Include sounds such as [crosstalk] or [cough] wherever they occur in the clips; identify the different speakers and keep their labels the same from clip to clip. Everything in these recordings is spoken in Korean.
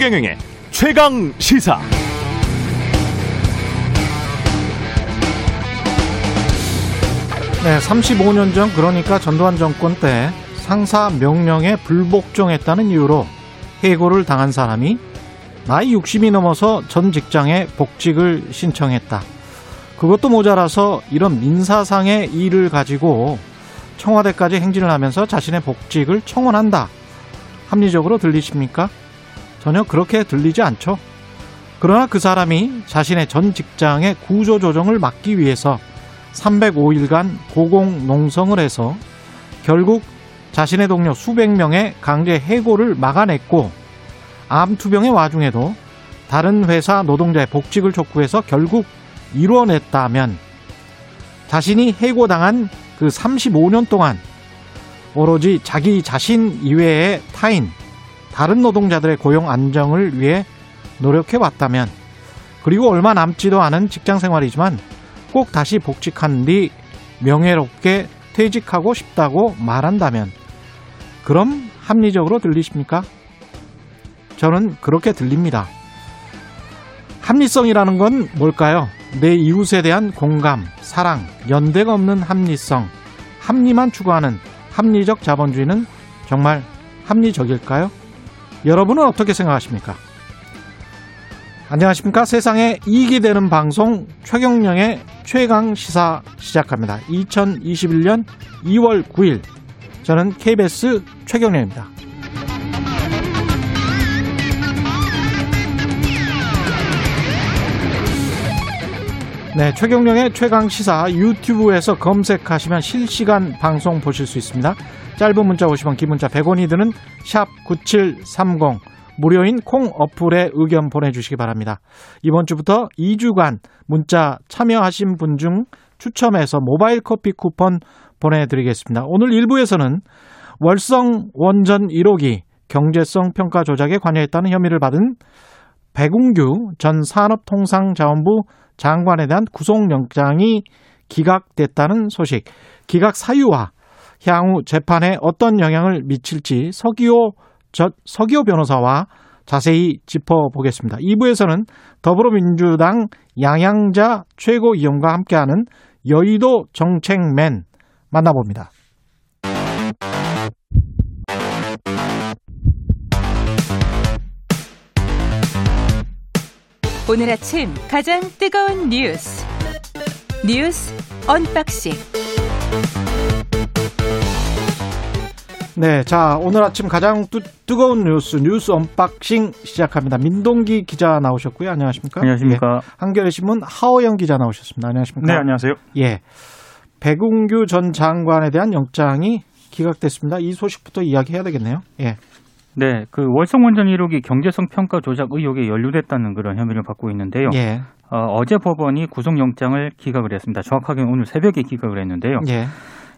Speaker 1: 최경영의 최강 시사.
Speaker 2: 네, 35년 전 그러니까 전두환 정권 때 상사 명령에 불복종했다는 이유로 해고를 당한 사람이 나이 60이 넘어서 전 직장에 복직을 신청했다. 그것도 모자라서 이런 민사상의 일을 가지고 청와대까지 행진을 하면서 자신의 복직을 청원한다. 합리적으로 들리십니까? 전혀 그렇게 들리지 않죠. 그러나 그 사람이 자신의 전 직장의 구조조정을 막기 위해서 305일간 고공농성을 해서 결국 자신의 동료 수백 명의 강제 해고를 막아냈고 암투병의 와중에도 다른 회사 노동자의 복직을 촉구해서 결국 이루어냈다면 자신이 해고당한 그 35년 동안 오로지 자기 자신 이외의 타인, 다른 노동자들의 고용 안정을 위해 노력해 왔다면 그리고 얼마 남지도 않은 직장 생활이지만 꼭 다시 복직한 뒤 명예롭게 퇴직하고 싶다고 말한다면 그럼 합리적으로 들리십니까? 저는 그렇게 들립니다. 합리성이라는 건 뭘까요? 내 이웃에 대한 공감, 사랑, 연대가 없는 합리성, 합리만 추구하는 합리적 자본주의는 정말 합리적일까요? 여러분은 어떻게 생각하십니까? 안녕하십니까? 세상에 이익이 되는 방송 최경령의 최강 시사 시작합니다. 2021년 2월 9일 저는 KBS 최경령입니다. 네, 최경령의 최강 시사 유튜브에서 검색하시면 실시간 방송 보실 수 있습니다. 짧은 문자 50원, 긴 문자 100원이 드는 샵 9730 무료인 콩 어플에 의견 보내주시기 바랍니다. 이번 주부터 2주간 문자 참여하신 분 중 추첨해서 모바일 커피 쿠폰 보내드리겠습니다. 오늘 1부에서는 월성 원전 1호기 경제성 평가 조작에 관여했다는 혐의를 받은 백운규 전 산업통상자원부 장관에 대한 구속영장이 기각됐다는 소식, 기각 사유와 향후 재판에 어떤 영향을 미칠지 서기호 저, 서기호 변호사와 자세히 짚어보겠습니다. 2부에서는 더불어민주당 양양자 최고위원과 함께하는 여의도 정책맨 만나봅니다.
Speaker 3: 오늘 아침 가장 뜨거운 뉴스 뉴스 unboxing
Speaker 2: 네, 자 오늘 아침 가장 뜨, 뜨거운 뉴스 뉴스 unboxing 시작합니다. 민동기 기자 나오셨고요. 안녕하십니까?
Speaker 4: 안녕하십니까?
Speaker 2: 예, 한겨레 신문 하어영 기자 나오셨습니다. 안녕하십니까?
Speaker 4: 네, 안녕하세요.
Speaker 2: 예, 백운규 전 장관에 대한 영장이 기각됐습니다. 이 소식부터 이야기해야 되겠네요. 예.
Speaker 4: 네, 그 월성원전 1호기 경제성 평가 조작 의혹에 연루됐다는 그런 혐의를 받고 있는데요.
Speaker 2: 예.
Speaker 4: 어, 제 법원이 구속영장을 기각을 했습니다. 정확하게는 오늘 새벽에 기각을 했는데요.
Speaker 2: 예.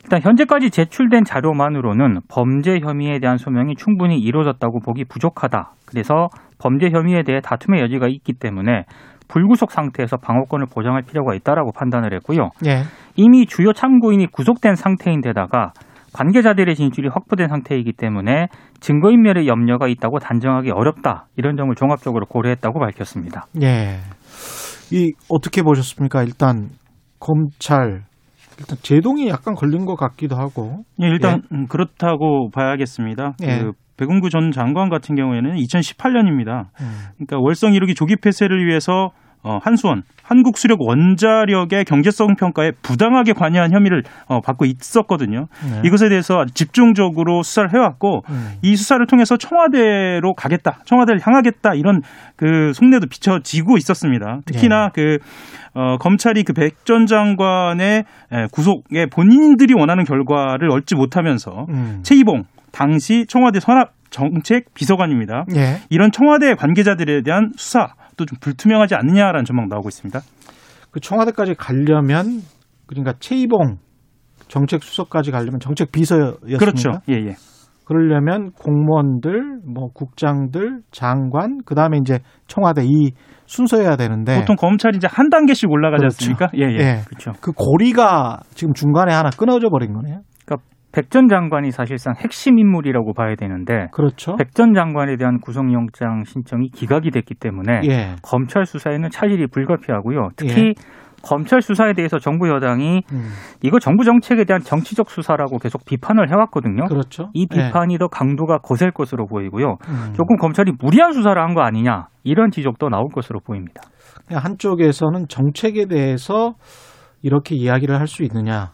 Speaker 4: 일단 현재까지 제출된 자료만으로는 범죄 혐의에 대한 소명이 충분히 이루어졌다고 보기 부족하다. 그래서 범죄 혐의에 대해 다툼의 여지가 있기 때문에 불구속 상태에서 방어권을 보장할 필요가 있다라고 판단을 했고요.
Speaker 2: 예.
Speaker 4: 이미 주요 참고인이 구속된 상태인데다가 관계자들의 진술이 확보된 상태이기 때문에 증거인멸의 염려가 있다고 단정하기 어렵다. 이런 점을 종합적으로 고려했다고 밝혔습니다.
Speaker 2: 예. 이 어떻게 보셨습니까? 일단 검찰 일단 제동이 약간 걸린 것 같기도 하고.
Speaker 5: 예, 일단 음, 그렇다고 봐야겠습니다.
Speaker 2: 예.
Speaker 5: 그 백운구 전 장관 같은 경우에는 2018년입니다.
Speaker 2: 음.
Speaker 5: 그러니까 월성 1호기 조기 폐쇄를 위해서 어, 한수원 한국수력 원자력의 경제성 평가에 부당하게 관여한 혐의를 어, 받고 있었거든요.
Speaker 2: 네.
Speaker 5: 이것에 대해서 집중적으로 수사를 해왔고
Speaker 2: 음.
Speaker 5: 이 수사를 통해서 청와대로 가겠다, 청와대를 향하겠다 이런 그 속내도 비춰지고 있었습니다. 특히나 그 어, 검찰이 그 백 전 장관의 에, 구속에 본인들이 원하는 결과를 얻지 못하면서
Speaker 2: 음.
Speaker 5: 최이봉 당시 청와대 선압 정책 비서관입니다.
Speaker 2: 예.
Speaker 5: 이런 청와대 관계자들에 대한 수사 도좀 불투명하지 않느냐라는 전망 나오고 있습니다.
Speaker 2: 그 청와대까지 가려면 그러니까 최이봉 정책 수석까지 가려면 정책 비서였습니까?
Speaker 5: 그렇죠. 예, 예.
Speaker 2: 그러려면 공무원들, 뭐 국장들, 장관, 그 다음에 이제 청와대 이 순서여야 되는데
Speaker 5: 보통 검찰이 이제 한 단계씩 올라가지
Speaker 2: 네. 그렇죠.
Speaker 5: 않습니까? 예, 예.
Speaker 2: 예.
Speaker 4: 그렇죠.
Speaker 2: 그 고리가 지금 중간에 하나 끊어져 버린 거네요.
Speaker 4: 그러니까 백전 장관이 사실상 핵심 인물이라고 봐야 되는데
Speaker 2: 그렇죠.
Speaker 4: 백전 장관에 대한 구속영장 신청이 기각이 됐기 때문에
Speaker 2: 예.
Speaker 4: 검찰 수사에는 차질이 불가피하고요. 특히
Speaker 2: 예.
Speaker 4: 검찰 수사에 대해서 정부 여당이
Speaker 2: 음,
Speaker 4: 이거 정부 정책에 대한 정치적 수사라고 계속 비판을 해왔거든요.
Speaker 2: 그렇죠.
Speaker 4: 이
Speaker 2: 예.
Speaker 4: 비판이 더 강도가 거셀 것으로 보이고요.
Speaker 2: 음.
Speaker 4: 조금 검찰이 무리한 수사를 한 거 아니냐 이런 지적도 나올 것으로 보입니다.
Speaker 2: 한쪽에서는 정책에 대해서 이렇게 이야기를 할 수 있느냐.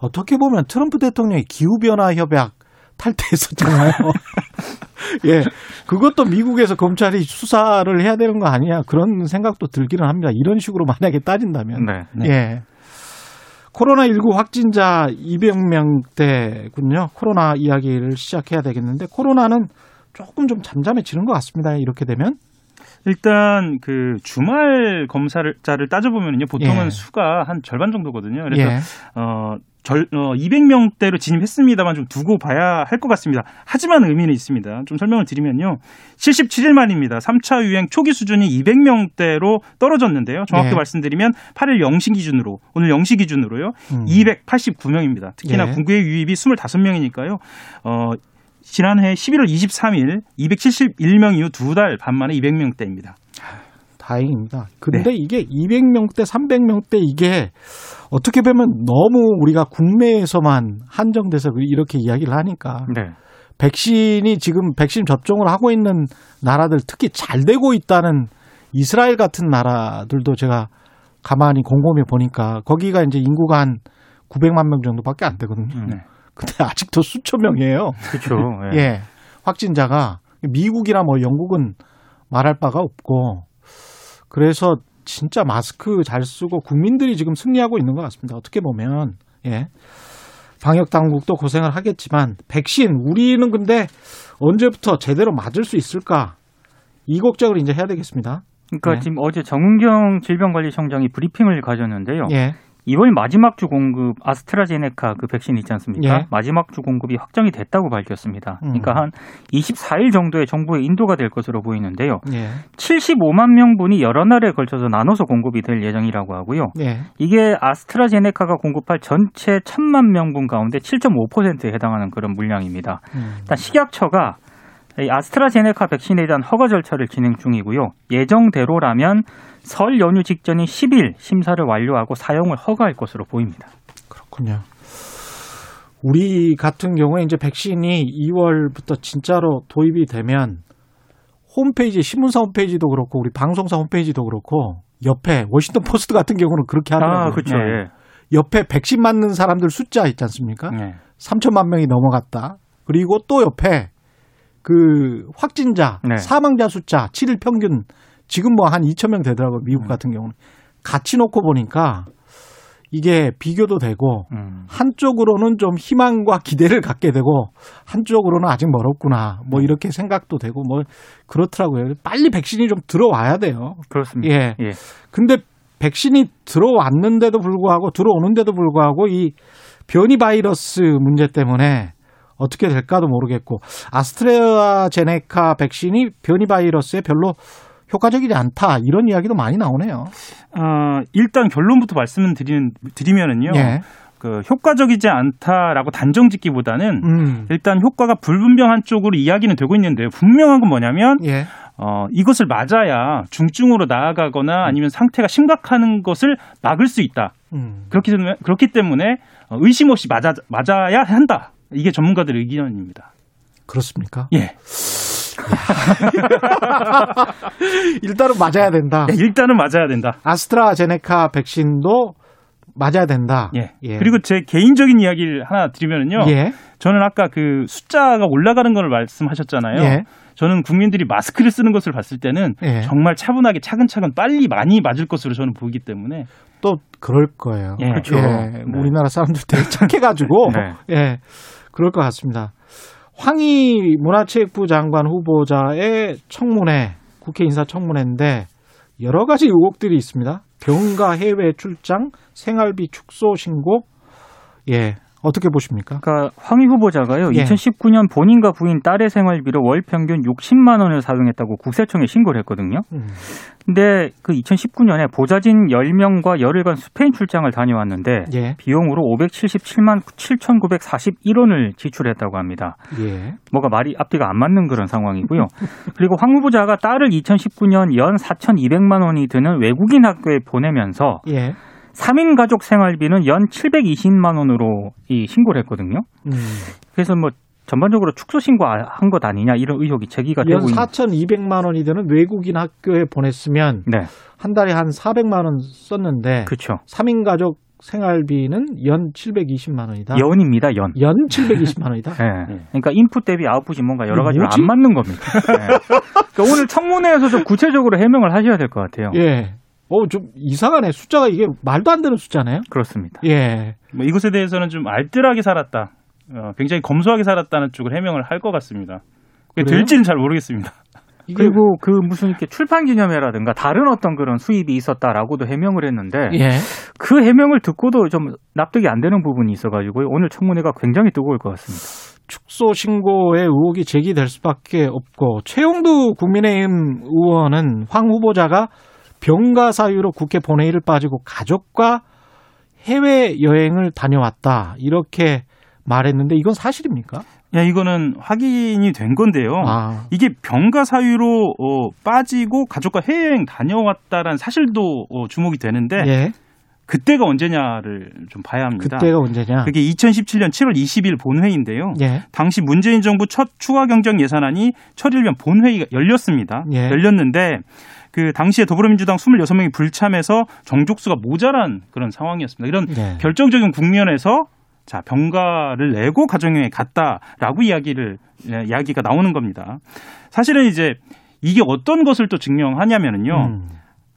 Speaker 2: 어떻게 보면 트럼프 대통령이 기후변화 협약 탈퇴했었잖아요. [laughs] 예. 그것도 미국에서 검찰이 수사를 해야 되는 거 아니냐. 그런 생각도 들기는 합니다. 이런 식으로 만약에 따진다면.
Speaker 4: 네.
Speaker 2: 예. 코로나19 확진자 200명대군요. 코로나 이야기를 시작해야 되겠는데 코로나는 조금 좀 잠잠해지는 것 같습니다. 이렇게 되면.
Speaker 5: 일단 그 주말 검사자를 따져보면요 보통은
Speaker 2: 예.
Speaker 5: 수가 한 절반 정도거든요. 그래서
Speaker 2: 예.
Speaker 5: 어, 절, 어, 200명대로 진입했습니다만 좀 두고 봐야 할 것 같습니다. 하지만 의미는 있습니다. 좀 설명을 드리면요. 77일 만입니다. 3차 유행 초기 수준이 200명대로 떨어졌는데요. 정확히
Speaker 2: 네.
Speaker 5: 말씀드리면 8일 0시 기준으로, 오늘 0시 기준으로요.
Speaker 2: 음.
Speaker 5: 289명입니다. 특히나
Speaker 2: 예.
Speaker 5: 국외 유입이 25명이니까요. 어, 지난해 11월 23일 271명 이후 두 달 반 만에 200명대입니다.
Speaker 2: 다행입니다. 근데 이게 200명대, 300명대 이게 어떻게 보면 너무 우리가 국내에서만 한정돼서 이렇게 이야기를 하니까
Speaker 4: 네.
Speaker 2: 백신이 지금 백신 접종을 하고 있는 나라들 특히 잘 되고 있다는 이스라엘 같은 나라들도 제가 가만히 곰곰이 보니까 거기가 이제 인구가 한 900만 명 정도밖에 안 되거든요.
Speaker 4: 음.
Speaker 5: 네.
Speaker 2: 근데 아직도 수천 명이에요.
Speaker 4: 그렇죠. [laughs] 예.
Speaker 2: 예. 확진자가 미국이나 뭐 영국은 말할 바가 없고 그래서 진짜 마스크 잘 쓰고 국민들이 지금 승리하고 있는 것 같습니다. 어떻게 보면 예. 방역 당국도 고생을 하겠지만 백신 우리는 근데 언제부터 제대로 맞을 수 있을까? 이 걱정을 이제 해야 되겠습니다.
Speaker 4: 그러니까
Speaker 2: 네.
Speaker 4: 지금 어제 정은경 질병관리청장이 브리핑을 가졌는데요.
Speaker 2: 예.
Speaker 4: 이번이 마지막 주 공급 아스트라제네카 그 백신 있지 않습니까?
Speaker 2: 예.
Speaker 4: 마지막 주 공급이 확정이 됐다고 밝혔습니다.
Speaker 2: 음.
Speaker 4: 그러니까 한 24일 정도의 정부의 인도가 될 것으로 보이는데요.
Speaker 2: 예.
Speaker 4: 75만 명분이 여러 날에 걸쳐서 나눠서 공급이 될 예정이라고 하고요.
Speaker 2: 예.
Speaker 4: 이게 아스트라제네카가 공급할 전체 1000만 명분 가운데 7.5%에 해당하는 그런 물량입니다.
Speaker 2: 음.
Speaker 4: 일단 식약처가 이 아스트라제네카 백신에 대한 허가 절차를 진행 중이고요. 예정대로라면 설 연휴 직전인 10일 심사를 완료하고 사용을 허가할 것으로 보입니다.
Speaker 2: 그렇군요. 우리 같은 경우에 이제 백신이 2월부터 진짜로 도입이 되면 홈페이지, 신문사 홈페이지도 그렇고 우리 방송사 홈페이지도 그렇고 옆에 워싱턴 포스트 같은 경우는 그렇게 하더라고요.
Speaker 4: 아, 그렇죠. 예.
Speaker 2: 옆에 백신 맞는 사람들 숫자 있지 않습니까?
Speaker 5: 네.
Speaker 2: 3천만 명이 넘어갔다. 그리고 또 옆에 그 확진자,
Speaker 4: 네.
Speaker 2: 사망자 숫자 7일 평균 지금 뭐 한 2천 명 되더라고요. 미국
Speaker 4: 음.
Speaker 2: 같은 경우는. 같이 놓고 보니까 이게 비교도 되고
Speaker 4: 음.
Speaker 2: 한쪽으로는 좀 희망과 기대를 갖게 되고 한쪽으로는 아직 멀었구나. 뭐 이렇게 생각도 되고 뭐 그렇더라고요. 빨리 백신이 좀 들어와야 돼요.
Speaker 4: 그렇습니다.
Speaker 2: 예.
Speaker 4: 예.
Speaker 2: 근데 백신이 들어왔는데도 불구하고 들어오는데도 불구하고 이 변이 바이러스 문제 때문에 어떻게 될까도 모르겠고 아스트라제네카 백신이 변이 바이러스에 별로 효과적이지 않다 이런 이야기도 많이 나오네요.
Speaker 5: 어, 일단 결론부터 말씀을 드리는, 드리면은요.
Speaker 2: 예.
Speaker 5: 그 효과적이지 않다라고 단정 짓기보다는
Speaker 2: 음.
Speaker 5: 일단 효과가 불분명한 쪽으로 이야기는 되고 있는데요. 분명한 건 뭐냐면
Speaker 2: 예.
Speaker 5: 어, 이것을 맞아야 중증으로 나아가거나 아니면 상태가 심각한 것을 막을 수 있다.
Speaker 2: 음.
Speaker 5: 그렇기 때문에 그렇기 때문에 어, 의심 없이 맞아 맞아야 한다. 이게 전문가들 의견입니다.
Speaker 2: 그렇습니까?
Speaker 5: 예. [laughs]
Speaker 2: 일단은 맞아야 된다.
Speaker 5: 예, 일단은 맞아야 된다.
Speaker 2: 아스트라제네카 백신도 맞아야 된다.
Speaker 5: 예. 그리고 제 개인적인 이야기를 하나 드리면은요.
Speaker 2: 예.
Speaker 5: 저는 아까 그 숫자가 올라가는 걸 말씀하셨잖아요.
Speaker 2: 예.
Speaker 5: 저는 국민들이 마스크를 쓰는 것을 봤을 때는
Speaker 2: 예.
Speaker 5: 정말 차분하게 차근차근 빨리 많이 맞을 것으로 저는 보기 때문에
Speaker 2: 또 그럴 거예요.
Speaker 5: 예.
Speaker 4: 그렇죠.
Speaker 2: 예,
Speaker 4: 네.
Speaker 2: 우리나라 사람들 되게 착해가지고 [laughs]
Speaker 4: 네.
Speaker 2: 예, 그럴 것 같습니다. 황희 문화체육부 장관 후보자의 청문회, 국회 인사청문회인데 여러 가지 의혹들이 있습니다. 병가 해외 출장, 생활비 축소 신고, 예, 어떻게 보십니까?
Speaker 4: 그러니까 황희 후보자가요.
Speaker 2: 예.
Speaker 4: 2019년 본인과 부인 딸의 생활비로 월 평균 60만 원을 사용했다고 국세청에 신고를 했거든요.
Speaker 2: 음.
Speaker 4: 근데 그 2019년에 보좌진 10명과 열흘간 스페인 출장을 다녀왔는데
Speaker 2: 예.
Speaker 4: 비용으로 577만 7,941원을 지출했다고 합니다.
Speaker 2: 예.
Speaker 4: 뭐가 말이 앞뒤가 안 맞는 그런 상황이고요. 그리고 황 후보자가 딸을 2019년 연 4,200만 원이 드는 외국인 학교에 보내면서
Speaker 2: 예.
Speaker 4: 3인 가족 생활비는 연 720만 원으로 이 신고를 했거든요.
Speaker 2: 음.
Speaker 4: 그래서 뭐 전반적으로 축소 신고한 것 아니냐 이런 의혹이 제기가
Speaker 2: 연
Speaker 4: 되고 있는
Speaker 2: 4,200만 원이 드는 외국인 학교에 보냈으면
Speaker 4: 네,
Speaker 2: 한 달에 한 400만 원 썼는데
Speaker 4: 그렇죠.
Speaker 2: 3인 가족 생활비는 연 720만 원이다.
Speaker 4: 연입니다, 연.
Speaker 2: 연 720만 원이다.
Speaker 4: 네. 그러니까 인풋 대비 아웃풋이 뭔가 여러 가지로
Speaker 2: 뭐지?
Speaker 4: 안 맞는 겁니다. 네. 그러니까 오늘 청문회에서 좀 구체적으로 해명을 하셔야 될 것 같아요.
Speaker 2: 예. 어, 좀 이상하네. 숫자가 이게 말도 안 되는 숫자네요.
Speaker 4: 그렇습니다.
Speaker 2: 예.
Speaker 5: 뭐 이것에 대해서는 좀 알뜰하게 살았다. 어, 굉장히 검소하게 살았다는 쪽을 해명을 할 것 같습니다. 그게
Speaker 2: 그래요?
Speaker 5: 될지는 잘 모르겠습니다.
Speaker 4: 그리고 그 무슨 이렇게 출판 기념회라든가 다른 어떤 그런 수입이 있었다라고도 해명을 했는데
Speaker 2: 예.
Speaker 4: 그 해명을 듣고도 좀 납득이 안 되는 부분이 있어가지고 오늘 청문회가 굉장히 뜨거울 것 같습니다.
Speaker 2: 축소 신고의 의혹이 제기될 수밖에 없고 최용두 국민의힘 의원은 황 후보자가 병가 사유로 국회 본회의를 빠지고 가족과 해외 여행을 다녀왔다 이렇게 말했는데 이건 사실입니까?
Speaker 5: 야 이거는 확인이 된 건데요.
Speaker 2: 아,
Speaker 5: 이게 병가 사유로 어, 빠지고 가족과 해외여행 다녀왔다라는 사실도 어, 주목이 되는데
Speaker 2: 예.
Speaker 5: 그때가 언제냐를 좀 봐야 합니다.
Speaker 2: 그때가 언제냐?
Speaker 5: 그게 2017년 7월 20일 본회의인데요.
Speaker 2: 예.
Speaker 5: 당시 문재인 정부 첫 추가 경정 예산안이 위한 본회의가 열렸습니다.
Speaker 2: 예.
Speaker 5: 열렸는데 그 당시에 더불어민주당 26명이 불참해서 정족수가 모자란 그런 상황이었습니다. 이런
Speaker 2: 예.
Speaker 5: 결정적인 국면에서 자 병가를 내고 가정여행 갔다라고 이야기를 예, 이야기가 나오는 겁니다. 사실은 이제 이게 어떤 것을 또 증명하냐면은요.
Speaker 2: 음.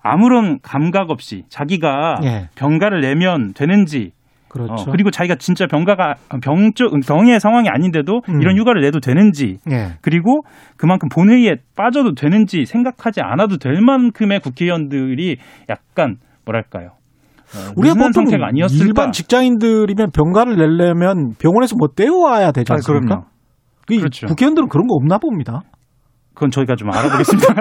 Speaker 5: 아무런 감각 없이 자기가
Speaker 2: 예.
Speaker 5: 병가를 내면 되는지
Speaker 2: 그렇죠.
Speaker 5: 어, 그리고 자기가 진짜 병가가 병적 병의 상황이 아닌데도
Speaker 2: 음.
Speaker 5: 이런 휴가를 내도 되는지
Speaker 2: 예.
Speaker 5: 그리고 그만큼 본회의에 빠져도 되는지 생각하지 않아도 될 만큼의 국회의원들이 약간 뭐랄까요 어,
Speaker 2: 우리가 보통
Speaker 5: 아니었을까
Speaker 2: 일반 직장인들이면 병가를 내려면 병원에서 뭐 떼어와야 되지
Speaker 4: 아,
Speaker 2: 않습니까?
Speaker 4: 그럼요.
Speaker 2: 그
Speaker 5: 그렇죠.
Speaker 2: 국회의원들은 그런 거 없나 봅니다.
Speaker 5: 그건 저희가 좀 알아보겠습니다.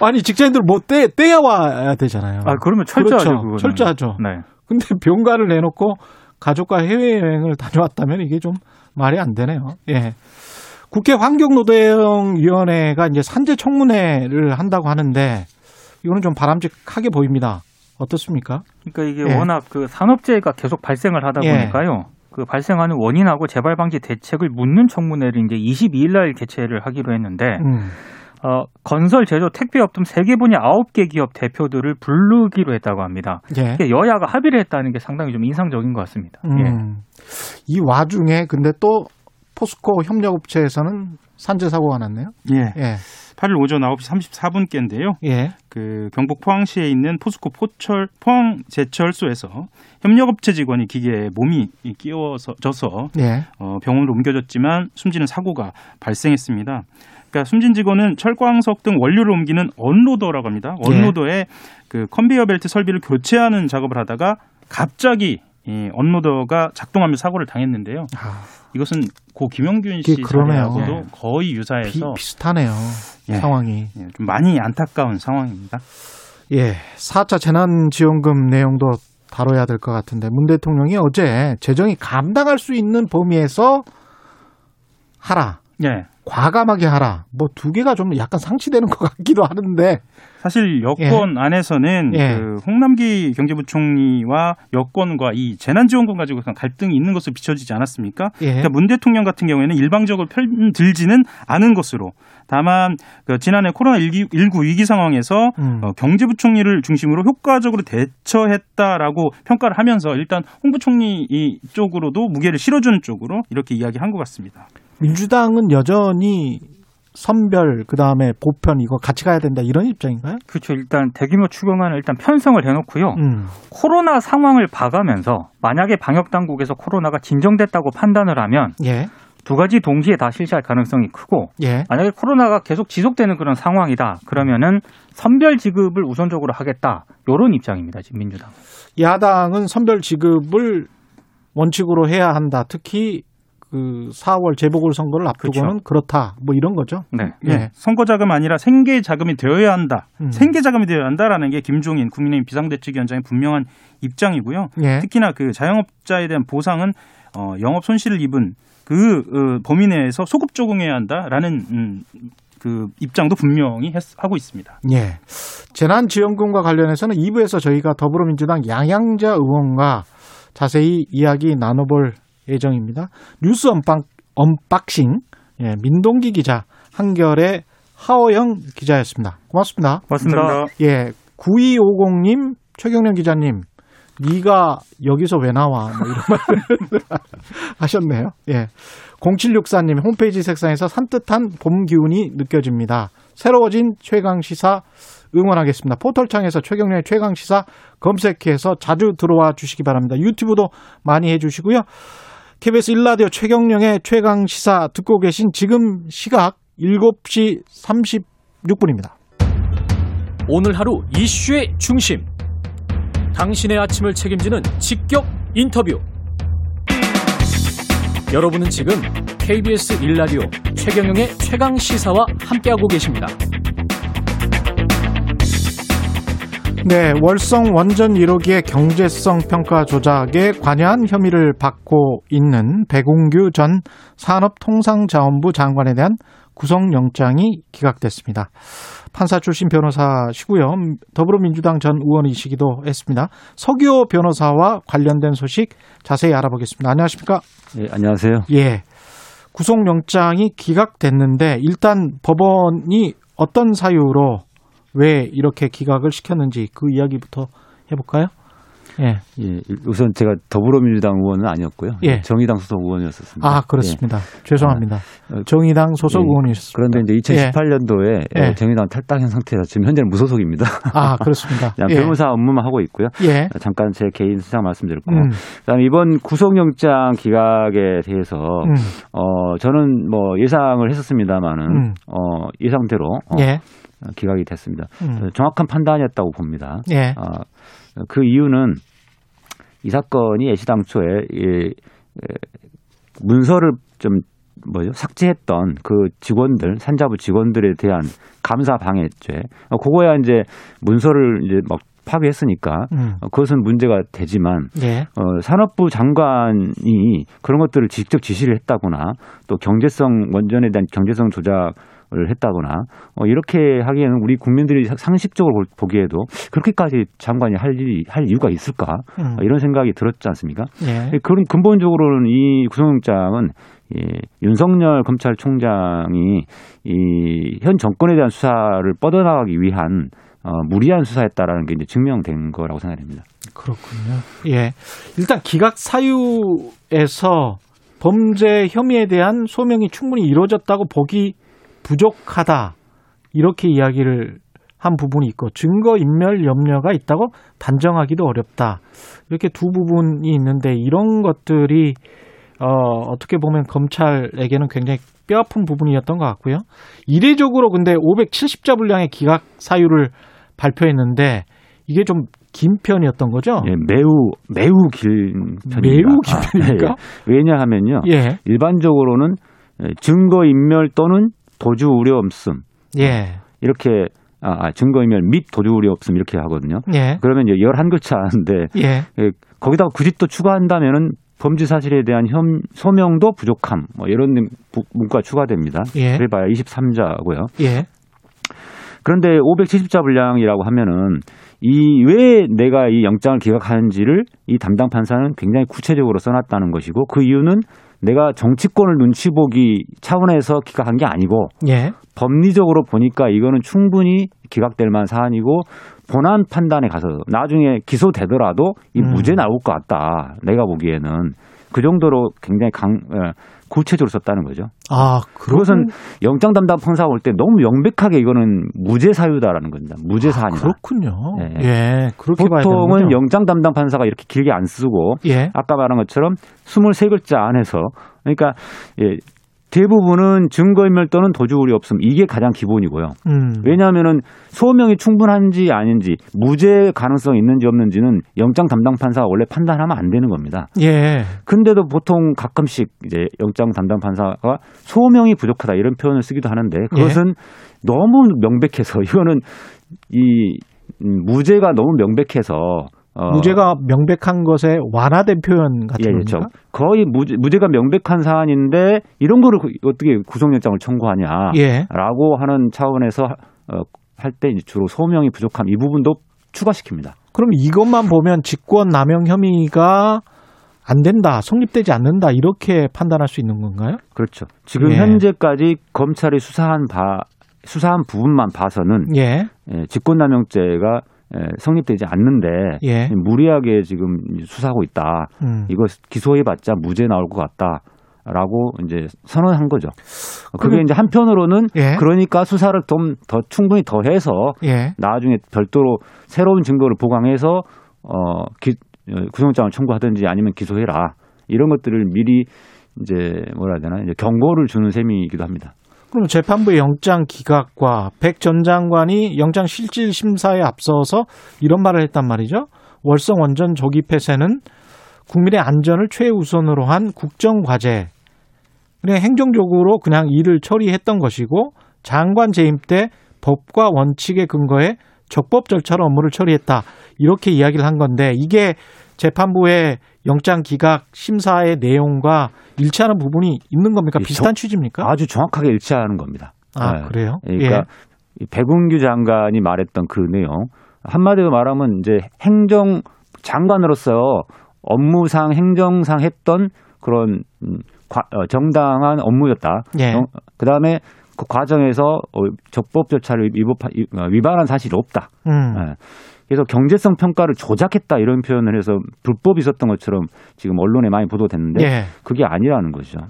Speaker 5: [laughs]
Speaker 2: 아니 직장인들 뭐 떼, 떼어와야 되잖아요.
Speaker 4: 아 그러면 철저하죠.
Speaker 2: 그렇죠. 철저하죠.
Speaker 4: 네.
Speaker 2: 근데 병가를 내놓고 가족과 해외여행을 다녀왔다면 이게 좀 말이 안 되네요. 예. 국회 환경노동위원회가 이제 산재 청문회를 한다고 하는데 이거는 좀 바람직하게 보입니다. 어떻습니까?
Speaker 4: 그러니까 이게
Speaker 2: 예.
Speaker 4: 워낙 그 산업재해가 계속 발생을 하다
Speaker 2: 예.
Speaker 4: 보니까요. 그 발생하는 원인하고 재발 방지 대책을 묻는 청문회를 이제 22일 날 개최를 하기로 했는데
Speaker 2: 음.
Speaker 4: 어, 건설, 제조, 택배업 등 세계 분야 9개 기업 대표들을 부르기로 했다고 합니다.
Speaker 2: 예.
Speaker 4: 이게 여야가 합의를 했다는 게 상당히 좀 인상적인 것 같습니다. 예.
Speaker 2: 음. 이 와중에 근데 또 포스코 협력업체에서는 산재 사고가 났네요.
Speaker 5: 예.
Speaker 2: 예.
Speaker 5: 8일 오전 9시 34분께인데요.
Speaker 2: 예.
Speaker 5: 그 경북 포항시에 있는 포스코 포철 포항 제철소에서 협력업체 직원이 기계에 몸이 끼워서 져서
Speaker 2: 예.
Speaker 5: 어, 병원으로 옮겨졌지만 숨지는 사고가 발생했습니다. 그러니까 숨진 직원은 철광석 등 원료를 옮기는 언로더라고 합니다.
Speaker 2: 예.
Speaker 5: 언로더에 그 컨베이어 벨트 설비를 교체하는 작업을 하다가 갑자기 이 언로더가 작동하며 사고를 당했는데요.
Speaker 2: 아,
Speaker 5: 이것은 고 김영균 씨. 사례하고도 거의
Speaker 2: 비,
Speaker 5: 유사해서
Speaker 2: 비 슷하네요.
Speaker 5: 예.
Speaker 2: 상황이.
Speaker 5: 예, 좀 많이 안타까운 상황입니다.
Speaker 2: 예, 4차 재난지원금 내용도 다뤄야 될 것 같은데 문 대통령이 어제 재정이 감당할 수 있는 범위에서 하라.
Speaker 5: 예.
Speaker 2: 과감하게 하라. 뭐 두 개가 좀 약간 상치되는 것 같기도 하는데.
Speaker 5: 사실 여권 안에서는
Speaker 2: 예.
Speaker 5: 그 홍남기 경제부총리와 여권과 이 재난지원금 가지고 약간 갈등이 있는 것으로 비춰지지 않았습니까?
Speaker 2: 예.
Speaker 5: 그러니까 문 대통령 같은 경우에는 일방적으로 편들지는 않은 것으로 다만 그 지난해 코로나 19 위기 상황에서
Speaker 2: 음.
Speaker 5: 어, 경제부총리를 중심으로 효과적으로 대처했다라고 평가를 하면서 일단 홍 부총리 이 쪽으로도 무게를 실어주는 쪽으로 이렇게 이야기한 것 같습니다.
Speaker 2: 민주당은 여전히 선별 그다음에 보편 이거 같이 가야 된다 이런 입장인가요?
Speaker 4: 그렇죠. 일단 대규모 추경안을 일단 편성을 해놓고요.
Speaker 2: 음.
Speaker 4: 코로나 상황을 봐가면서 만약에 방역 당국에서 코로나가 진정됐다고 판단을 하면
Speaker 2: 예.
Speaker 4: 두 가지 동시에 다 실시할 가능성이 크고
Speaker 2: 예.
Speaker 4: 만약에 코로나가 계속 지속되는 그런 상황이다 그러면은 선별 지급을 우선적으로 하겠다 요런 입장입니다 지금 민주당.
Speaker 2: 야당은 선별 지급을 원칙으로 해야 한다. 특히 그 4월 재보궐 선거를 앞두고는 그렇다뭐 이런 거죠.
Speaker 4: 네.
Speaker 2: 예.
Speaker 5: 선거 자금 아니라 생계 자금이 되어야 한다.
Speaker 2: 음.
Speaker 5: 생계 자금이 되어야 한다라는 게 김종인 국민의힘 비상대책위원장의 분명한 입장이고요.
Speaker 2: 예.
Speaker 5: 특히나 그 자영업자에 대한 보상은 어, 영업 손실을 입은 그 어, 범위 내에서 소급 적용해야 한다라는 음, 그 입장도 분명히 했- 하고 있습니다.
Speaker 2: 예. 재난지원금과 관련해서는 2부에서 저희가 더불어민주당 양양자 의원과 자세히 이야기 나눠볼 예정입니다. 뉴스 unbox, unboxing, 예, 민동기 기자, 한겨레 하어영 기자였습니다. 고맙습니다.
Speaker 4: 고맙습니다.
Speaker 2: 예, 9250님, 최경영 기자님, 네가 여기서 왜 나와? 뭐 이런 말을 [laughs] 하셨네요. 예. 0764님 홈페이지 색상에서 산뜻한 봄 기운이 느껴집니다. 새로워진 최강 시사 응원하겠습니다. 포털창에서 최경영의 최강 시사 검색해서 자주 들어와 주시기 바랍니다. 유튜브도 많이 해주시고요. KBS 1라디오 최경령의 최강 시사 듣고 계신 지금 시각 7시 36분입니다.
Speaker 6: 오늘 하루 이슈의 중심. 당신의 아침을 책임지는 직격 인터뷰. 여러분은 지금 KBS 1라디오 최경영의 최강 시사와 함께하고 계십니다.
Speaker 2: 네, 월성 원전 1호기의 경제성 평가 조작에 관여한 혐의를 받고 있는 백운규 전 산업통상자원부 장관에 대한 구속영장이 기각됐습니다. 판사 출신 변호사시고요. 더불어민주당 전 의원이시기도 했습니다. 서기호 변호사와 관련된 소식 자세히 알아보겠습니다. 안녕하십니까?
Speaker 7: 예, 안녕하세요.
Speaker 2: 예. 구속영장이 기각됐는데 일단 법원이 어떤 사유로 왜 이렇게 기각을 시켰는지 그 이야기부터 해볼까요? 예.
Speaker 7: 예, 우선 제가 더불어민주당 의원은 아니었고요.
Speaker 2: 예.
Speaker 7: 정의당 소속 의원이었었습니다.
Speaker 2: 아, 그렇습니다. 죄송합니다.
Speaker 7: 어,
Speaker 2: 정의당 소속
Speaker 7: 예.
Speaker 2: 의원이셨습니다.
Speaker 7: 그런데 이제 2018년도에
Speaker 2: 예.
Speaker 7: 정의당 탈당한 상태에서 지금 현재는 무소속입니다.
Speaker 2: 아, 그렇습니다. [laughs] 예.
Speaker 7: 변호사 업무만 하고 있고요.
Speaker 2: 예.
Speaker 7: 잠깐 제 개인 수상 말씀드렸고,
Speaker 2: 음,
Speaker 7: 그다음에 이번 구속영장 기각에 대해서
Speaker 2: 음,
Speaker 7: 어 저는 뭐 예상을 했었습니다만은
Speaker 2: 음.
Speaker 7: 어 예상대로 어,
Speaker 2: 예.
Speaker 7: 기각이 됐습니다.
Speaker 2: 음,
Speaker 7: 정확한 판단이었다고 봅니다.
Speaker 2: 예.
Speaker 7: 아, 그 이유는 이 사건이 애시당초에 이, 에, 문서를 좀 뭐죠 삭제했던 그 직원들 산자부 직원들에 대한 감사 방해죄 어, 그거야 이제 문서를 이제 막 파괴했으니까
Speaker 2: 음,
Speaker 7: 어, 그것은 문제가 되지만
Speaker 2: 예.
Speaker 7: 어, 산업부 장관이 그런 것들을 직접 지시를 했다거나 또 경제성 원전에 대한 경제성 조작 을 했다거나 어, 이렇게 하기에는 우리 국민들이 사- 상식적으로 볼- 보기에도 그렇게까지 장관이 할, 일이, 할 이유가 있을까
Speaker 2: 음,
Speaker 7: 어, 이런 생각이 들었지 않습니까?
Speaker 2: 예.
Speaker 7: 그런 근본적으로는 이 구속영장은 예, 윤석열 검찰총장이 이 현 정권에 대한 수사를 뻗어나가기 위한 어, 무리한 수사였다라는 게 이제 증명된 거라고 생각됩니다.
Speaker 2: 그렇군요. 예. 일단 기각 사유에서 범죄 혐의에 대한 소명이 충분히 이루어졌다고 보기 부족하다. 이렇게 이야기를 한 부분이 있고 증거 인멸 염려가 있다고 단정하기도 어렵다. 이렇게 두 부분이 있는데 이런 것들이 어, 어떻게 보면 검찰에게는 굉장히 뼈아픈 부분이었던 것 같고요. 이례적으로 근데 570자 분량의 기각 사유를 발표했는데 이게 좀 긴 편이었던 거죠?
Speaker 7: 예, 매우 매우 긴 편입니다.
Speaker 2: 매우 긴 편입니까?
Speaker 7: 아, 예. 왜냐하면요.
Speaker 2: 예,
Speaker 7: 일반적으로는 예, 증거 인멸 또는 도주 우려 없음
Speaker 2: 예,
Speaker 7: 이렇게 아, 아, 증거 인멸 및 도주 우려 없음 이렇게 하거든요.
Speaker 2: 예,
Speaker 7: 그러면 이제 11글자인데
Speaker 2: 예,
Speaker 7: 예, 거기다가 굳이 또 추가한다면은 범죄 사실에 대한 혐, 소명도 부족함 뭐 이런 부- 문구가 추가됩니다.
Speaker 2: 예.
Speaker 7: 그래봐야 23자고요.
Speaker 2: 예,
Speaker 7: 그런데 570자 분량이라고 하면은 이 왜 내가 이 영장을 기각하는지를 이 담당 판사는 굉장히 구체적으로 써놨다는 것이고 그 이유는 내가 정치권을 눈치 보기 차원에서 기각한 게 아니고
Speaker 2: 예,
Speaker 7: 법리적으로 보니까 이거는 충분히 기각될 만한 사안이고 본안 판단에 가서 나중에 기소되더라도 이
Speaker 2: 음.
Speaker 7: 무죄 나올 것 같다. 내가 보기에는 그 정도로 굉장히 강 어, 구체적으로 썼다는 거죠.
Speaker 2: 아,
Speaker 7: 그것은 영장 담당 판사가 올 때 너무 명백하게 이거는 무죄 사유다라는 겁니다. 무죄 사안이다.
Speaker 2: 아, 그렇군요.
Speaker 7: 네.
Speaker 2: 예, 그렇게
Speaker 7: 보통은. 영장 담당 판사가 이렇게 길게 안 쓰고
Speaker 2: 예.
Speaker 7: 아까 말한 것처럼 23글자 안에서 그러니까 예, 대부분은 증거인멸 또는 도주울이 없음 이게 가장 기본이고요.
Speaker 2: 음.
Speaker 7: 왜냐하면은 소명이 충분한지 아닌지 무죄 가능성이 있는지 없는지는 영장 담당 판사가 원래 판단하면 안 되는 겁니다.
Speaker 2: 예.
Speaker 7: 근데도 보통 가끔씩 이제 영장 담당 판사가 소명이 부족하다 이런 표현을 쓰기도 하는데 그것은 너무 명백해서 [laughs] 이거는 이 음, 무죄가 너무 명백해서 어,
Speaker 2: 무죄가 명백한 것에 완화된 표현 같은
Speaker 7: 예, 예,
Speaker 2: 겁니까?
Speaker 7: 저 거의 무죄, 무죄가 명백한 사안인데 이런 거를 그- 어떻게 구속영장을 청구하냐?
Speaker 2: 예.
Speaker 7: 라고 하는 차원에서 어, 할때 주로 소명이 부족함 이 부분도 추가시킵니다.
Speaker 2: 그럼 이것만 보면 직권 남용 혐의가 안 된다, 성립되지 않는다 이렇게 판단할 수 있는 건가요?
Speaker 7: 그렇죠. 지금
Speaker 2: 예.
Speaker 7: 현재까지 검찰이 수사한 바 수사한 부분만 봐서는
Speaker 2: 예.
Speaker 7: 예, 직권남용죄가 예, 성립되지 않는데
Speaker 2: 예.
Speaker 7: 무리하게 지금 수사하고 있다.
Speaker 2: 음.
Speaker 7: 이거 기소해봤자 무죄 나올 것 같다 라고 이제 선언한 거죠. 그게
Speaker 2: 그럼-
Speaker 7: 이제 한편으로는
Speaker 2: 예.
Speaker 7: 그러니까 수사를 좀 더 충분히 더 해서
Speaker 2: 예.
Speaker 7: 나중에 별도로 새로운 증거를 보강해서 어 기, 어, 구속영장을 청구하든지 아니면 기소해라 이런 것들을 미리 이제 뭐라 해야 되나 이제 경고를 주는 셈이기도 합니다.
Speaker 2: 그럼 재판부의 영장 기각과 백 전 장관이 영장 실질 심사에 앞서서 이런 말을 했단 말이죠. 월성 원전 조기 폐쇄는 국민의 안전을 최우선으로 한 국정 과제. 그냥 행정적으로 그냥 일을 처리했던 것이고 장관 재임 때 법과 원칙에 근거해 적법 절차로 업무를 처리했다. 이렇게 이야기를 한 건데 이게 재판부의 영장 기각 심사의 내용과 일치하는 부분이 있는 겁니까?
Speaker 7: 이
Speaker 2: 비슷한 취지입니까?
Speaker 7: 아주 정확하게 일치하는 겁니다.
Speaker 2: 아,
Speaker 7: 네.
Speaker 2: 그래요?
Speaker 7: 그러니까 이 백운규 장관이 말했던 그 내용 한마디로 말하면 이제 행정 장관으로서 업무상 행정상 했던 그런 음, 과- 어, 정당한 업무였다.
Speaker 2: 예.
Speaker 7: 어, 그다음에 그 과정에서 어, 적법 절차를 어, 위반한 사실이 없다.
Speaker 2: 음.
Speaker 7: 예. 그래서 경제성 평가를 조작했다 이런 표현을 해서 불법이 있었던 것처럼 지금 언론에 많이 보도됐는데
Speaker 2: 예.
Speaker 7: 그게 아니라는 거죠.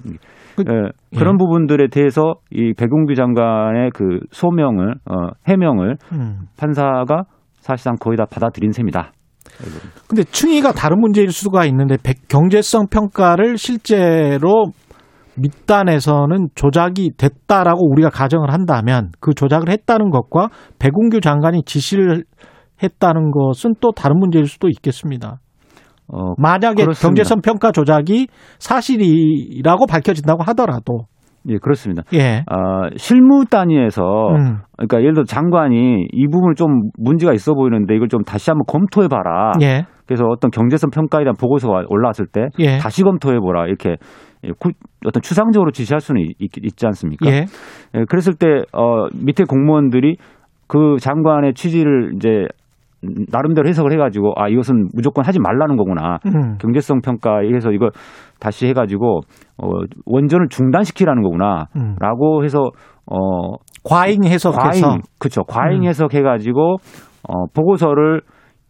Speaker 2: 그-
Speaker 7: 예, 그런 부분들에 대해서 이 백운규 장관의 그 소명을 어, 해명을
Speaker 2: 음.
Speaker 7: 판사가 사실상 거의 다 받아들인 셈이다.
Speaker 2: 근데 충의가 다른 문제일 수가 있는데 백- 경제성 평가를 실제로 밑단에서는 조작이 됐다라고 우리가 가정을 한다면 그 조작을 했다는 것과 백운규 장관이 지시를 했다는 것은 또 다른 문제일 수도 있겠습니다.
Speaker 7: 어,
Speaker 2: 만약에
Speaker 7: 그렇습니다.
Speaker 2: 경제성 평가 조작이 사실이라고 밝혀진다고 하더라도
Speaker 7: 예, 그렇습니다.
Speaker 2: 예.
Speaker 7: 아, 실무 단위에서
Speaker 2: 음.
Speaker 7: 그러니까 예를 들어 장관이 이 부분을 좀 문제가 있어 보이는데 이걸 좀 다시 한번 검토해 봐라.
Speaker 2: 예.
Speaker 7: 그래서 어떤 경제성 평가에 대한 보고서가 올라왔을 때
Speaker 2: 예.
Speaker 7: 다시 검토해 보라 이렇게 구- 어떤 추상적으로 지시할 수는 있, 지 않습니까?
Speaker 2: 예.
Speaker 7: 예, 그랬을 때 어, 밑에 공무원들이 그 장관의 취지를 이제 나름대로 해석을 해가지고 아 이것은 무조건 하지 말라는 거구나.
Speaker 2: 음.
Speaker 7: 경제성 평가에서 이거 다시 해가지고 어, 원전을 중단시키라는
Speaker 2: 음.
Speaker 7: 거구나라고 해서 어,
Speaker 2: 과잉 해석해서
Speaker 7: 과잉 그렇죠 과잉
Speaker 2: 음.
Speaker 7: 해석해가지고 어, 보고서를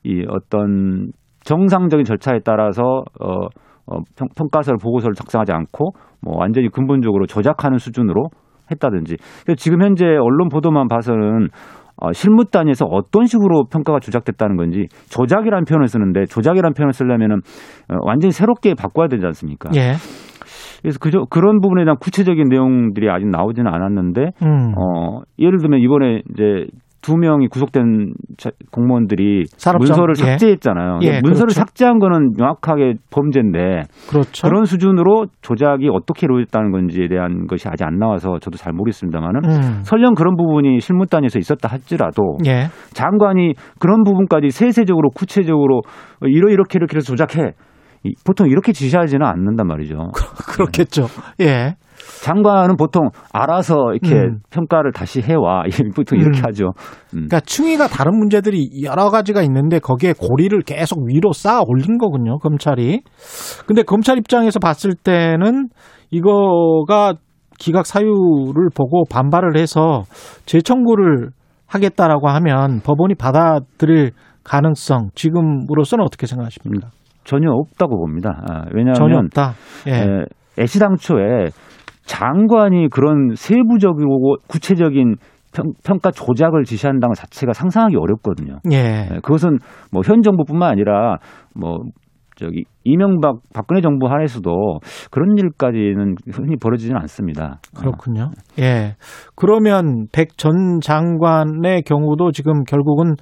Speaker 7: 이 어떤 정상적인 절차에 따라서 어, 어, 평, 평가서를 보고서를 작성하지 않고 뭐 완전히 근본적으로 조작하는 수준으로 했다든지 지금 현재 언론 보도만 봐서는 어, 실무 단위에서 어떤 식으로 평가가 조작됐다는 건지 조작이라는 표현을 쓰는데 조작이라는 표현을 쓰려면은 어, 완전히 새롭게 바꿔야 되지 않습니까?
Speaker 2: 예.
Speaker 7: 그래서 그저, 그런 부분에 대한 구체적인 내용들이 아직 나오지는 않았는데
Speaker 2: 음.
Speaker 7: 어, 예를 들면 이번에 이제 두 명이 구속된 자- 공무원들이
Speaker 2: 산업청,
Speaker 7: 문서를
Speaker 2: 예.
Speaker 7: 삭제했잖아요.
Speaker 2: 예,
Speaker 7: 문서를
Speaker 2: 그렇죠.
Speaker 7: 삭제한 거는 명확하게 범죄인데
Speaker 2: 그렇죠.
Speaker 7: 그런 수준으로 조작이 어떻게 이루어졌다는 건지에 대한 것이 아직 안 나와서 저도 잘 모르겠습니다만은
Speaker 2: 음.
Speaker 7: 설령 그런 부분이 실무 단위에서 있었다 할지라도
Speaker 2: 예.
Speaker 7: 장관이 그런 부분까지 세세적으로 구체적으로 이러 이렇게 이렇게 해서 조작해 이- 보통 이렇게 지시하지는 않는단 말이죠. [laughs]
Speaker 2: 그렇겠죠. 예.
Speaker 7: 장관은 보통 알아서 이렇게
Speaker 2: 음.
Speaker 7: 평가를 다시 해와 [laughs] 보통 이렇게
Speaker 2: 음.
Speaker 7: 하죠. 음.
Speaker 2: 그러니까 충의가 다른 문제들이 여러 가지가 있는데 거기에 고리를 계속 위로 쌓아 올린 거군요, 검찰이. 근데 검찰 입장에서 봤을 때는 이거가 기각 사유를 보고 반발을 해서 재청구를 하겠다라고 하면 법원이 받아들일 가능성 지금으로서는 어떻게 생각하십니까?
Speaker 7: 전혀 없다고 봅니다. 아, 왜냐하면
Speaker 2: 전혀 없다. 예.
Speaker 7: 에, 애시당초에 장관이 그런 세부적이고 구체적인 평, 가 조작을 지시한다는 것 자체가 상상하기 어렵거든요.
Speaker 2: 예.
Speaker 7: 에, 그것은 뭐 현 정부뿐만 아니라 뭐 저기 이명박 박근혜 정부 하에서도 그런 일까지는 흔히 벌어지지는 않습니다.
Speaker 2: 그렇군요. 예. 그러면 백 전 장관의 경우도 지금 결국은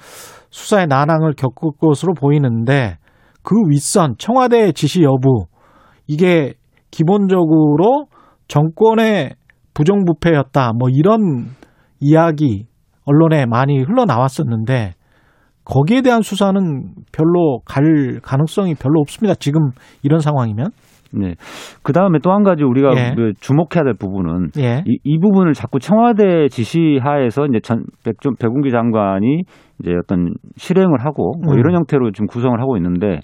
Speaker 2: 수사의 난항을 겪을 것으로 보이는데 그 윗선 청와대 지시 여부 이게 기본적으로 정권의 부정부패였다. 뭐 이런 이야기 언론에 많이 흘러나왔었는데 거기에 대한 수사는 별로 갈 가능성이 별로 없습니다. 지금 이런 상황이면.
Speaker 7: 네. 그 다음에 또 한 가지 우리가
Speaker 2: 예.
Speaker 7: 그 주목해야 될 부분은
Speaker 2: 예.
Speaker 7: 이, 이 부분을 자꾸 청와대 지시하에서 이제 전 백, 좀 백운기 장관이 이제 어떤 실행을 하고 뭐
Speaker 2: 음.
Speaker 7: 이런 형태로 지금 구성을 하고 있는데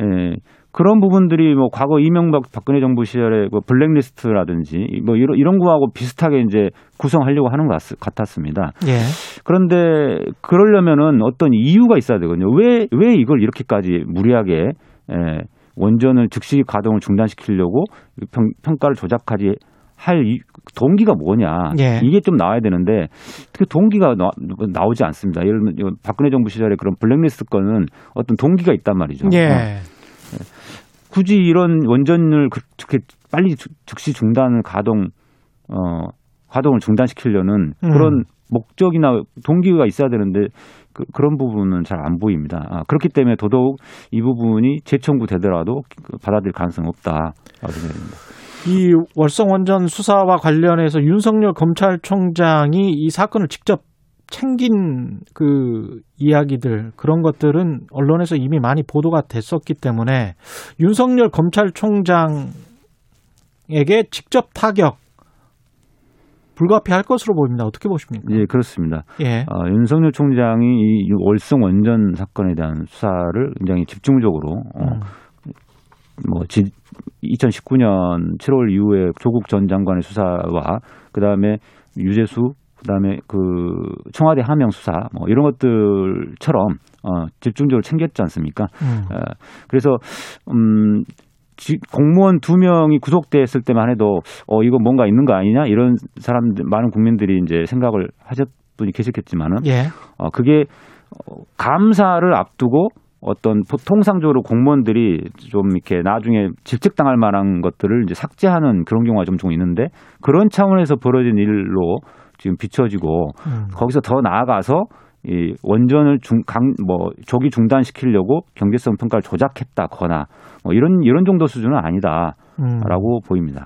Speaker 7: 예, 그런 부분들이 뭐 과거 이명박 박근혜 정부 시절에 뭐 블랙리스트라든지 뭐 이런 이런 거하고 비슷하게 이제 구성하려고 하는 것 같- 같았습니다.
Speaker 2: 예.
Speaker 7: 그런데 그러려면은 어떤 이유가 있어야 되거든요. 왜, 왜 이걸 이렇게까지 무리하게, 에, 원전을 즉시 가동을 중단시키려고 평, 평가를 조작하지 할 이, 동기가 뭐냐.
Speaker 2: 예.
Speaker 7: 이게 좀 나와야 되는데 그 동기가 나, 나오지 않습니다. 예를 들면 박근혜 정부 시절에 그런 블랙리스트 건은 어떤 동기가 있단 말이죠. 어,
Speaker 2: 예.
Speaker 7: 굳이 이런 원전을 그렇게 빨리 주- 즉시 중단을 가동 어 가동을 중단시키려는
Speaker 2: 음.
Speaker 7: 그런 목적이나 동기가 있어야 되는데 그, 그런 부분은 잘 안 보입니다. 아, 그렇기 때문에 더더욱 이 부분이 재청구 되더라도 그 받아들일 가능성은 없다라고 생각합니다.
Speaker 2: 이 월성 원전 수사와 관련해서 윤석열 검찰총장이 이 사건을 직접 챙긴 그 이야기들 그런 것들은 언론에서 이미 많이 보도가 됐었기 때문에 윤석열 검찰총장에게 직접 타격 불가피할 것으로 보입니다. 어떻게 보십니까?
Speaker 7: 예, 그렇습니다.
Speaker 2: 예.
Speaker 7: 어, 윤석열 총장이 이 월성 원전 사건에 대한 수사를 굉장히 집중적으로 어,
Speaker 2: 음.
Speaker 7: 뭐 지, 2019년 7월 이후에 조국 전 장관의 수사와 그다음에 유재수 그다음에 그 청와대 하명 수사 뭐 이런 것들처럼 어 집중적으로 챙겼지 않습니까?
Speaker 2: 음.
Speaker 7: 어, 그래서 음 지- 공무원 두 명이 구속됐을 때만 해도 어 이거 뭔가 있는 거 아니냐 이런 사람들 많은 국민들이 이제 생각을 하셨 분이 계셨겠지만은
Speaker 2: 예.
Speaker 7: 어, 그게 어, 감사를 앞두고 어떤 보- 통상적으로 공무원들이 좀 이렇게 나중에 질책당할 만한 것들을 이제 삭제하는 그런 경우가 좀좀 있는데 그런 차원에서 벌어진 일로 지금 비춰지고
Speaker 2: 음.
Speaker 7: 거기서 더 나아가서 이 원전을 중, 강, 뭐, 조기 중단시키려고 경제성 평가를 조작했다거나 뭐 이런, 이런 정도 수준은 아니다라고
Speaker 2: 음.
Speaker 7: 보입니다.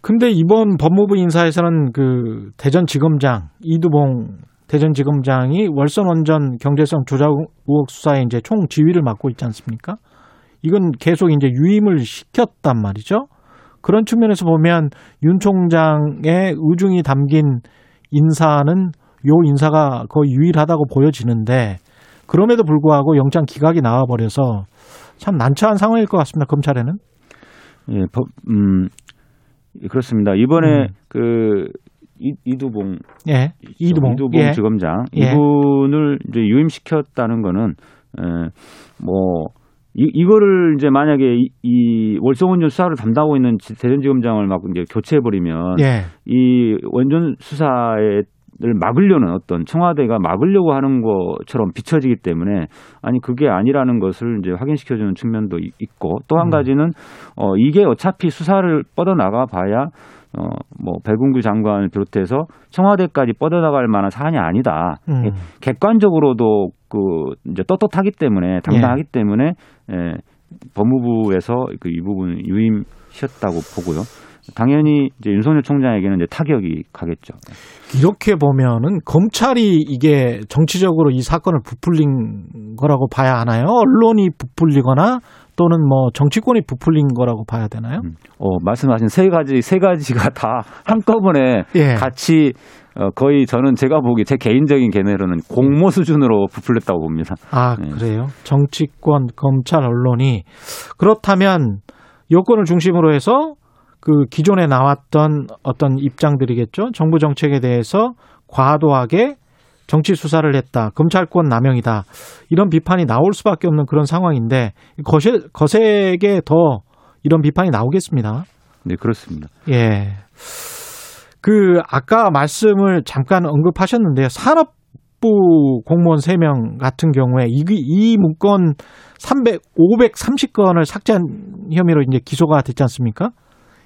Speaker 2: 근데 이번 법무부 인사에서는 그 대전지검장 이두봉 대전지검장이 월선 원전 경제성 조작 의혹 수사에 이제 총 지휘를 맡고 있지 않습니까? 이건 계속 이제 유임을 시켰단 말이죠. 그런 측면에서 보면 윤 총장의 의중이 담긴 인사는 요 인사가 거의 유일하다고 보여지는데 그럼에도 불구하고 영장 기각이 나와버려서 참 난처한 상황일 것 같습니다. 검찰에는.
Speaker 7: 예, 법, 음, 그렇습니다. 이번에
Speaker 2: 음.
Speaker 7: 그 이, 이두봉
Speaker 2: 예. 이두봉.
Speaker 7: 이두봉
Speaker 2: 예.
Speaker 7: 지검장
Speaker 2: 예.
Speaker 7: 이분을 이제 유임시켰다는 거는 에, 뭐 이, 이거를 이제 만약에 이, 이 월성원전 수사를 담당하고 있는 지- 대전지검장을 막 이제 교체해 버리면
Speaker 2: 예.
Speaker 7: 이 원전 수사에 를 막으려는 어떤 청와대가 막으려고 하는 것처럼 비춰지기 때문에 아니 그게 아니라는 것을 이제 확인시켜주는 측면도 이- 있고 또한
Speaker 2: 음.
Speaker 7: 가지는 어 이게 어차피 수사를 뻗어나가 봐야 어뭐 백운규 장관을 비롯해서 청와대까지 뻗어나갈 만한 사안이 아니다.
Speaker 2: 음.
Speaker 7: 객관적으로도 그 이제 떳떳하기 때문에 당당하기
Speaker 2: 예.
Speaker 7: 때문에 에, 법무부에서 그 이 부분 유임시켰다고 보고요. 당연히 이제 윤석열 총장에게는 이제 타격이 가겠죠.
Speaker 2: 이렇게 보면은 검찰이 이게 정치적으로 이 사건을 부풀린 거라고 봐야 하나요? 언론이 부풀리거나 또는 뭐 정치권이 부풀린 거라고 봐야 되나요?
Speaker 7: 음. 어, 말씀하신 세 가지, 세 가지가 다 한꺼번에
Speaker 2: 예.
Speaker 7: 같이 어, 거의 저는 제가 보기 제 개인적인 견해로는 공모 수준으로 부풀렸다고 봅니다.
Speaker 2: 아,
Speaker 7: 네.
Speaker 2: 그래요? 정치권, 검찰, 언론이 그렇다면 여권을 중심으로 해서 그 기존에 나왔던 어떤 입장들이겠죠. 정부 정책에 대해서 과도하게 정치 수사를 했다. 검찰권 남용이다. 이런 비판이 나올 수밖에 없는 그런 상황인데 거세, 거세게 더 이런 비판이 나오겠습니다.
Speaker 7: 네, 그렇습니다.
Speaker 2: 예. 그 아까 말씀을 잠깐 언급하셨는데요. 산업부 공무원 3명 같은 경우에 이, 이 문건 300, 530건을 삭제한 혐의로 이제 기소가 됐지 않습니까?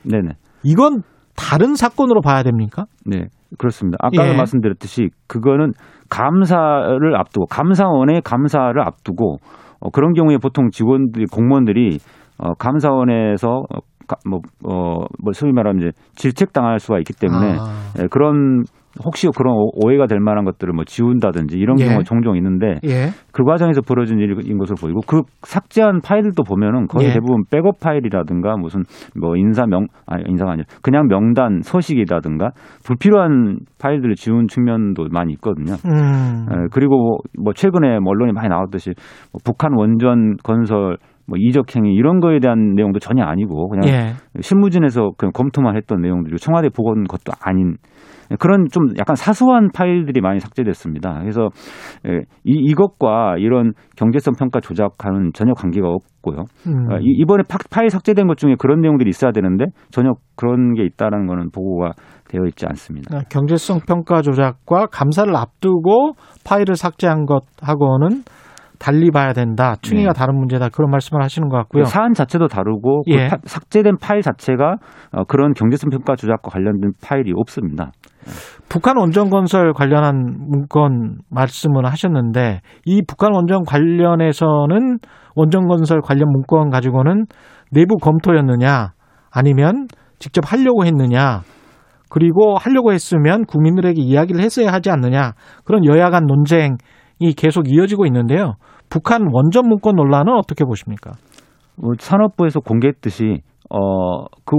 Speaker 7: 네네.
Speaker 2: 이건 다른 사건으로 봐야 됩니까?
Speaker 7: 네, 그렇습니다. 아까
Speaker 2: 예.
Speaker 7: 말씀드렸듯이 그거는 감사를 앞두고 감사원의 감사를 앞두고 어, 그런 경우에 보통 직원들이 공무원들이 어, 감사원에서 뭐, 어, 뭐 소위 말하면 이제 질책당할 수가 있기 때문에
Speaker 2: 아,
Speaker 7: 예, 그런 혹시 그런 오- 오해가 될 만한 것들을 뭐 지운다든지 이런
Speaker 2: 예.
Speaker 7: 경우가 종종 있는데
Speaker 2: 예.
Speaker 7: 그 과정에서 벌어진 일인 것으로 보이고 그 삭제한 파일들도 보면은 거의
Speaker 2: 예.
Speaker 7: 대부분 백업 파일이라든가 무슨 뭐 인사 명 아니 인사가 아니라 그냥 명단 서식이라든가 불필요한 파일들을 지운 측면도 많이 있거든요.
Speaker 2: 음.
Speaker 7: 에, 그리고 뭐 최근에 뭐 언론에 많이 나왔듯이 뭐 북한 원전 건설 뭐 이적 행위 이런 거에 대한 내용도 전혀 아니고 그냥
Speaker 2: 예.
Speaker 7: 실무진에서 그냥 검토만 했던 내용들이고 청와대 보고는 것도 아닌 그런 좀 약간 사소한 파일들이 많이 삭제됐습니다. 그래서 예, 이, 이것과 이런 경제성 평가 조작하는 전혀 관계가 없고요.
Speaker 2: 음.
Speaker 7: 어, 이- 이번에 파, 파일 삭제된 것 중에 그런 내용들이 있어야 되는데 전혀 그런 게 있다는 거는 보고가 되어 있지 않습니다.
Speaker 2: 아, 경제성 평가 조작과 감사를 앞두고 파일을 삭제한 것하고는 달리 봐야 된다. 충이가
Speaker 7: 네.
Speaker 2: 다른 문제다. 그런 말씀을 하시는 것 같고요.
Speaker 7: 사안 자체도 다르고 그
Speaker 2: 예.
Speaker 7: 파- 삭제된 파일 자체가 어, 그런 경제성 평가 조작과 관련된 파일이 없습니다.
Speaker 2: 북한 원전 건설 관련한 문건 말씀을 하셨는데 이 북한 원전 관련해서는 원전 건설 관련 문건 가지고는 내부 검토였느냐 아니면 직접 하려고 했느냐 그리고 하려고 했으면 국민들에게 이야기를 했어야 하지 않느냐 그런 여야 간 논쟁 이 계속 이어지고 있는데요. 북한 원전 문건 논란은 어떻게 보십니까?
Speaker 7: 뭐 산업부에서 공개했듯이 어그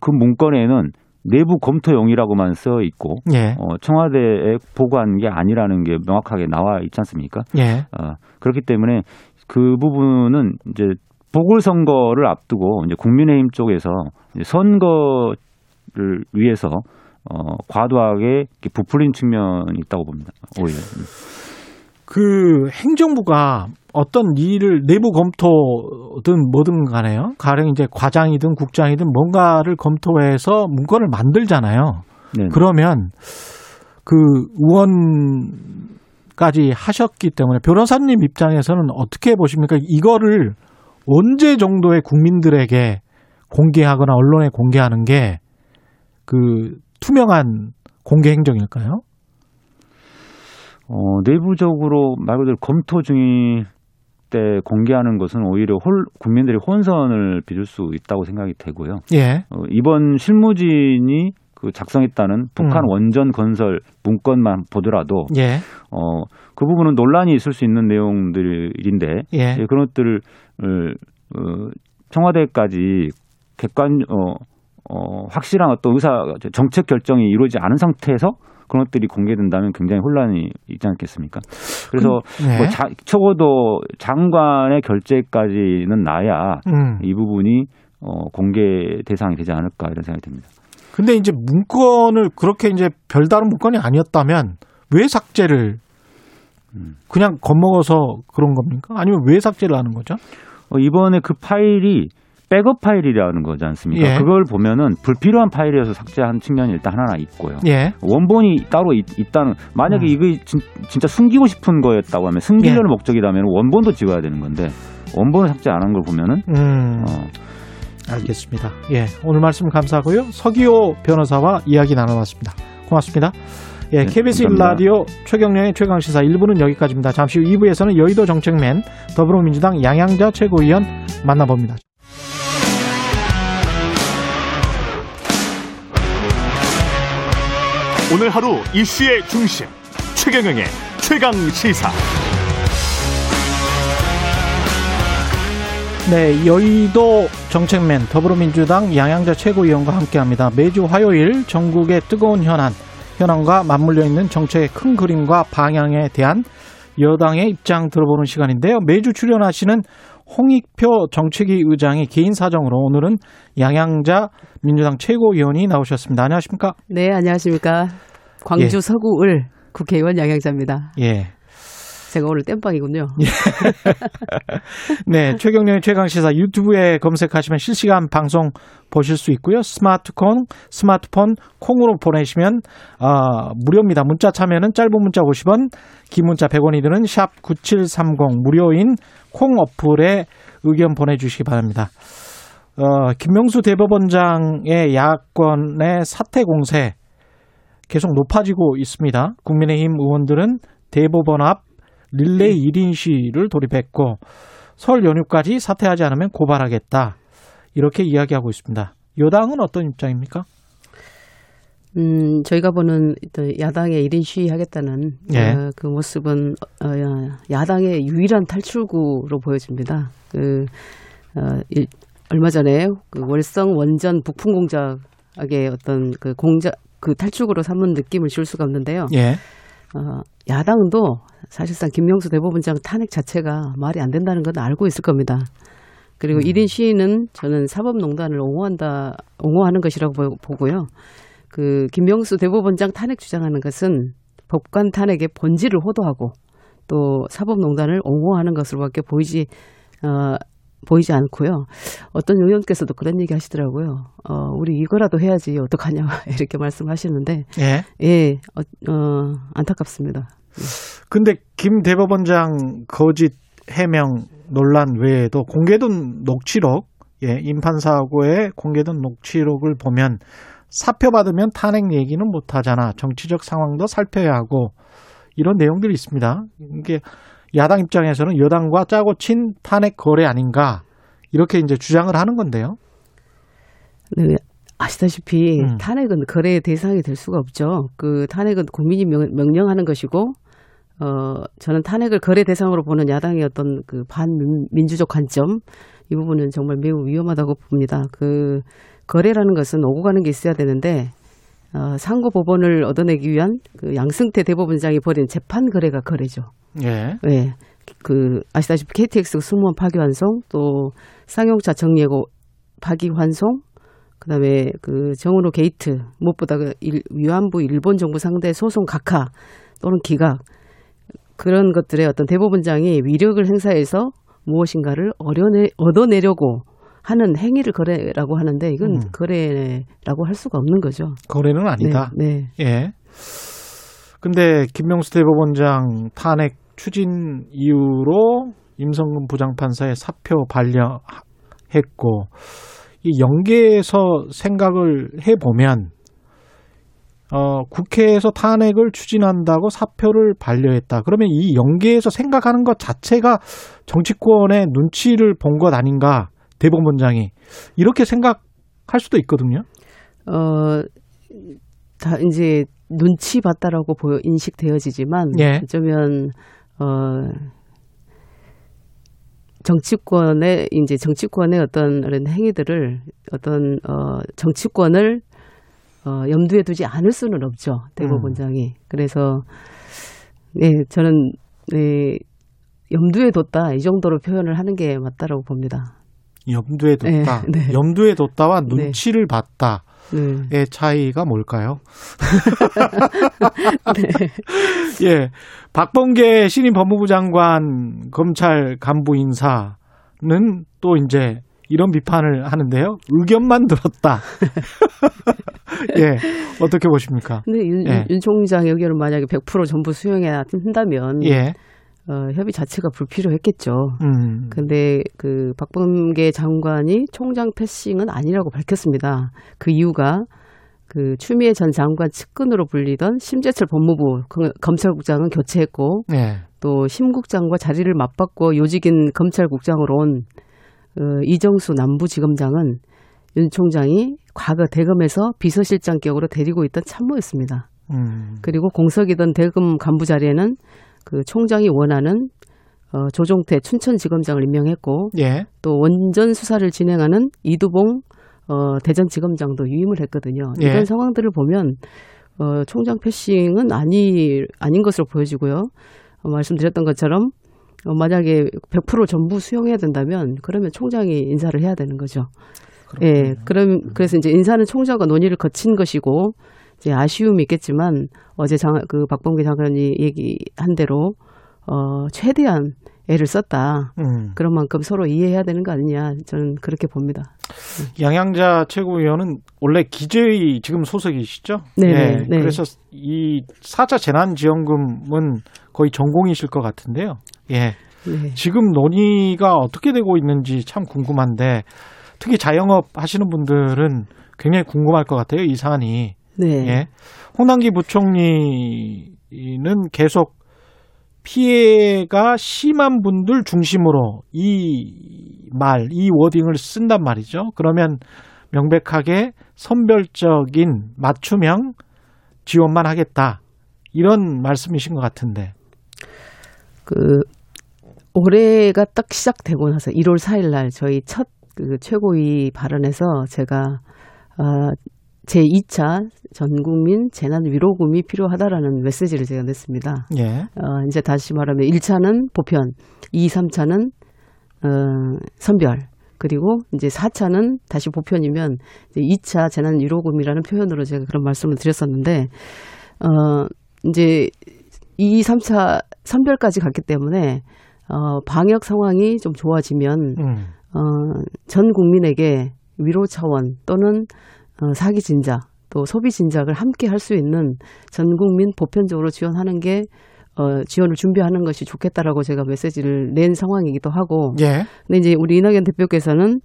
Speaker 7: 그 문건에는 내부 검토용이라고만 써 있고
Speaker 2: 예.
Speaker 7: 어, 청와대에 보고한 게 아니라는 게 명확하게 나와 있지 않습니까?
Speaker 2: 예.
Speaker 7: 어, 그렇기 때문에 그 부분은 이제 보궐선거를 앞두고 이제 국민의힘 쪽에서 이제 선거를 위해서 어, 과도하게 부풀린 측면이 있다고 봅니다. 오히려.
Speaker 2: 그 행정부가 어떤 일을 내부 검토든 뭐든 간에요. 가령 이제 과장이든 국장이든 뭔가를 검토해서 문건을 만들잖아요.
Speaker 7: 네.
Speaker 2: 그러면 그 의원까지 하셨기 때문에 변호사님 입장에서는 어떻게 보십니까? 이거를 언제 정도의 국민들에게 공개하거나 언론에 공개하는 게 그 투명한 공개 행정일까요?
Speaker 7: 어, 내부적으로 말 그대로 검토 중일 때 공개하는 것은 오히려 홀, 국민들이 혼선을 빚을 수 있다고 생각이 되고요.
Speaker 2: 예.
Speaker 7: 어, 이번 실무진이 그 작성했다는 북한
Speaker 2: 음.
Speaker 7: 원전 건설 문건만 보더라도
Speaker 2: 예.
Speaker 7: 어, 그 부분은 논란이 있을 수 있는 내용들인데
Speaker 2: 예.
Speaker 7: 예, 그런 것들을 어, 청와대까지 객관 어, 어, 확실한 어떤 의사 정책 결정이 이루어지지 않은 상태에서 그런 것들이 공개된다면 굉장히 혼란이 있지 않겠습니까? 그래서
Speaker 2: 네.
Speaker 7: 뭐 자, 적어도 장관의 결재까지는 나야
Speaker 2: 음.
Speaker 7: 이 부분이 어, 공개 대상이 되지 않을까 이런 생각이 듭니다.
Speaker 2: 근데 이제 문건을 그렇게 이제 별다른 문건이 아니었다면 왜 삭제를
Speaker 7: 음.
Speaker 2: 그냥 겁먹어서 그런 겁니까? 아니면 왜 삭제를 하는 거죠?
Speaker 7: 어, 이번에 그 파일이 백업 파일이라는 거지 않습니까?
Speaker 2: 예.
Speaker 7: 그걸 보면은 불필요한 파일이어서 삭제한 측면이 일단 하나 있고요.
Speaker 2: 예.
Speaker 7: 원본이 따로 있, 다는 만약에
Speaker 2: 음.
Speaker 7: 이거 진, 진짜 숨기고 싶은 거였다고 하면 숨기려는
Speaker 2: 예.
Speaker 7: 목적이라면 원본도 지워야 되는 건데 원본을 삭제 안 한 걸 보면은
Speaker 2: 음.
Speaker 7: 어,
Speaker 2: 알겠습니다. 예. 오늘 말씀 감사하고요. 서기호 변호사와 이야기 나눠봤습니다. 고맙습니다. 예,
Speaker 7: 네,
Speaker 2: KBS
Speaker 7: 감사합니다.
Speaker 2: 1라디오 최경련의 최강 시사 1부는 여기까지입니다. 잠시 후 2부에서는 여의도 정책맨 더불어민주당 양양자 최고위원 만나봅니다.
Speaker 1: 오늘 하루 이슈의 중심 최경영의 최강 시사.
Speaker 2: 네, 여의도 정책맨 더불어민주당 양양자 최고위원과 함께합니다. 매주 화요일 전국의 뜨거운 현안, 현안과 맞물려 있는 정책의 큰 그림과 방향에 대한 여당의 입장 들어보는 시간인데요. 매주 출연하시는 홍익표 정책위 의장이 개인 사정으로 오늘은 양양자 민주당 최고위원이 나오셨습니다. 안녕하십니까?
Speaker 8: 네, 안녕하십니까. 광주
Speaker 2: 예.
Speaker 8: 서구을 국회의원 양양자입니다.
Speaker 2: 예.
Speaker 8: 제가 오늘 땜빵이군요. [laughs]
Speaker 2: 네, 최경련의 최강 시사 유튜브에 검색하시면 실시간 방송 보실 수 있고요. 스마트폰, 스마트폰 콩으로 보내시면 어, 무료입니다. 문자 참여는 짧은 문자 50원, 긴 문자 100원이 드는 샵9730 무료인 콩 어플에 의견 보내 주시기 바랍니다. 어, 김명수 대법원장의 야권의 사퇴 공세 계속 높아지고 있습니다. 국민의힘 의원들은 대법원 앞 릴레이 1인 시를 돌입했고 설 연휴까지 사퇴하지 않으면 고발하겠다. 이렇게 이야기하고 있습니다. 여당은 어떤 입장입니까?
Speaker 8: 음, 저희가 보는 야당의 1인 시위하겠다는
Speaker 2: 예.
Speaker 8: 어, 그 모습은 어, 야당의 유일한 탈출구로 보여집니다. 그 어, 일, 얼마 전에 그 월성 원전 부품 공작의 어떤 그 공작 그 탈출구로 삼은 느낌을 줄 수가 없는데요.
Speaker 2: 예.
Speaker 8: 어, 야당도 사실상 김명수 대법원장 탄핵 자체가 말이 안 된다는 건 알고 있을 겁니다. 그리고
Speaker 2: 음.
Speaker 8: 1인 시위는 저는 사법농단을 옹호한다, 옹호하는 것이라고 보- 보고요. 그 김명수 대법원장 탄핵 주장하는 것은 법관 탄핵의 본질을 호도하고 또 사법농단을 옹호하는 것으로밖에 보이지 어, 보이지 않고요. 어떤 의원께서도 그런 얘기 하시더라고요. 어, 우리 이거라도 해야지 어떡하냐 [laughs] 이렇게 말씀하시는데
Speaker 2: 예.
Speaker 8: 예, 어, 어, 안타깝습니다.
Speaker 2: 근데 김 대법원장 거짓 해명 논란 외에도 공개된 녹취록, 예, 임판 사고의 공개된 녹취록을 보면 사표 받으면 탄핵 얘기는 못 하잖아. 정치적 상황도 살펴야 하고 이런 내용들이 있습니다. 이게 야당 입장에서는 여당과 짜고 친 탄핵 거래 아닌가 이렇게 이제 주장을 하는 건데요.
Speaker 8: 네, 아시다시피
Speaker 2: 음.
Speaker 8: 탄핵은 거래의 대상이 될 수가 없죠. 그 탄핵은 국민이 명, 명령하는 것이고, 어, 저는 탄핵을 거래 대상으로 보는 야당의 어떤 그 반민주적 관점, 이 부분은 정말 매우 위험하다고 봅니다. 그 거래라는 것은 오고 가는 게 있어야 되는데, 어, 상고 법원을 얻어내기 위한 그 양승태 대법원장이 벌인 재판 거래가 거래죠.
Speaker 2: 예.
Speaker 8: 네. 그 아시다시피 KTX 승무원 파기 환송 또 쌍용차 정리해고 파기 환송 그다음에 그 정운호 게이트 무엇보다 그 일, 위안부 일본 정부 상대 소송 각하 또는 기각 그런 것들의 어떤 대법원장이 위력을 행사해서 무엇인가를 어려내 얻어내려고 하는 행위를 거래라고 하는데 이건
Speaker 2: 음.
Speaker 8: 거래라고 할 수가 없는 거죠.
Speaker 2: 거래는 아니다.
Speaker 8: 네. 네.
Speaker 2: 예. 근데 김명수 대법원장 탄핵 추진 이후로 임성근 부장판사의 사표 반려했고 이 연계해서 생각을 해 보면 어, 국회에서 탄핵을 추진한다고 사표를 반려했다. 그러면 이 연계해서 생각하는 것 자체가 정치권의 눈치를 본 것 아닌가 대법원장이 이렇게 생각할 수도 있거든요.
Speaker 8: 어, 다 이제 눈치 봤다라고 보여 인식되어지지만
Speaker 2: 예.
Speaker 8: 어쩌면 어 정치권의 이제 정치권의 어떤 이런 행위들을 어떤 어 정치권을 어 염두에 두지 않을 수는 없죠 대법원장이 그래서 네 저는 네 염두에 뒀다 이 정도로 표현을 하는 게 맞다라고 봅니다.
Speaker 2: 염두에 뒀다.
Speaker 8: 네, [laughs] 네.
Speaker 2: 염두에 뒀다와 눈치를 봤다의
Speaker 8: 네.
Speaker 2: 차이가 뭘까요? [laughs] [laughs] 예. 박범계 신임 법무부 장관 검찰 간부 인사는 또 이제 이런 비판을 하는데요. 의견만 들었다. 예. 어떻게 보십니까?
Speaker 8: 근데 윤,
Speaker 2: 예.
Speaker 8: 윤 총장의 의견을 만약에 100% 전부 수용해야 한다면
Speaker 2: 예.
Speaker 8: 어, 협의 자체가 불필요했겠죠.
Speaker 2: 음.
Speaker 8: 근데 그 박범계 장관이 총장 패싱은 아니라고 밝혔습니다. 그 이유가 그 추미애 전 장관 측근으로 불리던 심재철 법무부 그- 검찰국장은 교체했고
Speaker 2: 예.
Speaker 8: 또 심국장과 자리를 맞바꿔 요직인 검찰국장으로 온 어, 이정수 남부지검장은 윤 총장이 과거 대검에서 비서실장격으로 데리고 있던 참모였습니다.
Speaker 2: 음.
Speaker 8: 그리고 공석이던 대검 간부 자리에는 그 총장이 원하는 어, 조종태 춘천지검장을 임명했고
Speaker 2: 예.
Speaker 8: 또 원전 수사를 진행하는 이두봉 어, 대전지검장도 유임을 했거든요.
Speaker 2: 예.
Speaker 8: 이런 상황들을 보면 어, 총장 패싱은 아니 아닌 것으로 보여지고요. 어, 말씀드렸던 것처럼 어, 만약에 100% 전부 수용해야 된다면 그러면 총장이 인사를 해야 되는 거죠. 예, 그럼 그래서 이제 인사는 총장과 논의를 거친 것이고 이제 아쉬움이 있겠지만 어제 장, 그 박범계 장관이 얘기한 대로 어, 최대한 애를 썼다.
Speaker 2: 음.
Speaker 8: 그런 만큼 서로 이해해야 되는 거 아니냐. 저는 그렇게 봅니다.
Speaker 2: 양양자 최고위원은 원래 기재위 지금 소속이시죠?
Speaker 8: 네,
Speaker 2: 예,
Speaker 8: 네, 네.
Speaker 2: 그래서 이 4차 재난지원금은 거의 전공이실 것 같은데요. 예.
Speaker 8: 네.
Speaker 2: 지금 논의가 어떻게 되고 있는지 참 궁금한데 특히 자영업 하시는 분들은 굉장히 궁금할 것 같아요. 이 사안이.
Speaker 8: 네.
Speaker 2: 예. 홍남기 부총리는 계속 피해가 심한 분들 중심으로 이 말, 이 워딩을 쓴단 말이죠. 그러면 명백하게 선별적인 맞춤형 지원만 하겠다. 이런 말씀이신 것 같은데.
Speaker 8: 그 올해가 딱 시작되고 나서 1월 4일 날 저희 첫 그 최고위 발언에서 제가 아, 제 2차 전국민 재난 위로금이 필요하다라는 메시지를 제가 냈습니다.
Speaker 2: 예.
Speaker 8: 어, 이제 다시 말하면 1차는 보편, 2, 3차는 어, 선별, 그리고 이제 4차는 다시 보편이면 이제 2차 재난 위로금이라는 표현으로 제가 그런 말씀을 드렸었는데 어, 이제 2, 3차 선별까지 갔기 때문에 어, 방역 상황이 좀 좋아지면
Speaker 2: 음.
Speaker 8: 어, 전 국민에게 위로 차원 또는 어, 사기 진작 또 소비 진작을 함께 할 수 있는 전 국민 보편적으로 지원하는 게 어, 지원을 준비하는 것이 좋겠다라고 제가 메시지를 낸 상황이기도 하고
Speaker 2: 예.
Speaker 8: 근데 이제 우리 이낙연 대표께서는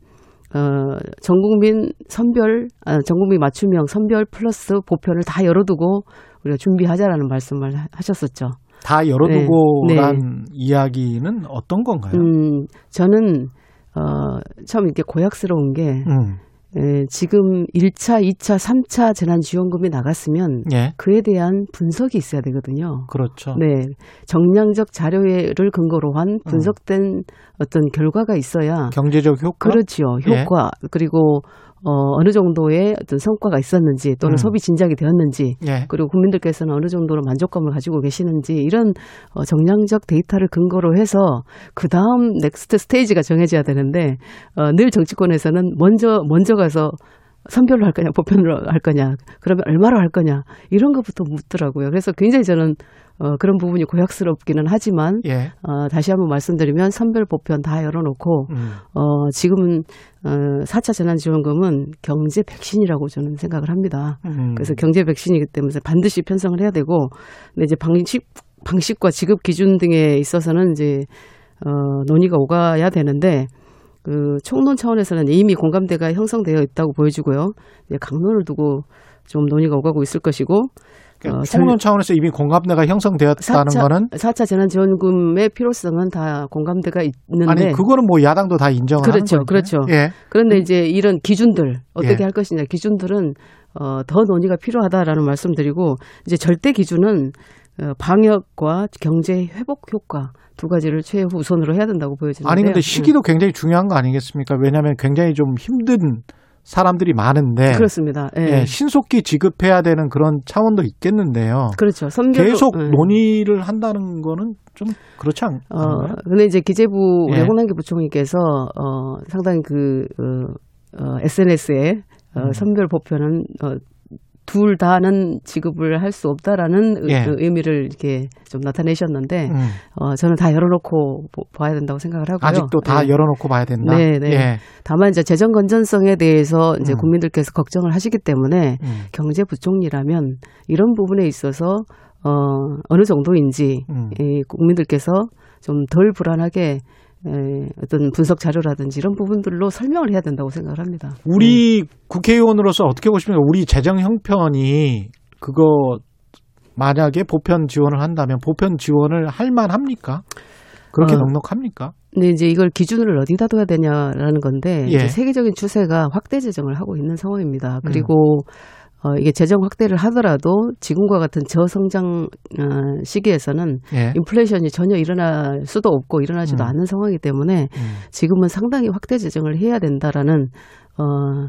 Speaker 8: 어, 전 국민 선별, 아, 전 국민 맞춤형 선별 플러스 보편을 다 열어두고 우리가 준비하자라는 말씀을 하- 하셨었죠.
Speaker 2: 다 열어두고란 이야기는 어떤 건가요?
Speaker 8: 음, 저는 어, 참 이렇게 고약스러운 게
Speaker 2: 음.
Speaker 8: 에, 지금 1차, 2차, 3차 재난지원금이 나갔으면
Speaker 2: 예.
Speaker 8: 그에 대한 분석이 있어야 되거든요.
Speaker 2: 그렇죠.
Speaker 8: 네. 정량적 자료를 근거로 한 분석된 어떤 결과가 있어야
Speaker 2: 경제적 효과.
Speaker 8: 그렇지요.
Speaker 2: 예.
Speaker 8: 효과 그리고 어, 어느 정도의 어떤 성과가 있었는지 또는
Speaker 2: 음.
Speaker 8: 소비 진작이 되었는지
Speaker 2: 예.
Speaker 8: 그리고 국민들께서는 어느 정도로 만족감을 가지고 계시는지 이런 어, 정량적 데이터를 근거로 해서 그 다음 next stage가 정해져야 되는데 어, 늘 정치권에서는 먼저 먼저 가서 선별로 할 거냐 보편으로 할 거냐 그러면 얼마로 할 거냐 이런 것부터 묻더라고요. 그래서 굉장히 저는 어, 그런 부분이 고약스럽기는 하지만
Speaker 2: 예.
Speaker 8: 어, 다시 한번 말씀드리면 선별 보편 다 열어놓고
Speaker 2: 음.
Speaker 8: 어, 지금은 어, 4차 재난지원금은 경제 백신이라고 저는 생각을 합니다.
Speaker 2: 음.
Speaker 8: 그래서 경제 백신이기 때문에 반드시 편성을 해야 되고, 근데 이제 방식 방식과 지급 기준 등에 있어서는 이제 어, 논의가 오가야 되는데 그 총론 차원에서는 이미 공감대가 형성되어 있다고 보여지고요. 이제 강론을 두고 좀 논의가 오가고 있을 것이고
Speaker 2: 그러니까
Speaker 8: 어,
Speaker 2: 총론 차원에서 이미 공감대가 형성되었다는
Speaker 8: 4차,
Speaker 2: 거는
Speaker 8: 4차 재난지원금의 필요성은 다 공감대가 있는데
Speaker 2: 아니 그거는 뭐 야당도 다 인정을
Speaker 8: 그렇죠,
Speaker 2: 하는 거니까요.
Speaker 8: 그렇죠.
Speaker 2: 예.
Speaker 8: 그런데 이제 이런 기준들 어떻게
Speaker 2: 예.
Speaker 8: 할 것이냐 기준들은 어, 더 논의가 필요하다라는 말씀드리고 이제 절대 기준은 어, 방역과 경제 회복 효과 두 가지를 최우선으로 해야 된다고 보여지는데요.
Speaker 2: 아니 근데 시기도 굉장히 중요한 거 아니겠습니까? 왜냐하면 굉장히 좀 힘든 사람들이 많은데
Speaker 8: 음, 그렇습니다. 예.
Speaker 2: 예, 신속히 지급해야 되는 그런 차원도 있겠는데요.
Speaker 8: 그렇죠. 선별
Speaker 2: 계속
Speaker 8: 예.
Speaker 2: 논의를 한다는 거는 좀 그렇지 않,
Speaker 8: 어,
Speaker 2: 않나요?
Speaker 8: 근데 이제 기재부
Speaker 2: 예.
Speaker 8: 홍남기 부총리께서 어, 상당히 그 어, 어, SNS에 어,
Speaker 2: 음.
Speaker 8: 선별 보편은 어, 둘 다는 지급을 할 수 없다라는 의-
Speaker 2: 예.
Speaker 8: 그 의미를 이렇게 좀 나타내셨는데
Speaker 2: 음,
Speaker 8: 어, 저는 다 열어놓고 보- 봐야 된다고 생각을 하고요.
Speaker 2: 아직도 다
Speaker 8: 네.
Speaker 2: 열어놓고 봐야 된다.
Speaker 8: 네, 네.
Speaker 2: 예.
Speaker 8: 다만 이제 재정 건전성에 대해서 이제
Speaker 2: 음.
Speaker 8: 국민들께서 걱정을 하시기 때문에
Speaker 2: 음,
Speaker 8: 경제부총리라면 이런 부분에 있어서 어, 어느 정도인지
Speaker 2: 음.
Speaker 8: 이 국민들께서 좀 덜 불안하게 에, 어떤 분석 자료라든지 이런 부분들로 설명을 해야 된다고 생각을 합니다.
Speaker 2: 우리 국회의원으로서 어떻게 보십니까? 우리 재정 형편이 그거 만약에 보편 지원을 한다면 보편 지원을 할 만합니까? 그렇게
Speaker 8: 어.
Speaker 2: 넉넉합니까?
Speaker 8: 근데 이제 이걸 기준을 어디다 둬야 되냐라는 건데
Speaker 2: 예.
Speaker 8: 이제 세계적인 추세가 확대 재정을 하고 있는
Speaker 2: 음.
Speaker 8: 상황입니다. 그리고 어, 이게 재정 확대를 하더라도 지금과 같은 저성장 어, 시기에서는
Speaker 2: 예.
Speaker 8: 인플레이션이 전혀 일어날 수도 없고 일어나지도
Speaker 2: 음.
Speaker 8: 않는 상황이기 때문에
Speaker 2: 음.
Speaker 8: 지금은 상당히 확대 재정을 해야 된다라는 어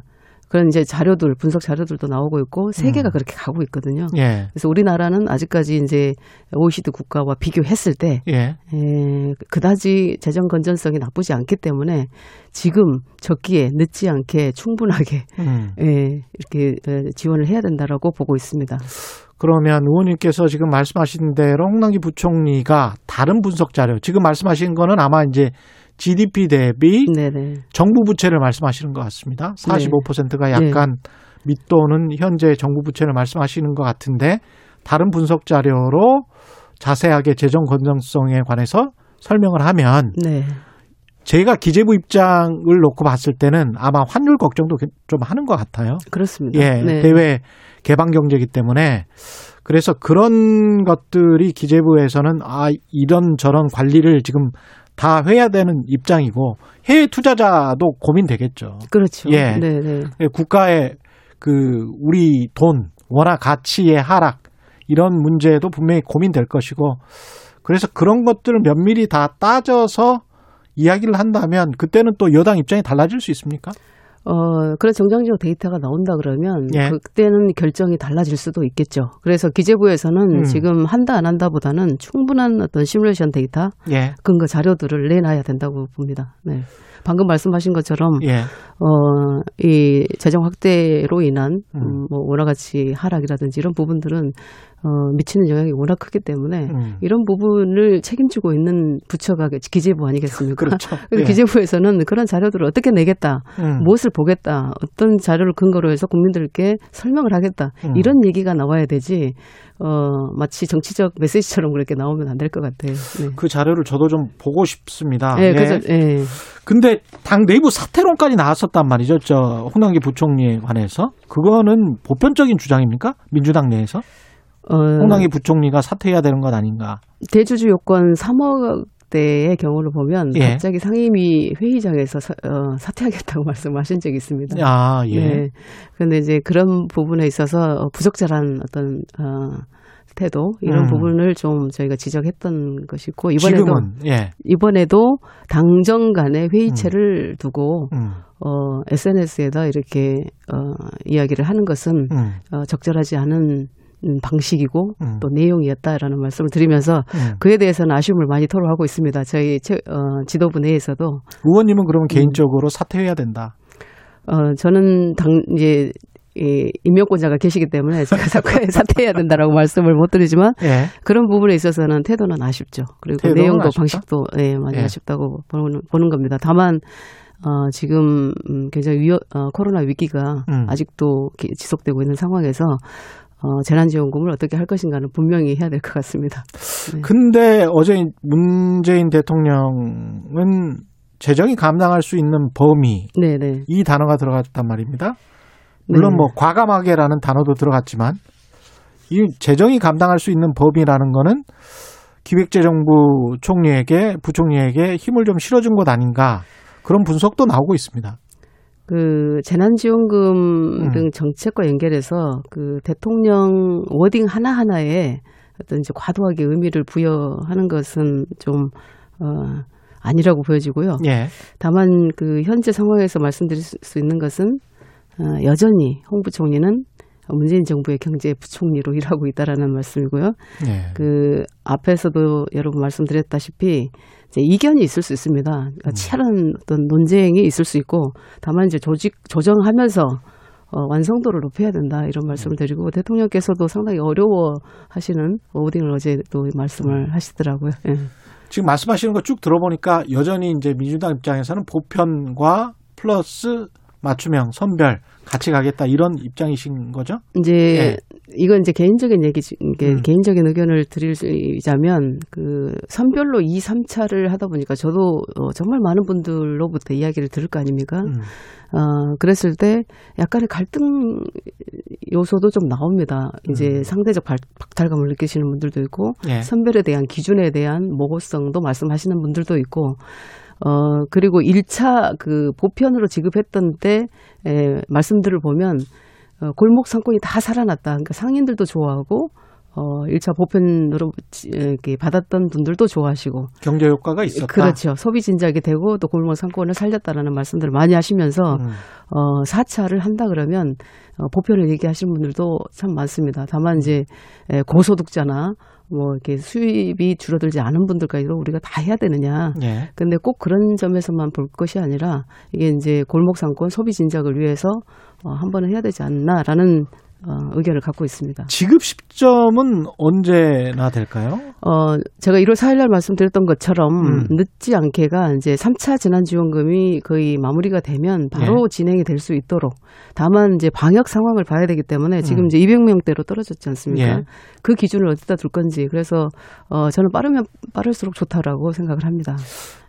Speaker 8: 그런 이제 자료들 분석 자료들도 나오고 있고 세계가
Speaker 2: 음.
Speaker 8: 그렇게 가고 있거든요.
Speaker 2: 예.
Speaker 8: 그래서 우리나라는 아직까지 이제 OECD 국가와 비교했을 때
Speaker 2: 예.
Speaker 8: 에, 그다지 재정 건전성이 나쁘지 않기 때문에 지금 적기에 늦지 않게 충분하게
Speaker 2: 음. [laughs]
Speaker 8: 예, 이렇게 에, 지원을 해야 된다라고 보고 있습니다.
Speaker 2: 그러면 의원님께서 지금 말씀하신 대로 홍남기 부총리가 다른 분석 자료, 지금 말씀하신 거는 아마 이제 GDP 대비
Speaker 8: 네네.
Speaker 2: 정부 부채를 말씀하시는 것 같습니다. 45%가
Speaker 8: 네.
Speaker 2: 약간 밑도는 현재 정부 부채를 말씀하시는 것 같은데 다른 분석 자료로 자세하게 재정 건전성에 관해서 설명을 하면
Speaker 8: 네.
Speaker 2: 제가 기재부 입장을 놓고 봤을 때는 아마 환율 걱정도 좀 하는 것 같아요.
Speaker 8: 그렇습니다.
Speaker 2: 예,
Speaker 8: 네.
Speaker 2: 대외 개방 경제이기 때문에 그래서 그런 것들이 기재부에서는 아 이런 저런 관리를 지금 다 해야 되는 입장이고 해외 투자자도 고민되겠죠.
Speaker 8: 그렇죠.
Speaker 2: 예.
Speaker 8: 네, 네.
Speaker 2: 국가의 그 우리 돈 워낙 가치의 하락 이런 문제도 분명히 고민될 것이고 그래서 그런 것들을 면밀히 다 따져서 이야기를 한다면 그때는 또 여당 입장이 달라질 수 있습니까?
Speaker 8: 어, 그런 정상적 데이터가 나온다 그러면
Speaker 2: 예.
Speaker 8: 그때는 결정이 달라질 수도 있겠죠. 그래서 기재부에서는
Speaker 2: 음.
Speaker 8: 지금 한다 안 한다보다는 충분한 어떤 시뮬레이션 데이터
Speaker 2: 예.
Speaker 8: 근거 자료들을 내놔야 된다고 봅니다. 네. 방금 말씀하신 것처럼
Speaker 2: 예.
Speaker 8: 어, 이 재정 확대로 인한
Speaker 2: 음.
Speaker 8: 음, 뭐 원화 가치 하락이라든지 이런 부분들은 어, 미치는 영향이 워낙 크기 때문에
Speaker 2: 음.
Speaker 8: 이런 부분을 책임지고 있는 부처가 기재부 아니겠습니까?
Speaker 2: 그렇죠. [laughs]
Speaker 8: 그래서
Speaker 2: 예.
Speaker 8: 기재부에서는 그런 자료들을 어떻게 내겠다,
Speaker 2: 음.
Speaker 8: 무엇을 보겠다, 어떤 자료를 근거로 해서 국민들께 설명을 하겠다
Speaker 2: 음.
Speaker 8: 이런 얘기가 나와야 되지. 어, 마치 정치적 메시지처럼 그렇게 나오면 안 될 것 같아요. 네.
Speaker 2: 그 자료를 저도 좀 보고 싶습니다.
Speaker 8: 예,
Speaker 2: 예.
Speaker 8: 그래서 예.
Speaker 2: 근데 당 내부 사퇴론까지 나왔었단 말이죠. 저 홍남기 부총리에 관해서 그거는 보편적인 주장입니까? 민주당 내에서
Speaker 8: 어,
Speaker 2: 홍남기 부총리가 사퇴해야 되는 것 아닌가?
Speaker 8: 대주주 요건 3억 대의 경우를 보면
Speaker 2: 예.
Speaker 8: 갑자기 상임위 회의장에서 사, 어, 사퇴하겠다고 [laughs] 말씀하신 적이 있습니다.
Speaker 2: 아 예.
Speaker 8: 네. 그런데 이제 그런 부분에 있어서 부적절한 어떤 어, 태도 이런
Speaker 2: 음.
Speaker 8: 부분을 좀 저희가 지적했던 것이고 이번에도
Speaker 2: 지금은 예.
Speaker 8: 이번에도 당정 간의 회의체를 두고
Speaker 2: 음,
Speaker 8: 어, SNS에다 이렇게 어, 이야기를 하는 것은
Speaker 2: 음,
Speaker 8: 어, 적절하지 않은 음, 방식이고
Speaker 2: 음.
Speaker 8: 또 내용이었다라는 말씀을 드리면서
Speaker 2: 음.
Speaker 8: 그에 대해서는 아쉬움을 많이 토로하고 있습니다. 저희 최- 어, 지도부 내에서도
Speaker 2: 의원님은 그러면
Speaker 8: 음.
Speaker 2: 개인적으로 사퇴해야 된다.
Speaker 8: 어, 저는 당 이제 이 임명권자가 계시기 때문에 제가 [laughs] 사퇴, 사퇴해야 된다라고 말씀을 못 드리지만
Speaker 2: 예.
Speaker 8: 그런 부분에 있어서는 태도는 아쉽죠. 그리고 내용도
Speaker 2: 아쉽다?
Speaker 8: 방식도 예, 많이
Speaker 2: 예.
Speaker 8: 아쉽다고 보는, 보는 겁니다. 다만 어, 지금 음, 굉장히 위어, 어, 코로나 위기가
Speaker 2: 음.
Speaker 8: 아직도 기- 지속되고 있는 상황에서 어, 재난지원금을 어떻게 할 것인가는 분명히 해야 될 것 같습니다. 네.
Speaker 2: 근데 어제 문재인 대통령은 재정이 감당할 수 있는 범위
Speaker 8: 네네.
Speaker 2: 이 단어가 들어갔단 말입니다. 물론
Speaker 8: 네.
Speaker 2: 뭐 과감하게라는 단어도 들어갔지만 이 재정이 감당할 수 있는 범위라는 거는 기획재정부 총리에게 부총리에게 힘을 좀 실어준 것 아닌가 그런 분석도 나오고 있습니다.
Speaker 8: 그 재난지원금
Speaker 2: 음.
Speaker 8: 등 정책과 연결해서 그 대통령 워딩 하나 하나에 어떤 이제 과도하게 의미를 부여하는 것은 좀 어, 아니라고 보여지고요.
Speaker 2: 예.
Speaker 8: 다만 그 현재 상황에서 말씀드릴 수- 수 있는 것은 어, 여전히 홍 부총리는 문재인 정부의 경제 부총리로 [laughs] 일하고 있다라는 말씀이고요.
Speaker 2: 예.
Speaker 8: 그 앞에서도 여러분 말씀드렸다시피 이제 이견이 있을 수 있습니다. 그러니까 치열한 어떤 논쟁이 있을 수 있고 다만 이제 조직 조정하면서 어, 완성도를 높여야 된다 이런 말씀을 드리고 대통령께서도 상당히 어려워하시는 워딩을 어제 또 말씀을 하시더라고요. 예.
Speaker 2: 지금 말씀하시는 거 쭉 들어보니까 여전히 이제 민주당 입장에서는 보편과 플러스 맞춤형 선별 같이 가겠다 이런 입장이신 거죠?
Speaker 8: 이제
Speaker 2: 예.
Speaker 8: 이건 이제 개인적인 이게
Speaker 2: 음.
Speaker 8: 개인적인 의견을 드리자면 그 선별로 2, 3차를 하다 보니까 저도 어, 정말 많은 분들로부터 이야기를 들을 거 아닙니까?
Speaker 2: 음.
Speaker 8: 어, 그랬을 때 약간의 갈등 요소도 좀 나옵니다. 이제
Speaker 2: 음.
Speaker 8: 상대적 발- 박탈감을 느끼시는 분들도 있고
Speaker 2: 예.
Speaker 8: 선별에 대한 기준에 대한 모호성도 말씀하시는 분들도 있고 어 그리고 1차 그 보편으로 지급했던 때 에, 말씀들을 보면 어, 골목 상권이 다 살아났다. 그러니까 상인들도 좋아하고 어, 1차 보편으로 이렇게 받았던 분들도 좋아하시고.
Speaker 2: 경제 효과가 있었다.
Speaker 8: 그렇죠. 소비 진작이 되고 또 골목 상권을 살렸다라는 말씀들을 많이 하시면서
Speaker 2: 음.
Speaker 8: 어, 4차를 한다 그러면 어, 보편을 얘기하시는 분들도 참 많습니다. 다만 이제 에, 고소득자나 뭐 이렇게 수입이 줄어들지 않은 분들까지도 우리가 다 해야 되느냐.
Speaker 2: 예.
Speaker 8: 근데 꼭 그런 점에서만 볼 것이 아니라 이게 이제 골목 상권 소비 진작을 위해서 어, 한 번은 해야 되지 않나라는 어, 의견을 갖고 있습니다.
Speaker 2: 지급 시점은 언제나 될까요?
Speaker 8: 어, 제가 1월 4일 날 말씀드렸던 것처럼
Speaker 2: 음.
Speaker 8: 늦지 않게가 이제 3차 재난지원금이 거의 마무리가 되면 바로
Speaker 2: 예.
Speaker 8: 진행이 될 수 있도록 다만 이제 방역 상황을 봐야 되기 때문에 지금
Speaker 2: 음.
Speaker 8: 이제 200명대로 떨어졌지 않습니까?
Speaker 2: 예.
Speaker 8: 그 기준을 어디다 둘 건지 그래서 어, 저는 빠르면 빠를수록 좋다라고 생각을 합니다.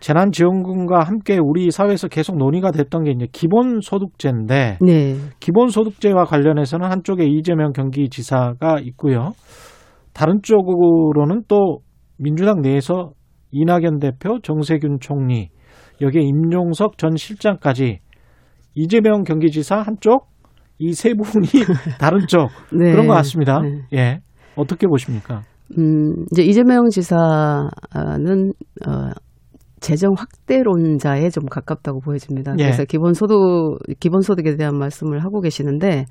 Speaker 2: 재난지원금과 함께 우리 사회에서 계속 논의가 됐던 게 이제 기본소득제인데
Speaker 8: 네.
Speaker 2: 기본소득제와 관련해서는 한쪽에 이재명 경기지사가 있고요. 다른 쪽으로는 또 민주당 내에서 이낙연 대표, 정세균 총리, 여기에 임용석 전 실장까지 이재명 경기지사 한쪽, 이 세 분이 [laughs] 다른 쪽
Speaker 8: 네.
Speaker 2: 그런 것 같습니다.
Speaker 8: 네.
Speaker 2: 예, 어떻게 보십니까?
Speaker 8: 음, 이제 이재명 지사는 어, 재정 확대론자에 좀 가깝다고 보여집니다.
Speaker 2: 예.
Speaker 8: 그래서 기본소득 기본소득에 대한 말씀을 하고 계시는데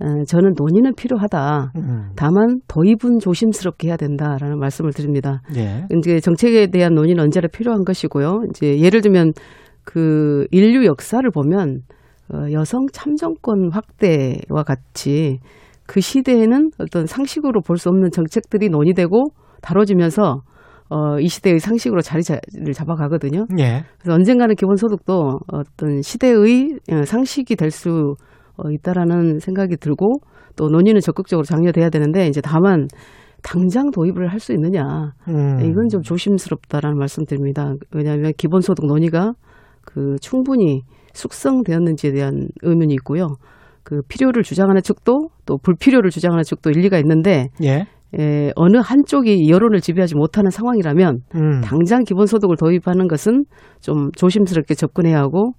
Speaker 8: 어, 저는 논의는 필요하다.
Speaker 2: 음,
Speaker 8: 다만 도입은 조심스럽게 해야 된다라는 말씀을 드립니다.
Speaker 2: 예,
Speaker 8: 이제 정책에 대한 논의는 언제나 필요한 것이고요. 이제 예를 들면 그 인류 역사를 보면 어, 여성 참정권 확대와 같이 그 시대에는 어떤 상식으로 볼 수 없는 정책들이 논의되고 다뤄지면서 어, 이 시대의 상식으로 자리를 잡아가거든요.
Speaker 2: 예,
Speaker 8: 그래서 언젠가는 기본소득도 어떤 시대의 어, 상식이 될수 어, 있다라는 생각이 들고 또 논의는 적극적으로 장려돼야 되는데 이제 다만 당장 도입을 할 수 있느냐
Speaker 2: 음,
Speaker 8: 이건 좀 조심스럽다라는 말씀드립니다. 왜냐하면 기본소득 논의가 그 충분히 숙성되었는지에 대한 의문이 있고요. 그 필요를 주장하는 측도 또 불필요를 주장하는 측도 일리가 있는데
Speaker 2: 예,
Speaker 8: 에, 어느 한쪽이 여론을 지배하지 못하는 상황이라면
Speaker 2: 음,
Speaker 8: 당장 기본소득을 도입하는 것은 좀 조심스럽게 접근해야 하고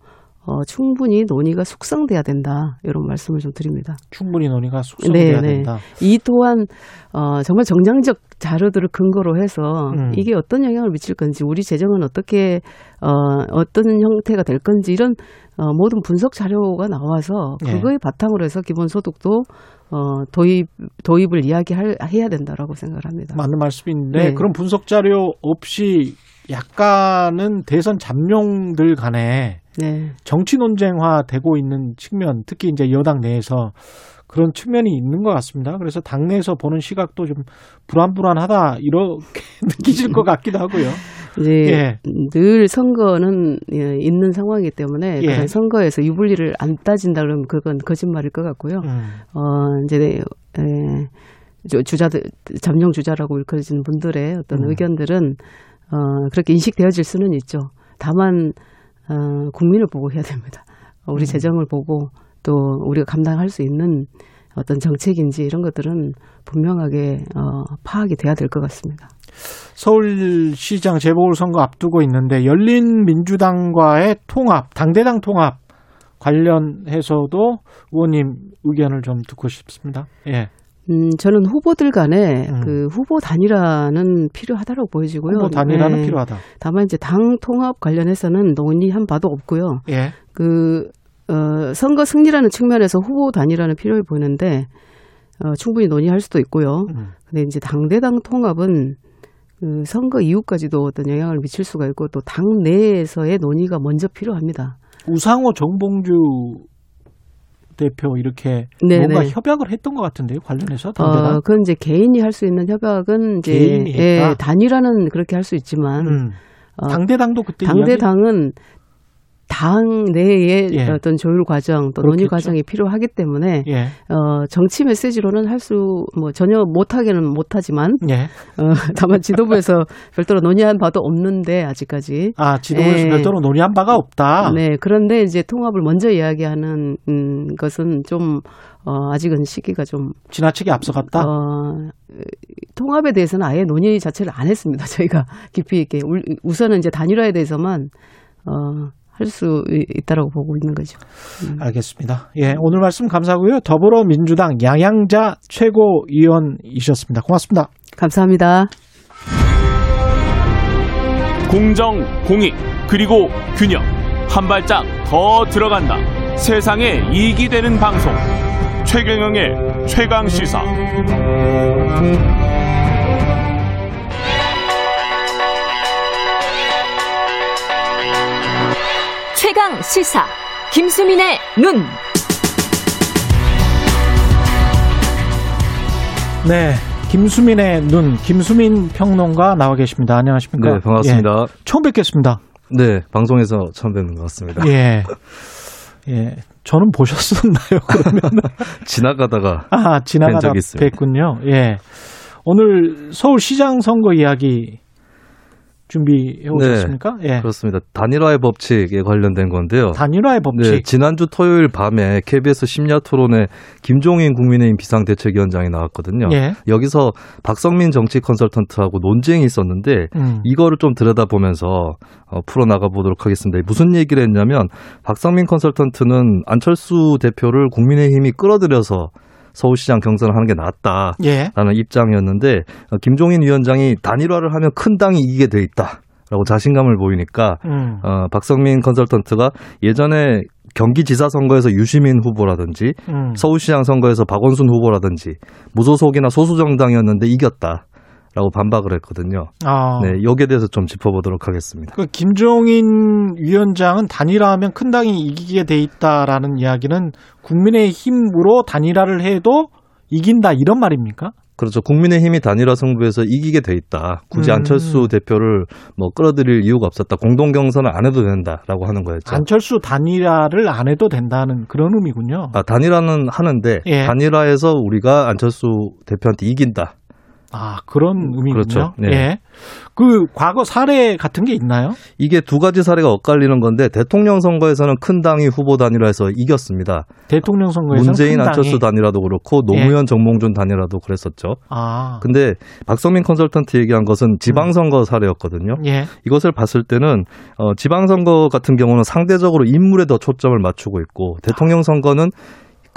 Speaker 8: 어, 충분히 논의가 숙성돼야 된다 이런 말씀을 좀 드립니다.
Speaker 2: 충분히 논의가 숙성돼야
Speaker 8: 네, 네.
Speaker 2: 된다.
Speaker 8: 이 또한 어, 정말 정량적 자료들을 근거로 해서
Speaker 2: 음.
Speaker 8: 이게 어떤 영향을 미칠 건지 우리 재정은 어떻게 어, 어떤 형태가 될 건지 이런 어, 모든 분석 자료가 나와서
Speaker 2: 예.
Speaker 8: 그거에 바탕으로 해서 기본소득도 어, 도입 도입을 이야기할 해야 된다라고 생각을 합니다.
Speaker 2: 맞는 말씀인데
Speaker 8: 네.
Speaker 2: 그런 분석 자료 없이 약간은 대선 잠룡들 간에
Speaker 8: 네.
Speaker 2: 정치 논쟁화 되고 있는 측면, 특히 이제 여당 내에서 그런 측면이 있는 것 같습니다. 그래서 당내에서 보는 시각도 좀 불안불안하다 이렇게 [laughs] 느끼실 것 같기도 하고요.
Speaker 8: 이제
Speaker 2: 예.
Speaker 8: 늘 선거는 예, 있는 상황이기 때문에
Speaker 2: 예.
Speaker 8: 그런 선거에서 유불리를 안 따진다 그러면 그건 거짓말일 것 같고요.
Speaker 2: 음,
Speaker 8: 어, 이제, 에, 주- 주자들, 잠룡 주자라고 일컬어지는 분들의 어떤
Speaker 2: 음.
Speaker 8: 의견들은, 어, 그렇게 인식되어질 수는 있죠. 다만, 어, 국민을 보고 해야 됩니다. 어, 우리
Speaker 2: 음.
Speaker 8: 재정을 보고 또 우리가 감당할 수 있는 어떤 정책인지 이런 것들은 분명하게, 어, 파악이 돼야 될 것 같습니다.
Speaker 2: 서울시장 재보궐선거 앞두고 있는데 열린 민주당과의 통합, 당대당 통합 관련해서도 의원님 의견을 좀 듣고 싶습니다. 예.
Speaker 8: 음, 저는 후보들 간에
Speaker 2: 음.
Speaker 8: 그 후보 단일화는 필요하다고 보여지고요.
Speaker 2: 후보 단일화는
Speaker 8: 네.
Speaker 2: 필요하다.
Speaker 8: 다만 이제 당 통합 관련해서는 논의한 바도 없고요.
Speaker 2: 예.
Speaker 8: 그 어, 선거 승리라는 측면에서 후보 단일화는 필요해 보이는데 어, 충분히 논의할 수도 있고요.
Speaker 2: 음.
Speaker 8: 근데 이제 당대당 통합은 그 선거 이후까지도 어떤 영향을 미칠 수가 있고 또 당 내에서의 논의가 먼저 필요합니다.
Speaker 2: 우상호 정봉주 대표 이렇게
Speaker 8: 네,
Speaker 2: 뭔가
Speaker 8: 네.
Speaker 2: 협약을 했던 것 같은데요. 관련해서.
Speaker 8: 어, 그건 이제 개인이 할 수 있는 협약은 이제
Speaker 2: 개인이?
Speaker 8: 예, 단일화는 그렇게 할 수 있지만
Speaker 2: 음.
Speaker 8: 어,
Speaker 2: 당대당도 그때
Speaker 8: 당대당은 당 내의
Speaker 2: 예.
Speaker 8: 어떤 조율 과정 또 논의
Speaker 2: 그렇겠죠.
Speaker 8: 과정이 필요하기 때문에
Speaker 2: 예.
Speaker 8: 어, 정치 메시지로는 할 수 뭐 전혀 못하기는 못하지만
Speaker 2: 예.
Speaker 8: 어, [laughs] 다만 지도부에서 별도로 논의한 바도 없는데 아직까지
Speaker 2: 아, 지도부에서
Speaker 8: 예.
Speaker 2: 별도로 논의한 바가 없다.
Speaker 8: 네 그런데 이제 통합을 먼저 이야기하는 음, 것은 좀 어, 아직은 시기가 좀
Speaker 2: 지나치게 앞서갔다.
Speaker 8: 어, 통합에 대해서는 아예 논의 자체를 안 했습니다. 저희가 [laughs] 깊이 있게 울- 우선은 이제 단일화에 대해서만 어, 할 수 있다라고 보고 있는 거죠.
Speaker 2: 알겠습니다. 예, 오늘 말씀 감사하고요. 더불어민주당 양양자 최고위원이셨습니다. 고맙습니다.
Speaker 8: 감사합니다.
Speaker 1: 공정, 공익, 그리고 균형. 한 발짝 더 들어간다. 세상에 이익이 되는 방송. 최경영의 최강 시사.
Speaker 3: 최강 시사 김수민의 눈.
Speaker 2: 네, 김수민의 눈, 김수민 평론가 나와 계십니다. 안녕하십니까?
Speaker 9: 네, 반갑습니다.
Speaker 2: 예, 처음 뵙겠습니다.
Speaker 9: 네, 방송에서 처음 뵙는 것 같습니다.
Speaker 2: 예. 예. 저는 보셨었나요, [laughs] 그러면? [laughs]
Speaker 9: 지나가다가.
Speaker 2: 아, 지나가다
Speaker 9: 적이 있습니다.
Speaker 2: 뵀군요. 예. 오늘 서울 시장 선거 이야기 준비해 오셨습니까? 예.
Speaker 9: 그렇습니다. 단일화의 법칙에 관련된 건데요.
Speaker 2: 단일화의 법칙.
Speaker 9: 네, 지난주 토요일 밤에 KBS 심야 토론에 김종인 국민의힘 비상대책위원장이 나왔거든요.
Speaker 2: 예.
Speaker 9: 여기서 박성민 정치 컨설턴트하고 논쟁이 있었는데
Speaker 2: 음.
Speaker 9: 이거를 좀 들여다보면서 어, 풀어나가 보도록 하겠습니다. 무슨 얘기를 했냐면 박성민 컨설턴트는 안철수 대표를 국민의힘이 끌어들여서 서울시장 경선을 하는 게 낫다.
Speaker 2: 예.
Speaker 9: 라는 입장이었는데 어, 김종인 위원장이 단일화를 하면 큰 당이 이기게 돼 있다. 라고 자신감을 보이니까
Speaker 2: 음.
Speaker 9: 어, 박성민 컨설턴트가 예전에 경기지사 선거에서 유시민 후보라든지
Speaker 2: 음.
Speaker 9: 서울시장 선거에서 박원순 후보라든지 무소속이나 소수정당이었는데 이겼다. 라고 반박을 했거든요.
Speaker 2: 아.
Speaker 9: 네, 여기에 대해서 좀 짚어보도록 하겠습니다.
Speaker 2: 그 김종인 위원장은 단일화하면 큰 당이 이기게 돼 있다라는 이야기는 국민의 힘으로 단일화를 해도 이긴다 이런 말입니까?
Speaker 9: 그렇죠. 국민의힘이 단일화 승부에서 이기게 돼 있다. 굳이
Speaker 2: 음.
Speaker 9: 안철수 대표를 뭐 끌어들일 이유가 없었다. 공동 경선을 안 해도 된다라고 하는 거였죠.
Speaker 2: 안철수 단일화를 안 해도 된다는 그런 의미군요.
Speaker 9: 아, 단일화는 하는데
Speaker 2: 예.
Speaker 9: 단일화에서 우리가 안철수 대표한테 이긴다.
Speaker 2: 아, 그런 의미군요.
Speaker 9: 그렇죠. 네.
Speaker 2: 예. 그 과거 사례 같은 게 있나요?
Speaker 9: 이게 두 가지 사례가 엇갈리는 건데 대통령 선거에서는 큰 당이 후보 단일화에서 이겼습니다.
Speaker 2: 대통령 선거에서
Speaker 9: 문재인 안철수 단일화도 그렇고 노무현 정몽준 단일화도 그랬었죠.
Speaker 2: 아.
Speaker 9: 근데 박성민 컨설턴트 얘기한 것은 지방 선거 사례였거든요.
Speaker 2: 예.
Speaker 9: 이것을 봤을 때는 어, 지방 선거 같은 경우는 상대적으로 인물에 더 초점을 맞추고 있고 대통령 선거는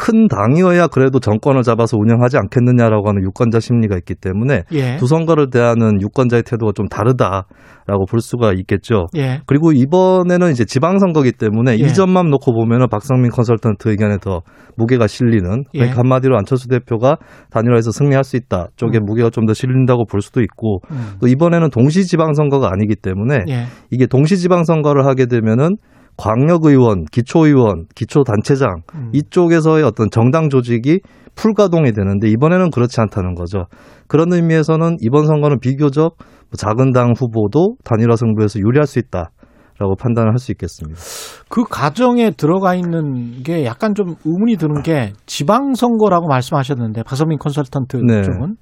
Speaker 9: 큰 당이어야 그래도 정권을 잡아서 운영하지 않겠느냐라고 하는 유권자 심리가 있기 때문에
Speaker 2: 예.
Speaker 9: 두 선거를 대하는 유권자의 태도가 좀 다르다라고 볼 수가 있겠죠.
Speaker 2: 예.
Speaker 9: 그리고 이번에는 이제 지방선거기 때문에
Speaker 2: 예.
Speaker 9: 이 점만 놓고 보면은 박성민 컨설턴트 의견에 더 무게가 실리는
Speaker 2: 예.
Speaker 9: 그러니까 한마디로 안철수 대표가 단일화에서 승리할 수 있다 쪽에
Speaker 2: 음.
Speaker 9: 무게가 좀 더 실린다고 볼 수도 있고
Speaker 2: 음.
Speaker 9: 또 이번에는 동시 지방선거가 아니기 때문에
Speaker 2: 예.
Speaker 9: 이게 동시 지방선거를 하게 되면은 광역의원, 기초의원, 기초단체장
Speaker 2: 음.
Speaker 9: 이쪽에서의 어떤 정당 조직이 풀가동이 되는데 이번에는 그렇지 않다는 거죠. 그런 의미에서는 이번 선거는 비교적 뭐 작은 당 후보도 단일화 승부에서 유리할 수 있다 라고 판단을 할 수 있겠습니다.
Speaker 2: 그 과정에 들어가 있는 게 약간 좀 의문이 드는 게 지방선거라고 말씀하셨는데 박성민 컨설턴트
Speaker 9: 네.
Speaker 2: 쪽은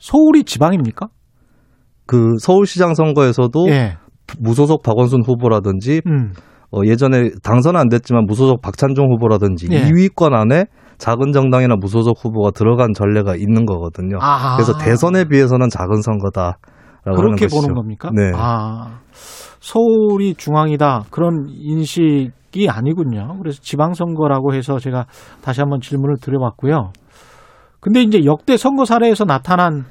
Speaker 2: 서울이 지방입니까?
Speaker 9: 그 서울시장 선거에서도
Speaker 2: 예.
Speaker 9: 무소속 박원순 후보라든지
Speaker 2: 음.
Speaker 9: 어, 예전에 당선은 안 됐지만 무소속 박찬종 후보라든지
Speaker 2: 예.
Speaker 9: 2위권 안에 작은 정당이나 무소속 후보가 들어간 전례가 있는 거거든요.
Speaker 2: 아하.
Speaker 9: 그래서 대선에 비해서는 작은 하는
Speaker 2: 그렇게. 보는 겁니까?
Speaker 9: 네.
Speaker 2: 아, 서울이 중앙이다 그런 인식이 아니군요. 그래서 지방선거라고 해서 제가 다시 한번 질문을 드려봤고요. 근데 이제 역대 선거 사례에서 나타난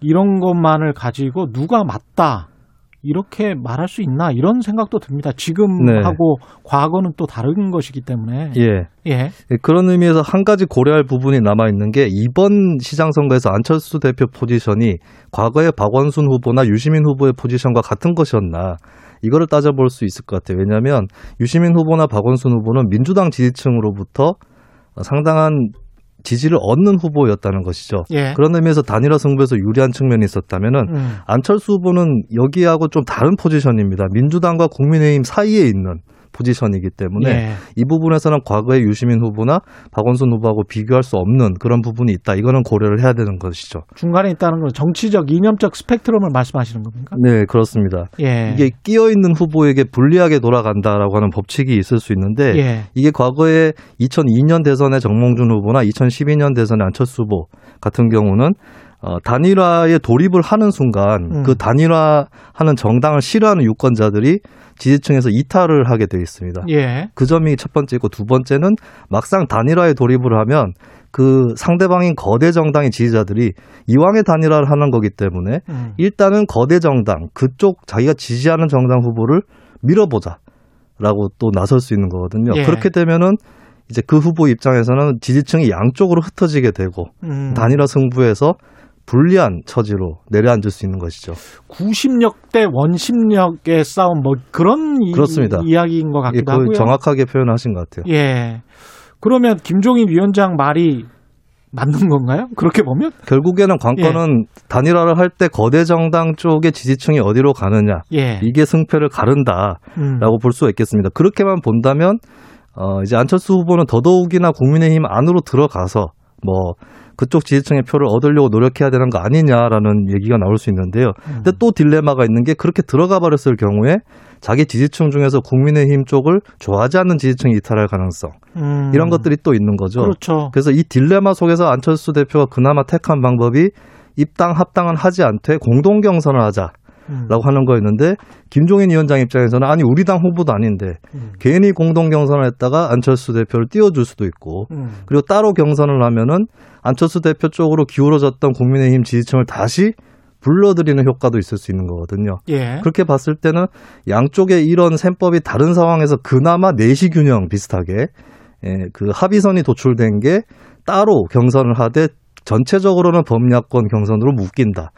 Speaker 2: 이런 것만을 가지고 누가 맞다 이렇게 말할 수 있나 이런 생각도 듭니다. 지금하고 과거는 또 다른 것이기 때문에
Speaker 9: 네. 예.
Speaker 2: 예.
Speaker 9: 예, 그런 의미에서 한 가지 고려할 부분이 남아 있는 게 이번 시장 선거에서 안철수 대표 포지션이 과거의 박원순 후보나 유시민 후보의 포지션과 같은 것이었나 이거를 따져볼 수 있을 것 같아요. 왜냐하면 유시민 후보나 박원순 후보는 민주당 지지층으로부터 상당한 지지를 얻는 후보였다는 것이죠.
Speaker 2: 예.
Speaker 9: 그런 의미에서 단일화 승부에서 유리한 측면이 있었다면은
Speaker 2: 음.
Speaker 9: 안철수 후보는 여기하고 좀 다른 포지션입니다. 민주당과 국민의힘 사이에 있는 포지션이기 때문에
Speaker 2: 예.
Speaker 9: 이 부분에서는 과거의 유시민 후보나 박원순 후보하고 비교할 수 없는 그런 부분이 있다. 이거는 고려를 해야 되는 것이죠.
Speaker 2: 중간에 있다는 건 정치적 이념적 스펙트럼을 말씀하시는 겁니까?
Speaker 9: 네, 그렇습니다.
Speaker 2: 예.
Speaker 9: 이게 끼어 있는 후보에게 불리하게 돌아간다라고 하는 법칙이 있을 수 있는데
Speaker 2: 예.
Speaker 9: 이게 과거에 2002년 대선의 정몽준 후보나 2012년 대선의 안철수 후보 같은 경우는 어, 단일화에 돌입을 하는 순간
Speaker 2: 음.
Speaker 9: 그 단일화하는 정당을 싫어하는 유권자들이 지지층에서 이탈을 하게 돼 있습니다.
Speaker 2: 예.
Speaker 9: 그 점이 첫 번째고 두 번째는 막상 단일화에 돌입을 하면 그 상대방인 거대 정당의 지지자들이 이왕에 단일화를 하는 거기 때문에
Speaker 2: 음.
Speaker 9: 일단은 거대 정당 그쪽 자기가 지지하는 정당 후보를 밀어보자라고 또 나설 수 있는 거거든요.
Speaker 2: 예.
Speaker 9: 그렇게 되면은 이제 그 후보 입장에서는 지지층이 양쪽으로 흩어지게 되고
Speaker 2: 음.
Speaker 9: 단일화 승부에서 불리한 처지로 내려앉을 수 있는 것이죠.
Speaker 2: 구심력 대 원심력의 싸움 뭐 그런 이,
Speaker 9: 그렇습니다.
Speaker 2: 이 야기인 것
Speaker 9: 예,
Speaker 2: 같기도
Speaker 9: 그
Speaker 2: 하고요.
Speaker 9: 정확하게 표현하신 것 같아요.
Speaker 2: 예. 그러면 김종인 위원장 말이 맞는 건가요? 그렇게 보면?
Speaker 9: 결국에는 관건은
Speaker 2: 예.
Speaker 9: 단일화를 할 때 거대 정당 쪽의 지지층이 어디로 가느냐
Speaker 2: 예.
Speaker 9: 이게 승패를 가른다라고
Speaker 2: 음.
Speaker 9: 볼 수가 있겠습니다. 그렇게만 본다면 어 이제 안철수 후보는 더더욱이나 국민의힘 안으로 들어가서 뭐 그쪽 지지층의 표를 얻으려고 노력해야 되는 거 아니냐라는 얘기가 나올 수 있는데요.
Speaker 2: 음.
Speaker 9: 근데 또 딜레마가 있는 게 그렇게 들어가 버렸을 경우에 자기 지지층 중에서 국민의힘 쪽을 좋아하지 않는 지지층이 이탈할 가능성
Speaker 2: 음.
Speaker 9: 이런 것들이 또 있는 거죠.
Speaker 2: 그렇죠.
Speaker 9: 그래서 이 딜레마 속에서 안철수 대표가 그나마 택한 방법이 입당 합당은 하지 않되 공동 경선을 하자 라고
Speaker 2: 음.
Speaker 9: 하는 거였는데 김종인 위원장 입장에서는 아니 우리 당 후보도 아닌데
Speaker 2: 음.
Speaker 9: 괜히 공동 경선을 했다가 안철수 대표를 띄워줄 수도 있고
Speaker 2: 음.
Speaker 9: 그리고 따로 경선을 하면은 안철수 대표 쪽으로 기울어졌던 국민의힘 지지층을 다시 불러들이는 효과도 있을 수 있는 거거든요.
Speaker 2: 예.
Speaker 9: 그렇게 봤을 때는 양쪽의 이런 셈법이 다른 상황에서 그나마 내시 균형 비슷하게 예, 그 합의선이 도출된 게 따로 경선을 하되 전체적으로는 범야권 경선으로 묶인다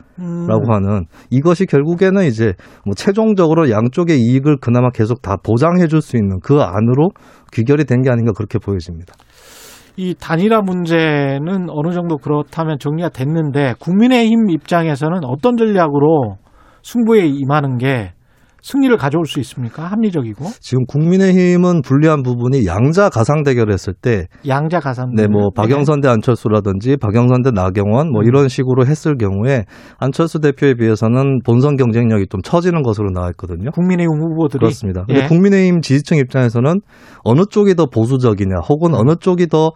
Speaker 9: 라고
Speaker 2: 음.
Speaker 9: 하는 이것이 결국에는 이제 뭐 최종적으로 양쪽의 이익을 그나마 계속 다 보장해 줄 수 있는 그 안으로 귀결이 된 게 아닌가 그렇게 보여집니다.
Speaker 2: 이 단일화 문제는 어느 정도 그렇다면 정리가 됐는데 국민의힘 입장에서는 어떤 전략으로 승부에 임하는 게 승리를 가져올 수 있습니까? 합리적이고
Speaker 9: 지금 국민의힘은 불리한 부분이 양자 가상 대결을 했을 때
Speaker 2: 양자 가산.
Speaker 9: 네, 뭐 박영선 대 안철수라든지 박영선 대 나경원 뭐 이런 식으로 했을 경우에 안철수 대표에 비해서는 본선 경쟁력이 좀 처지는 것으로 나왔거든요.
Speaker 2: 국민의힘 후보들이
Speaker 9: 그렇습니다. 근데
Speaker 2: 예.
Speaker 9: 국민의힘 지지층 입장에서는 어느 쪽이 더 보수적이냐, 혹은 어느 쪽이 더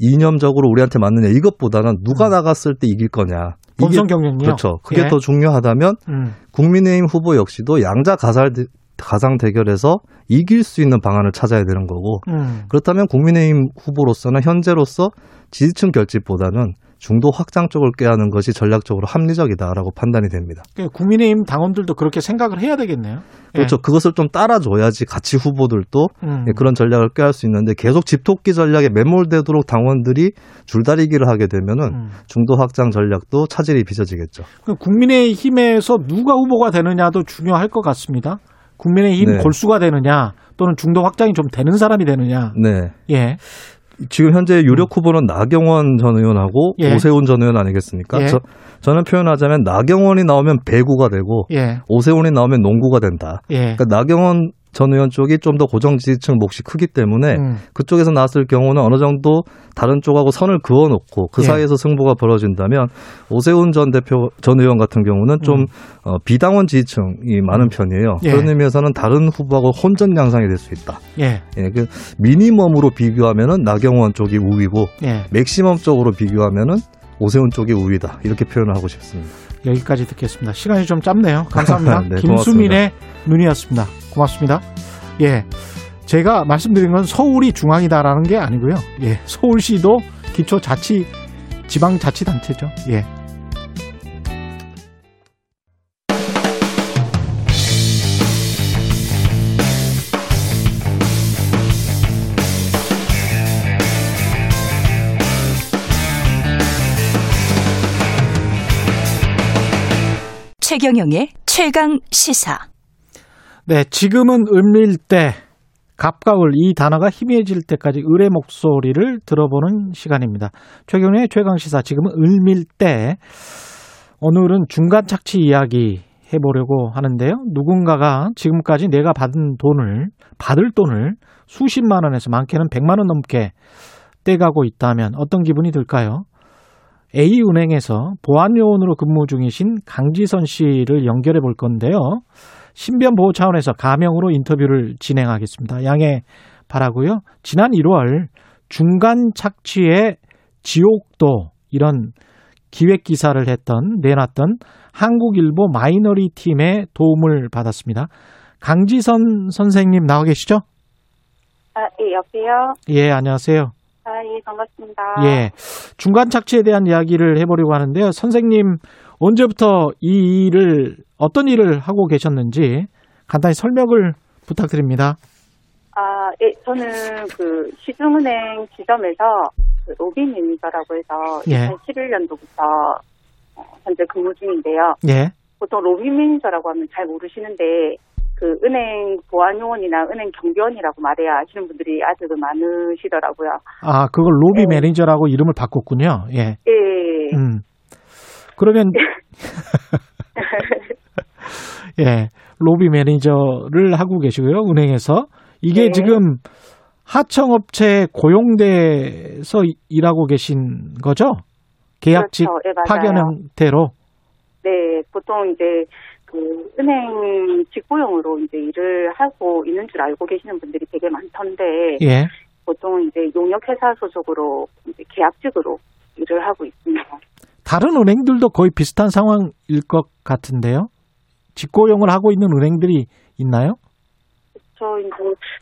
Speaker 9: 이념적으로 우리한테 맞느냐 이것보다는 누가
Speaker 2: 음.
Speaker 9: 나갔을 때 이길 거냐.
Speaker 2: 본선 경쟁력.
Speaker 9: 그렇죠. 그게
Speaker 2: 예.
Speaker 9: 더 중요하다면
Speaker 2: 음.
Speaker 9: 국민의힘 후보 역시도 양자 가살 가상 대결에서 이길 수 있는 방안을 찾아야 되는 거고
Speaker 2: 음.
Speaker 9: 그렇다면 국민의힘 후보로서는 현재로서 지지층 결집보다는 중도 확장 쪽을 꾀하는 것이 전략적으로 합리적이다라고 판단이 됩니다.
Speaker 2: 그러니까 국민의힘 당원들도 그렇게 생각을 해야 되겠네요. 예.
Speaker 9: 그렇죠. 그것을 좀 따라줘야지 같이 후보들도
Speaker 2: 음.
Speaker 9: 예, 그런 전략을 꾀할 수 있는데 계속 집토끼 전략에 매몰되도록 당원들이 줄다리기를 하게 되면은
Speaker 2: 음.
Speaker 9: 중도 확장 전략도 차질이 빚어지겠죠.
Speaker 2: 그 국민의힘에서 누가 후보가 되느냐도 중요할 것 같습니다. 국민의힘
Speaker 9: 네.
Speaker 2: 골수가 되느냐 또는 중도 확장이 좀 되는 사람이 되느냐.
Speaker 9: 네.
Speaker 2: 예.
Speaker 9: 지금 현재 유력 후보는 나경원 전 의원하고
Speaker 2: 예.
Speaker 9: 오세훈 전 의원 아니겠습니까?
Speaker 2: 예.
Speaker 9: 저, 저는 표현하자면 나경원이 나오면 배구가 되고
Speaker 2: 예.
Speaker 9: 오세훈이 나오면 농구가 된다.
Speaker 2: 예.
Speaker 9: 그러니까 나경원 전 의원 쪽이 좀 더 고정 지지층 몫이 크기 때문에
Speaker 2: 음.
Speaker 9: 그쪽에서 나왔을 경우는 어느 정도 다른 쪽하고 선을 그어 놓고 그
Speaker 2: 예.
Speaker 9: 사이에서 승부가 벌어진다면 오세훈 전 대표 전 의원 같은 경우는 좀
Speaker 2: 음.
Speaker 9: 어, 비당원 지지층이 많은 편이에요.
Speaker 2: 예.
Speaker 9: 그런 의미에서는 다른 후보하고 혼전 양상이 될 수 있다.
Speaker 2: 예.
Speaker 9: 예, 그 미니멈으로 비교하면은 나경원 쪽이 우위고
Speaker 2: 예.
Speaker 9: 맥시멈적으로 비교하면은 오세훈 쪽이 우위다 이렇게 표현을 하고 싶습니다.
Speaker 2: 여기까지 듣겠습니다. 시간이 좀 짧네요. 감사합니다. [laughs]
Speaker 9: 네,
Speaker 2: 김수민의 눈이었습니다. 고맙습니다. 예. 제가 말씀드린 건 서울이 중앙이다라는 게 아니고요. 예. 서울시도 기초자치 지방자치단체죠. 예.
Speaker 3: 최경영의 최강 시사.
Speaker 2: 네, 지금은 을밀 때, 갑가을 이 단어가 희미해질 때까지 을의 목소리를 들어보는 시간입니다. 최경련의 최강 시사, 지금은 을밀 때, 오늘은 중간 착취 이야기 해보려고 하는데요. 누군가가 지금까지 내가 받은 돈을, 받을 돈을 수십만 원에서 많게는 백만 원 넘게 떼가고 있다면 어떤 기분이 들까요? A은행에서 보안요원으로 근무 중이신 강지선 씨를 연결해 볼 건데요. 신변 보호 차원에서 가명으로 인터뷰를 진행하겠습니다. 양해 바라고요. 지난 1월 중간 착취의 지옥도 이런 기획 기사를 했던 내놨던 한국일보 마이너리 팀의 도움을 받았습니다. 강지선 선생님 나와 계시죠?
Speaker 10: 아, 예, 여보세요?
Speaker 2: 예, 안녕하세요.
Speaker 10: 아, 예, 반갑습니다.
Speaker 2: 예. 중간 착취에 대한 이야기를 해보려고 하는데요. 선생님, 언제부터 이 일을, 어떤 일을 하고 계셨는지 간단히 설명을 부탁드립니다.
Speaker 10: 아, 예, 저는 그 시중은행 지점에서 그 로비 매니저라고 해서
Speaker 2: 예.
Speaker 10: 2011년도부터 어, 현재 근무 중인데요.
Speaker 2: 예.
Speaker 10: 보통 로비 매니저라고 하면 잘 모르시는데 그 은행 보안요원이나 은행 경비원이라고 말해야 아시는 분들이 아직은 많으시더라고요.
Speaker 2: 아, 그걸 로비
Speaker 10: 네.
Speaker 2: 매니저라고 이름을 바꿨군요. 예.
Speaker 10: 예.
Speaker 2: 음. 그러면, [laughs] [laughs] 예. 로비 매니저를 하고 계시고요. 은행에서. 이게
Speaker 10: 네.
Speaker 2: 지금 하청업체 고용돼서 일하고 계신 거죠? 계약직
Speaker 10: 그렇죠. 예.
Speaker 2: 파견 형태로.
Speaker 10: 네, 보통 이제 그 은행 직고용으로 이제 일을 하고 있는 줄 알고 계시는 분들이 되게 많던데
Speaker 2: 예.
Speaker 10: 보통 이제 용역회사 소속으로 이제 계약직으로 일을 하고 있습니다.
Speaker 2: 다른 은행들도 거의 비슷한 상황일 것 같은데요. 직고용을 하고 있는 은행들이 있나요?
Speaker 10: 저 이제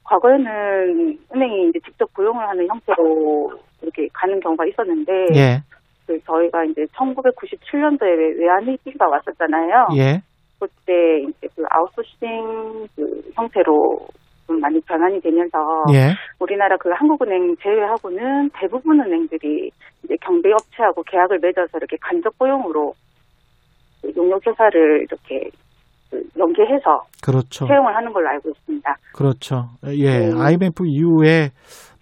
Speaker 10: 과거에는 은행이 이제 직접 고용을 하는 형태로 이렇게 가는 경우가 있었는데
Speaker 2: 예.
Speaker 10: 그 저희가 이제 1997년도에 외환위기가 왔었잖아요.
Speaker 2: 예.
Speaker 10: 그때 이제 그 아웃소싱 그 형태로 좀 많이 변환이 되면서
Speaker 2: 예.
Speaker 10: 우리나라 그 한국은행 제외하고는 대부분 은행들이 이제 경비업체하고 계약을 맺어서 이렇게 간접 고용으로 그 용역 회사를 이렇게 그 연계해서
Speaker 2: 그렇죠.
Speaker 10: 채용을 하는 걸로 알고 있습니다.
Speaker 2: 그렇죠. 예.
Speaker 10: 네.
Speaker 2: IMF 이후에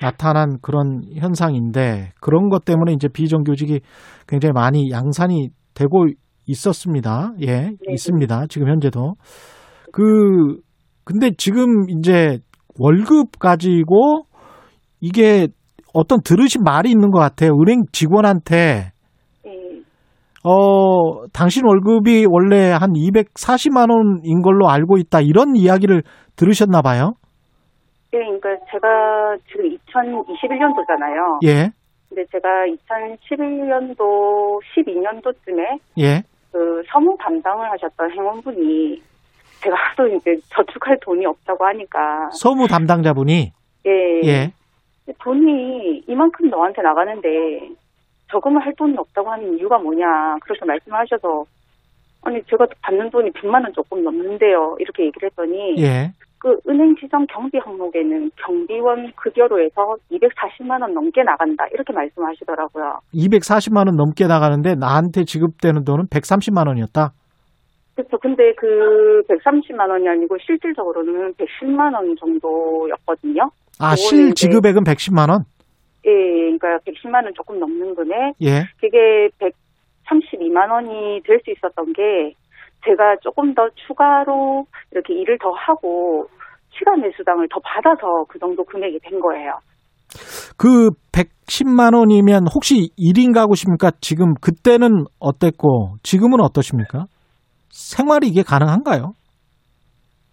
Speaker 2: 나타난 그런 현상인데 그런 것 때문에 이제 비정규직이 굉장히 많이 양산이 되고 있었습니다. 예. 있습니다. 지금 현재도. 그 근데 지금 이제 월급 가지고 이게 어떤 들으신 말이 있는 것 같아요. 은행 직원한테
Speaker 10: 예,
Speaker 2: 어, 당신 월급이 원래 한 240만 원인 걸로 알고 있다. 이런 이야기를 들으셨나 봐요.
Speaker 10: 예, 그러니까 제가 지금 2021년도잖아요.
Speaker 2: 예.
Speaker 10: 근데 제가 2011년도 12년도쯤에
Speaker 2: 예.
Speaker 10: 그 서무 담당을 하셨던 행원분이 제가 [laughs] 하도 이제 저축할 돈이 없다고 하니까.
Speaker 2: 서무 담당자분이?
Speaker 10: 예,
Speaker 2: 예.
Speaker 10: 돈이 이만큼 너한테 나가는데 저금을 할 돈이 없다고 하는 이유가 뭐냐 그렇게 말씀하셔서 아니 제가 받는 돈이 100만 원 조금 넘는데요 이렇게 얘기를 했더니
Speaker 2: 예.
Speaker 10: 그 은행 지정 경비 항목에는 경비원 급여로 해서 240만 원 넘게 나간다 이렇게 말씀하시더라고요.
Speaker 2: 240만 원 넘게 나가는데 나한테 지급되는 돈은 130만 원이었다.
Speaker 10: 그렇죠. 근데 그 130만 원이 아니고 실질적으로는 110만 원 정도였거든요.
Speaker 2: 아, 실 지급액은 110만 원?
Speaker 10: 예, 그러니까 110만 원 조금 넘는 금액.
Speaker 2: 예.
Speaker 10: 그게 132만 원이 될 수 있었던 게 제가 조금 더 추가로 이렇게 일을 더 하고 시간 외수당을 더 받아서 그 정도 금액이 된 거예요.
Speaker 2: 그 110만 원이면 혹시 1인 가구십니까? 지금 그때는 어땠고 지금은 어떠십니까? 생활이 이게 가능한가요?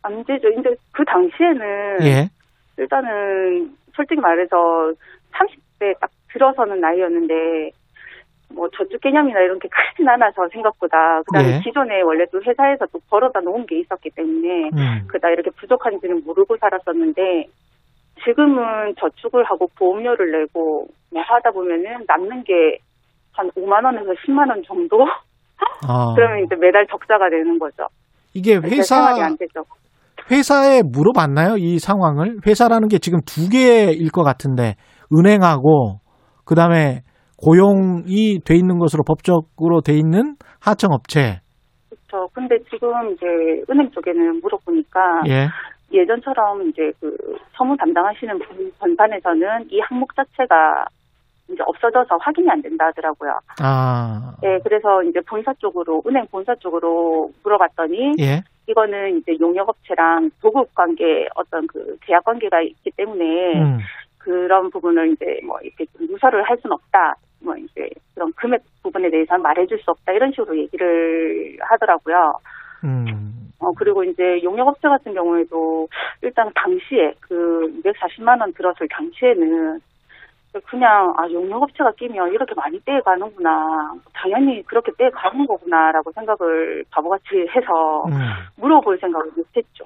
Speaker 10: 안 되죠. 근데 그 당시에는
Speaker 2: 예.
Speaker 10: 일단은 솔직히 말해서 30대 딱 들어서는 나이였는데 뭐 저축 개념이나 이런 게 크진 않아서 생각보다 그다음에
Speaker 2: 예.
Speaker 10: 기존에 원래 또 회사에서 또 벌어다 놓은 게 있었기 때문에
Speaker 2: 음.
Speaker 10: 그다 이렇게 부족한지는 모르고 살았었는데 지금은 저축을 하고 보험료를 내고 뭐 하다 보면은 남는 게 한 5만 원에서 10만 원 정도
Speaker 2: 아. [laughs]
Speaker 10: 그러면 이제 매달 적자가 되는 거죠.
Speaker 2: 이게 회사
Speaker 10: 안 되죠.
Speaker 2: 회사에 물어봤나요? 이 상황을? 회사라는 게 지금 두 개일 것 같은데 은행하고 그다음에 고용이 돼 있는 것으로 법적으로 돼 있는 하청 업체.
Speaker 10: 그렇죠. 근데 지금 이제 은행 쪽에는 물어보니까
Speaker 2: 예.
Speaker 10: 예전처럼 이제 그 서무 담당하시는 분 전반에서는 이 항목 자체가 이제 없어져서 확인이 안 된다 하더라고요.
Speaker 2: 아.
Speaker 10: 예, 그래서 이제 본사 쪽으로 은행 본사 쪽으로 물어봤더니
Speaker 2: 예.
Speaker 10: 이거는 이제 용역업체랑 도급 관계 어떤 그 계약 관계가 있기 때문에
Speaker 2: 음.
Speaker 10: 그런 부분을 이제 뭐 이렇게 좀 누설을 할 수는 없다. 뭐 이제 그런 금액 부분에 대해서는 말해줄 수 없다 이런 식으로 얘기를 하더라고요.
Speaker 2: 음.
Speaker 10: 어, 그리고 이제 용역업체 같은 경우에도 일단 당시에 그 240만 원 들었을 당시에는 그냥 아 용역업체가 끼면 이렇게 많이 떼가는구나 당연히 그렇게 떼가는 거구나라고 생각을 바보같이 해서
Speaker 2: 음.
Speaker 10: 물어볼 생각을 못했죠.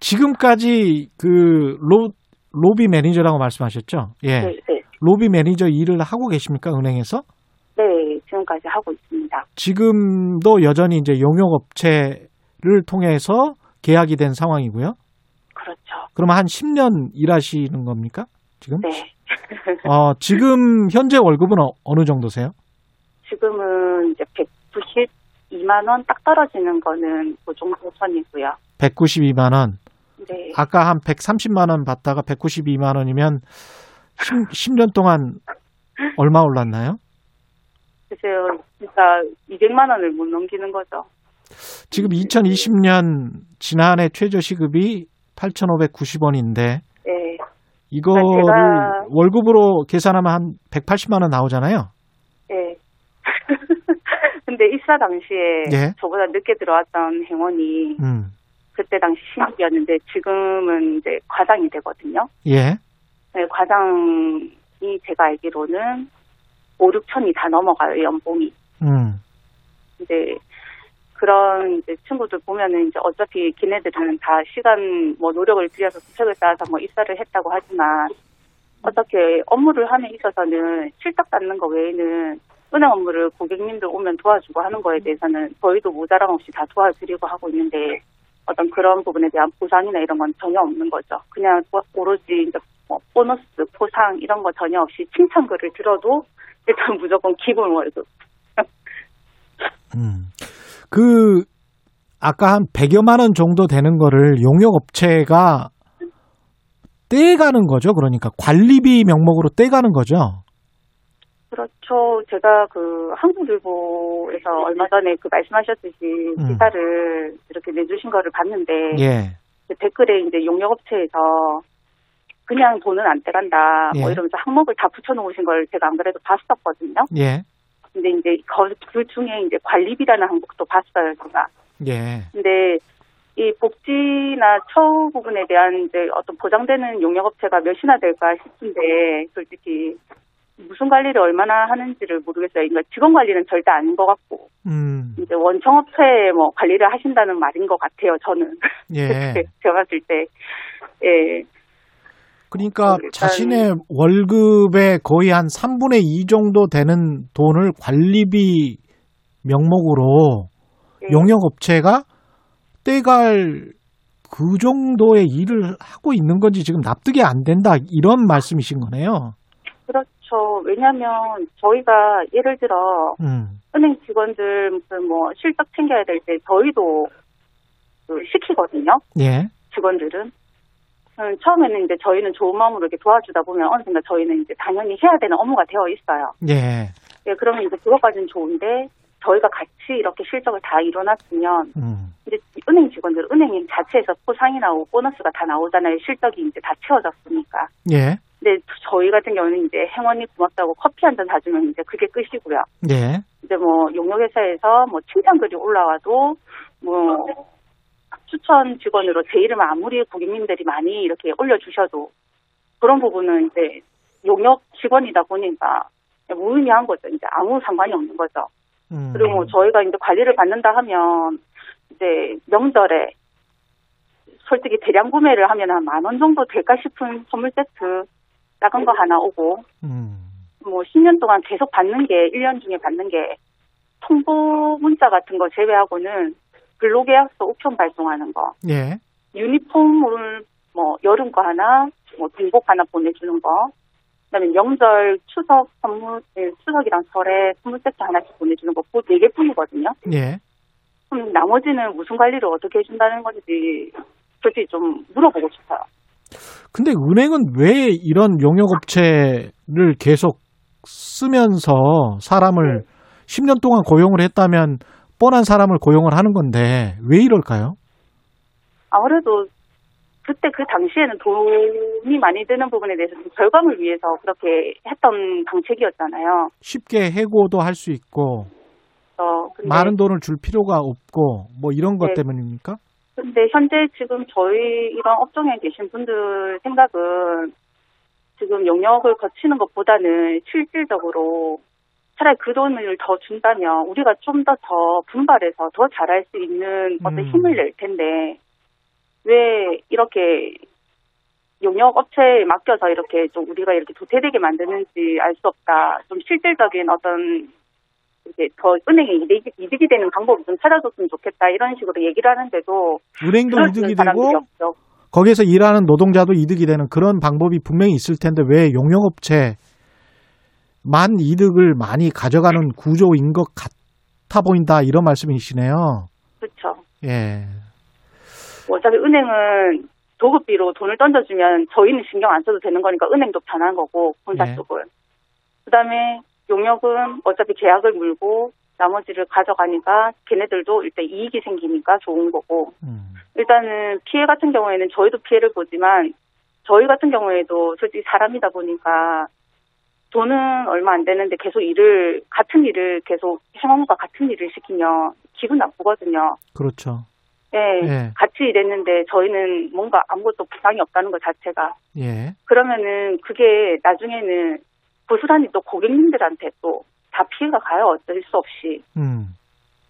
Speaker 2: 지금까지 그 로, 로비 매니저라고 말씀하셨죠? 예.
Speaker 10: 네, 네,
Speaker 2: 로비 매니저 일을 하고 계십니까? 은행에서?
Speaker 10: 네, 지금까지 하고 있습니다.
Speaker 2: 지금도 여전히 이제 용역업체를 통해서 계약이 된 상황이고요.
Speaker 10: 그렇죠.
Speaker 2: 그러면 한 10년 일하시는 겁니까? 지금?
Speaker 10: 네. [laughs]
Speaker 2: 어, 지금 현재 월급은 어, 어느 정도세요?
Speaker 10: 지금은 이제 192만 원 딱 떨어지는 거는 그 정도 선이고요.
Speaker 2: 192만 원.
Speaker 10: 네.
Speaker 2: 아까 한 130만 원 받다가 192만 원이면 10, 년 동안 얼마 올랐나요?
Speaker 10: 글쎄요, 진짜 200만 원을 못 넘기는 거죠.
Speaker 2: 지금 2020년 지난해 최저 시급이 8,590원인데
Speaker 10: 네.
Speaker 2: 이거를
Speaker 10: 제가-
Speaker 2: 월급으로 계산하면 한 180만 원 나오잖아요.
Speaker 10: 네. [laughs] 근데 입사 당시에
Speaker 2: 예.
Speaker 10: 저보다 늦게 들어왔던 행원이
Speaker 2: 음.
Speaker 10: 그때 당시 신입이었는데 지금은 이제 과장이 되거든요.
Speaker 2: 예.
Speaker 10: 네, 과장이 제가 알기로는 5, 6천이 다 넘어가요, 연봉이.
Speaker 2: 음.
Speaker 10: 이제 그런 이제 친구들 보면은 이제 어차피 걔네들은 다 시간 뭐 노력을 들여서 수책을 쌓아서 뭐 입사를 했다고 하지만 어떻게 업무를 함에 있어서는 실적 받는 거 외에는 은행 업무를 고객님들 오면 도와주고 하는 거에 대해서는 저희도 모자람 없이 다 도와드리고 하고 있는데 어떤 그런 부분에 대한 보상이나 이런 건 전혀 없는 거죠. 그냥 뭐 오로지 이제 뭐 보너스, 포상 이런 거 전혀 없이 칭찬글을 들어도 일단 [laughs] 무조건 기본 월급.
Speaker 2: 음. 그 아까 한 100여만 원 정도 되는 거를 용역 업체가 떼가는 거죠. 그러니까 관리비 명목으로 떼가는 거죠.
Speaker 10: 그렇죠. 제가 그 한국일보에서 얼마 전에 그 말씀하셨듯이
Speaker 2: 음.
Speaker 10: 기사를 이렇게 내주신 거를 봤는데
Speaker 2: 예.
Speaker 10: 그 댓글에 이제 용역업체에서 그냥 돈은 안 떼간다 뭐
Speaker 2: 예.
Speaker 10: 이러면서 항목을 다 붙여놓으신 걸 제가 안 그래도 봤었거든요.
Speaker 2: 예.
Speaker 10: 근데 이제 거- 그 중에 이제 관리비라는 항목도 봤어요, 제가.
Speaker 2: 예.
Speaker 10: 근데 이 복지나 처우 부분에 대한 이제 어떤 보장되는 용역업체가 몇이나 될까 싶은데 솔직히 무슨 관리를 얼마나 하는지를 모르겠어요. 그러니까 직원 관리는 절대 아닌 것 같고
Speaker 2: 음.
Speaker 10: 이제 원청업체 뭐 관리를 하신다는 말인 것 같아요. 저는
Speaker 2: 예. [laughs]
Speaker 10: 제가 봤을 때 예.
Speaker 2: 그러니까
Speaker 10: 일단-
Speaker 2: 자신의 월급의 거의 한 3분의 2 정도 되는 돈을 관리비 명목으로
Speaker 10: 예.
Speaker 2: 용역업체가 떼갈 그 정도의 일을 하고 있는 건지 지금 납득이 안 된다 이런 말씀이신 거네요.
Speaker 10: 그렇죠. 왜냐하면 저희가 예를 들어
Speaker 2: 음.
Speaker 10: 은행 직원들 무슨 뭐 실적 챙겨야 될 때 저희도 그 시키거든요.
Speaker 2: 예.
Speaker 10: 직원들은. 음, 처음에는 이제 저희는 좋은 마음으로 이렇게 도와주다 보면 어느 순간 저희는 이제 당연히 해야 되는 업무가 되어 있어요.
Speaker 2: 예.
Speaker 10: 예, 그러면 이제 그것까지는 좋은데 저희가 같이 이렇게 실적을 다 이뤄놨으면
Speaker 2: 음.
Speaker 10: 이제 은행 직원들 은행 자체에서 포상이 나오고 보너스가 다 나오잖아요. 실적이 이제 다 채워졌으니까.
Speaker 2: 예.
Speaker 10: 근데 저희 같은 경우는 이제 행원이 고맙다고 커피 한 잔 사주면 이제 그게 끝이고요.
Speaker 2: 예.
Speaker 10: 이제 뭐 용역회사에서 뭐 칭찬글이 올라와도 뭐 추천 직원으로 제 이름을 아무리 고객님들이 많이 이렇게 올려주셔도 그런 부분은 이제 용역 직원이다 보니까 무의미한 거죠. 이제 아무 상관이 없는 거죠.
Speaker 2: 음.
Speaker 10: 그리고 뭐 저희가 이제 관리를 받는다 하면 이제 명절에 솔직히 대량 구매를 하면 한 만 원 정도 될까 싶은 선물 세트 작은 거 하나 오고
Speaker 2: 음.
Speaker 10: 뭐 10년 동안 계속 받는 게 1년 중에 받는 게 통보 문자 같은 거 제외하고는 근로계약서 우편 발송하는 거,
Speaker 2: 예.
Speaker 10: 유니폼을 뭐 여름 거 하나, 뭐 등복 하나 보내주는 거, 그다음에 명절 추석 선물 예, 추석이랑 설에 선물 세트 하나씩 보내주는 거, 그 네 개뿐이거든요.
Speaker 2: 예.
Speaker 10: 그럼 나머지는 무슨 관리를 어떻게 해준다는 건지 솔직히 좀 물어보고 싶어요.
Speaker 2: 근데 은행은 왜 이런 용역업체를 계속 쓰면서 사람을 10년 동안 고용을 했다면 뻔한 사람을 고용을 하는 건데 왜 이럴까요?
Speaker 10: 아무래도 그때 그 당시에는 돈이 많이 드는 부분에 대해서 좀 절감을 위해서 그렇게 했던 방책이었잖아요.
Speaker 2: 쉽게 해고도 할 수 있고
Speaker 10: 어,
Speaker 2: 많은 돈을 줄 필요가 없고 뭐 이런 것
Speaker 10: 네.
Speaker 2: 때문입니까?
Speaker 10: 근데 현재 지금 저희 이런 업종에 계신 분들 생각은 지금 용역을 거치는 것보다는 실질적으로 차라리 그 돈을 더 준다면 우리가 좀더더 분발해서 더 잘할 수 있는 어떤
Speaker 2: 음.
Speaker 10: 힘을 낼 텐데 왜 이렇게 용역 업체에 맡겨서 이렇게 좀 우리가 이렇게 도태되게 만드는지 알 수 없다. 좀 실질적인 어떤 이제 더 은행에 이득이, 이득이 되는 방법을 좀 찾아줬으면 좋겠다 이런 식으로 얘기를 하는데도
Speaker 2: 은행도 이득이 되고
Speaker 10: 없죠.
Speaker 2: 거기에서 일하는 노동자도 이득이 되는 그런 방법이 분명히 있을 텐데 왜 용역업체 만 이득을 많이 가져가는 구조인 것 같아 보인다 이런 말씀이시네요.
Speaker 10: 그렇죠.
Speaker 2: 예.
Speaker 10: 어차피 은행은 도급비로 돈을 던져주면 저희는 신경 안 써도 되는 거니까 은행도 편한 거고 본사
Speaker 2: 네.
Speaker 10: 쪽은. 그다음에 용역은 어차피 계약을 물고 나머지를 가져가니까 걔네들도 일단 이익이 생기니까 좋은 거고
Speaker 2: 음.
Speaker 10: 일단은 피해 같은 경우에는 저희도 피해를 보지만 저희 같은 경우에도 솔직히 사람이다 보니까 돈은 얼마 안 되는데 계속 일을 같은 일을 계속 행원과 같은 일을 시키면 기분 나쁘거든요.
Speaker 2: 그렇죠.
Speaker 10: 예,
Speaker 2: 예.
Speaker 10: 같이 일했는데 저희는 뭔가 아무것도 부상이 없다는 것 자체가
Speaker 2: 예.
Speaker 10: 그러면은 그게 나중에는 고스란히 또 고객님들한테 또 다 피해가 가요 어쩔 수 없이
Speaker 2: 음.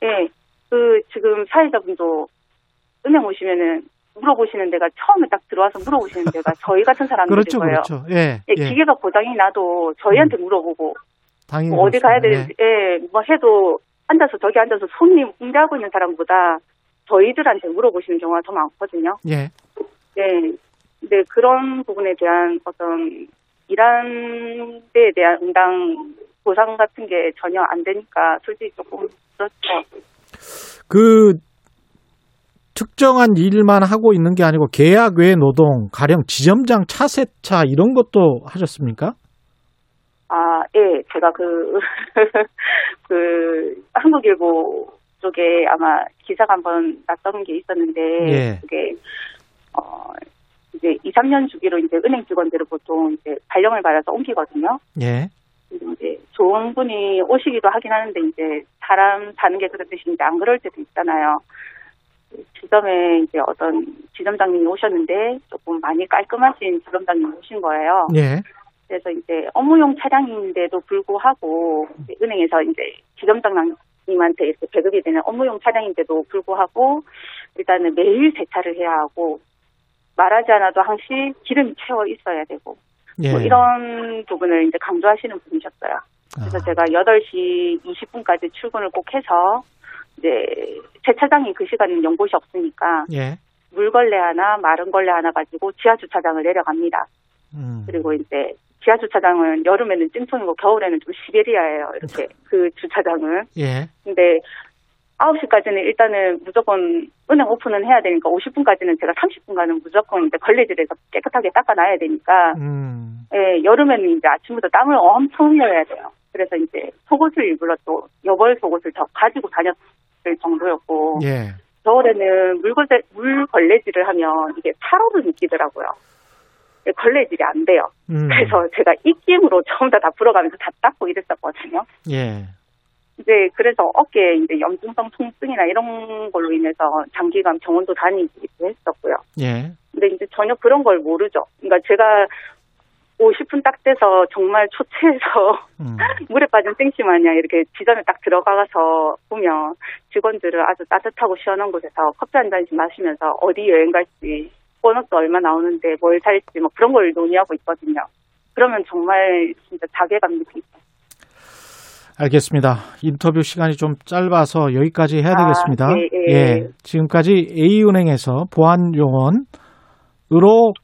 Speaker 10: 예, 그 지금 사회자분도 은행 오시면은 물어보시는 데가 처음에 딱 들어와서 물어보시는 데가 저희 같은 사람들일
Speaker 2: 그렇죠,
Speaker 10: 거예요.
Speaker 2: 그렇죠. 예.
Speaker 10: 예,
Speaker 2: 예.
Speaker 10: 기계가 고장이 나도 저희한테 물어보고
Speaker 2: 당연히
Speaker 10: 뭐 어디 가야. 되는지, 예, 뭐 해도 앉아서 저기 앉아서 손님 응대하고 있는 사람보다 저희들한테 물어보시는 경우가 더 많거든요.
Speaker 2: 예.
Speaker 10: 네. 근데 그런 부분에 대한 어떤 일한 데에 대한 응당 보상 같은 게 전혀 안 되니까 솔직히 조금 그렇죠.
Speaker 2: 그 특정한 일만 하고 있는 게 아니고 계약 외 노동, 가령 지점장 차세차 이런 것도 하셨습니까?
Speaker 10: 아, 예, 제가 그, [laughs] 그, 한국일보 쪽에 아마 기사가 한번 났던 게 있었는데,
Speaker 2: 예.
Speaker 10: 그게, 어, 이제 2, 3년 주기로 이제 은행 직원들을 보통 이제 발령을 받아서 옮기거든요.
Speaker 2: 예.
Speaker 10: 이제 좋은 분이 오시기도 하긴 하는데 이제 사람 사는 게 그렇듯이 이제 안 그럴 때도 있잖아요. 지점에 이제 어떤 지점장님이 오셨는데 조금 많이 깔끔하신 지점장님이 오신 거예요.
Speaker 2: 예.
Speaker 10: 그래서 이제 업무용 차량인데도 불구하고 은행에서 이제 지점장님한테 이렇게 배급이 되는 업무용 차량인데도 불구하고 일단은 매일 세차를 해야 하고 말하지 않아도 항시 기름이 채워 있어야 되고
Speaker 2: 예.
Speaker 10: 뭐 이런 부분을 이제 강조하시는 분이셨어요. 그래서
Speaker 2: 아.
Speaker 10: 제가 8시 20분까지 출근을 꼭 해서 이제 세차장이 그 시간에는 연곳이 없으니까
Speaker 2: 예.
Speaker 10: 물걸레 하나 마른 걸레 하나 가지고 지하 주차장을 내려갑니다.
Speaker 2: 음.
Speaker 10: 그리고 이제 지하 주차장은 여름에는 찜통이고 겨울에는 좀 시베리아예요. 이렇게 그 주차장은.
Speaker 2: 예.
Speaker 10: 근데 9시까지는 일단은 무조건 은행 오픈은 해야 되니까 50분까지는 제가 30분간은 무조건 이제 걸레질해서 깨끗하게 닦아놔야 되니까
Speaker 2: 음.
Speaker 10: 예, 여름에는 이제 아침부터 땀을 엄청 흘려야 돼요. 그래서 이제 속옷을 일부러 또 여벌 속옷을 더 가지고 다녔 을 정도였고
Speaker 2: 예.
Speaker 10: 겨울에는 물걸레, 물걸레질을 하면 이게 차로를 느끼더라고요. 예, 걸레질이 안 돼요.
Speaker 2: 음.
Speaker 10: 그래서 제가 입김으로 전부 다, 다 불어가면서 다 닦고 이랬었거든요.
Speaker 2: 예.
Speaker 10: 이제 그래서 어깨에 이제 염증성 통증이나 이런 걸로 인해서 장기간 병원도 다니기도 했었고요.
Speaker 2: 예.
Speaker 10: 근데 이제 전혀 그런 걸 모르죠. 그러니까 제가 50분 딱 돼서 정말 초췌해서
Speaker 2: 음. [laughs]
Speaker 10: 물에 빠진 땡씨 마냥 이렇게 지점에 딱 들어가서 보면 직원들은 아주 따뜻하고 시원한 곳에서 커피 한 잔씩 마시면서 어디 여행 갈지 보너스 얼마 나오는데 뭘 살지 뭐 그런 걸 논의하고 있거든요. 그러면 정말 진짜 자괴감 느끼죠.
Speaker 2: 알겠습니다. 인터뷰 시간이 좀 짧아서 여기까지 해야
Speaker 10: 아,
Speaker 2: 되겠습니다.
Speaker 10: 예, 예.
Speaker 2: 지금까지 A은행에서 보안요원으로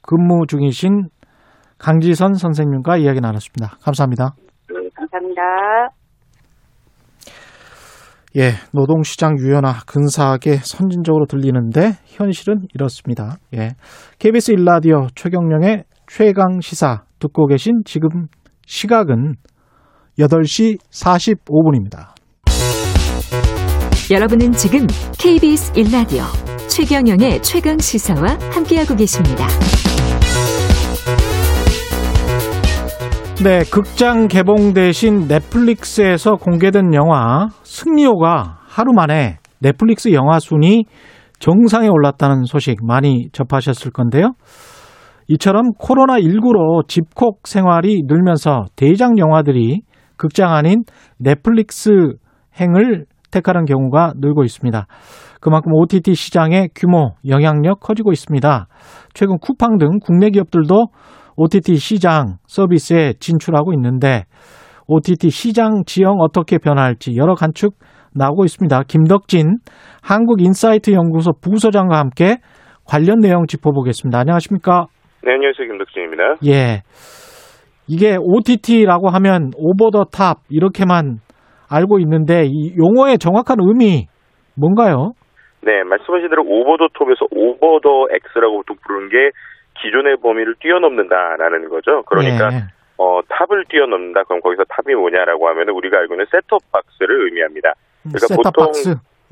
Speaker 2: 근무 중이신 강지선 선생님과 이야기 나눴습니다. 감사합니다.
Speaker 10: 네, 감사합니다.
Speaker 2: 예, 노동시장 유연화 근사하게 선진적으로 들리는데 현실은 이렇습니다. 예, KBS 일라디오 최경령의 최강 시사 듣고 계신 지금 시각은 8시 45분입니다.
Speaker 3: 여러분은 지금 KBS 1라디오 최경영의 최강 시사와 함께하고 계십니다.
Speaker 2: 네, 극장 개봉 대신 넷플릭스에서 공개된 영화 승리호가 하루 만에 넷플릭스 영화 순위 정상에 올랐다는 소식 많이 접하셨을 건데요. 이처럼 코로나19로 집콕 생활이 늘면서 대장 영화들이 극장 아닌 넷플릭스 행을 택하는 경우가 늘고 있습니다. 그만큼 OTT 시장의 규모, 영향력 커지고 있습니다. 최근 쿠팡 등 국내 기업들도 OTT 시장 서비스에 진출하고 있는데 OTT 시장 지형 어떻게 변화할지 여러 관측 나오고 있습니다. 김덕진 한국인사이트 연구소 부소장과 함께 관련 내용 짚어보겠습니다. 안녕하십니까?
Speaker 11: 네, 안녕하세요. 김덕진입니다.
Speaker 2: 예. 이게 OTT라고 하면 over the top 이렇게만 알고 있는데 이 용어의 정확한 의미 뭔가요?
Speaker 11: 네, 말씀하신 대로 오버 더 톱에서 오버 더 X라고 보통 부르는 게 기존의 범위를 뛰어넘는다라는 거죠. 그러니까
Speaker 2: 예.
Speaker 11: 어, top을 뛰어넘는다. 그럼 거기서 top이 뭐냐라고 하면 우리가 알고 있는 셋톱 박스를 의미합니다. 그러니까 보통.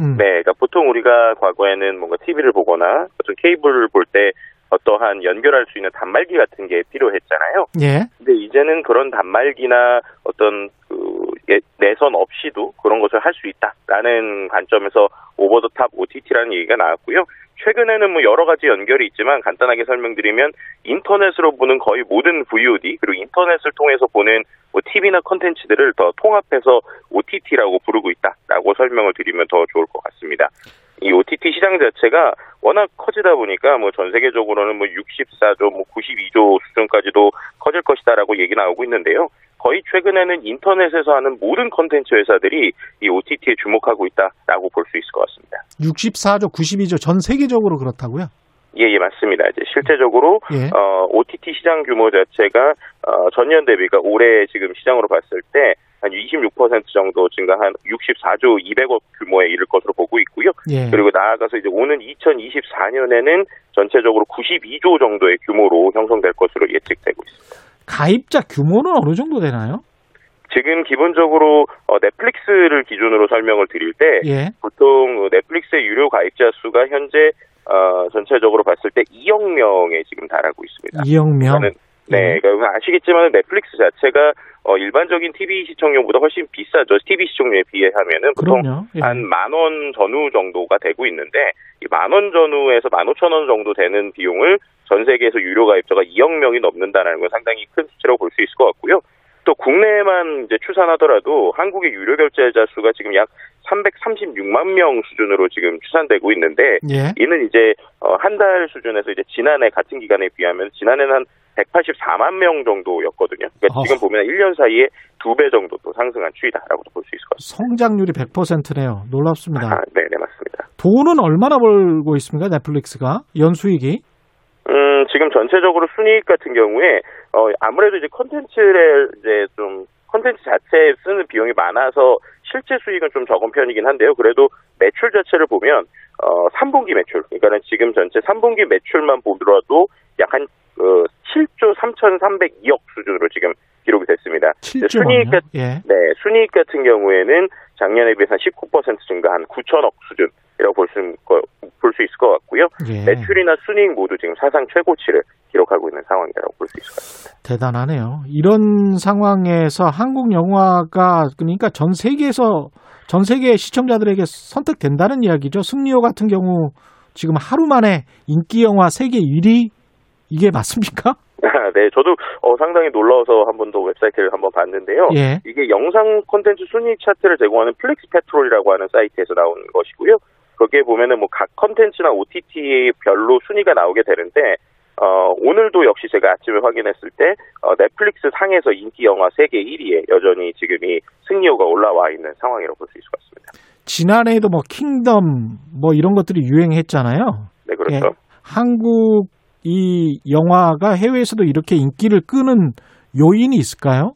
Speaker 2: 음.
Speaker 11: 네, 그러니까 보통 우리가 과거에는 뭔가 TV를 보거나 어떤 케이블을 볼 때 어떠한 연결할 수 있는 단말기 같은 게 필요했잖아요.
Speaker 2: 예.
Speaker 11: 근데 이제는 그런 단말기나 어떤 그 예- 내선 없이도 그런 것을 할 수 있다라는 관점에서 over the top OTT라는 얘기가 나왔고요. 최근에는 뭐 여러 가지 연결이 있지만 간단하게 설명드리면 인터넷으로 보는 거의 모든 VOD 그리고 인터넷을 통해서 보는 뭐 TV나 컨텐츠들을 더 통합해서 OTT라고 부르고 있다라고 설명을 드리면 더 좋을 것 같습니다. 이 OTT 시장 자체가 워낙 커지다 보니까 뭐 전 세계적으로는 뭐 64조, 뭐 92조 수준까지도 커질 것이다라고 얘기 나오고 있는데요. 거의 최근에는 인터넷에서 하는 모든 컨텐츠 회사들이 이 OTT에 주목하고 있다라고 볼 수 있을 것 같습니다.
Speaker 2: 64조, 92조 전 세계적으로 그렇다고요?
Speaker 11: 예, 예, 맞습니다. 이제 실제적으로
Speaker 2: 예.
Speaker 11: 어, OTT 시장 규모 자체가 어, 전년 대비가 올해 지금 시장으로 봤을 때 한 26% 정도 증가한 64조 200억 규모에 이를 것으로 보고 있고요.
Speaker 2: 예.
Speaker 11: 그리고 나아가서 이제 오는 2024년에는 전체적으로 92조 정도의 규모로 형성될 것으로 예측되고 있습니다.
Speaker 2: 가입자 규모는 어느 정도 되나요?
Speaker 11: 지금 기본적으로 어, 넷플릭스를 기준으로 설명을 드릴 때
Speaker 2: 예.
Speaker 11: 보통 넷플릭스의 유료 가입자 수가 현재 어, 전체적으로 봤을 때 2억 명에 지금 달하고 있습니다.
Speaker 2: 2억 명.
Speaker 11: 네, 그러니까 아시겠지만 넷플릭스 자체가 어, 일반적인 TV 시청료보다 훨씬 비싸죠. TV 시청료에 비하면은 보통.
Speaker 2: 예.
Speaker 11: 한만 원 전후 정도가 되고 있는데 이 만 원 전후에서 만 오천 원 정도 되는 비용을 전 세계에서 유료 가입자가 2억 명이 넘는다는 건 상당히 큰 수치라고 볼 수 있을 것 같고요. 또 국내에만 이제 추산하더라도 한국의 유료 결제자 수가 지금 약 336만 명 수준으로 지금 추산되고 있는데
Speaker 2: 예.
Speaker 11: 이는 이제 어, 한달 수준에서 이제 지난해 같은 기간에 비하면 지난해는 한 184만 명 정도였거든요. 그러니까
Speaker 2: 어.
Speaker 11: 지금 보면 1년 사이에 두 배 정도 또 상승한 추이다라고도 볼 수 있을 것
Speaker 2: 성장률이 100%네요. 놀랍습니다.
Speaker 11: 같습니다. 아, 네, 네, 맞습니다.
Speaker 2: 돈은 얼마나 벌고 있습니까? 넷플릭스가 연수익이?
Speaker 11: 음, 지금 전체적으로 순이익 같은 경우에, 어, 아무래도 이제 컨텐츠를 이제 좀, 컨텐츠 자체에 쓰는 비용이 많아서 실제 수익은 좀 적은 편이긴 한데요. 그래도 매출 자체를 보면, 어, 3분기 매출, 그러니까는 지금 전체 3분기 매출만 보더라도 약 한, 어, 7조 3,302억 수준으로 지금 기록이 됐습니다.
Speaker 2: 7조
Speaker 11: 순이익? 같,
Speaker 2: 예.
Speaker 11: 네, 순이익 같은 경우에는 작년에 비해서 한19% 증가한 9천억 수준이라고 볼 수, 볼 수 있을 것 같고요.
Speaker 2: 예.
Speaker 11: 매출이나 순이익 모두 지금 사상 최고치를 기록하고 있는 상황이라고 볼 수 있을 것 같습니다.
Speaker 2: 대단하네요. 이런 상황에서 한국 영화가 그러니까 전 세계에서 전 세계 시청자들에게 선택된다는 이야기죠. 승리호 같은 경우 지금 하루 만에 인기 영화 세계 1위 이게 맞습니까? [laughs]
Speaker 11: 네, 저도 어, 상당히 놀라워서 한 번 더 웹사이트를 한번 봤는데요.
Speaker 2: 예.
Speaker 11: 이게 영상 콘텐츠 순위 및 차트를 제공하는 FlixPatrol이라고 하는 사이트에서 나온 것이고요. 거기에 보면은 뭐 각 콘텐츠나 OTT 별로 순위가 나오게 되는데 어, 오늘도 역시 제가 아침에 확인했을 때 어, 넷플릭스 상에서 인기 영화 세계 1위에 여전히 지금 이 승리호가 올라와 있는 상황이라고 볼 수 있을 것 같습니다.
Speaker 2: 지난해에도 뭐 킹덤 뭐 이런 것들이 유행했잖아요.
Speaker 11: 네, 그렇죠.
Speaker 2: 예. 한국 이 영화가 해외에서도 이렇게 인기를 끄는 요인이 있을까요?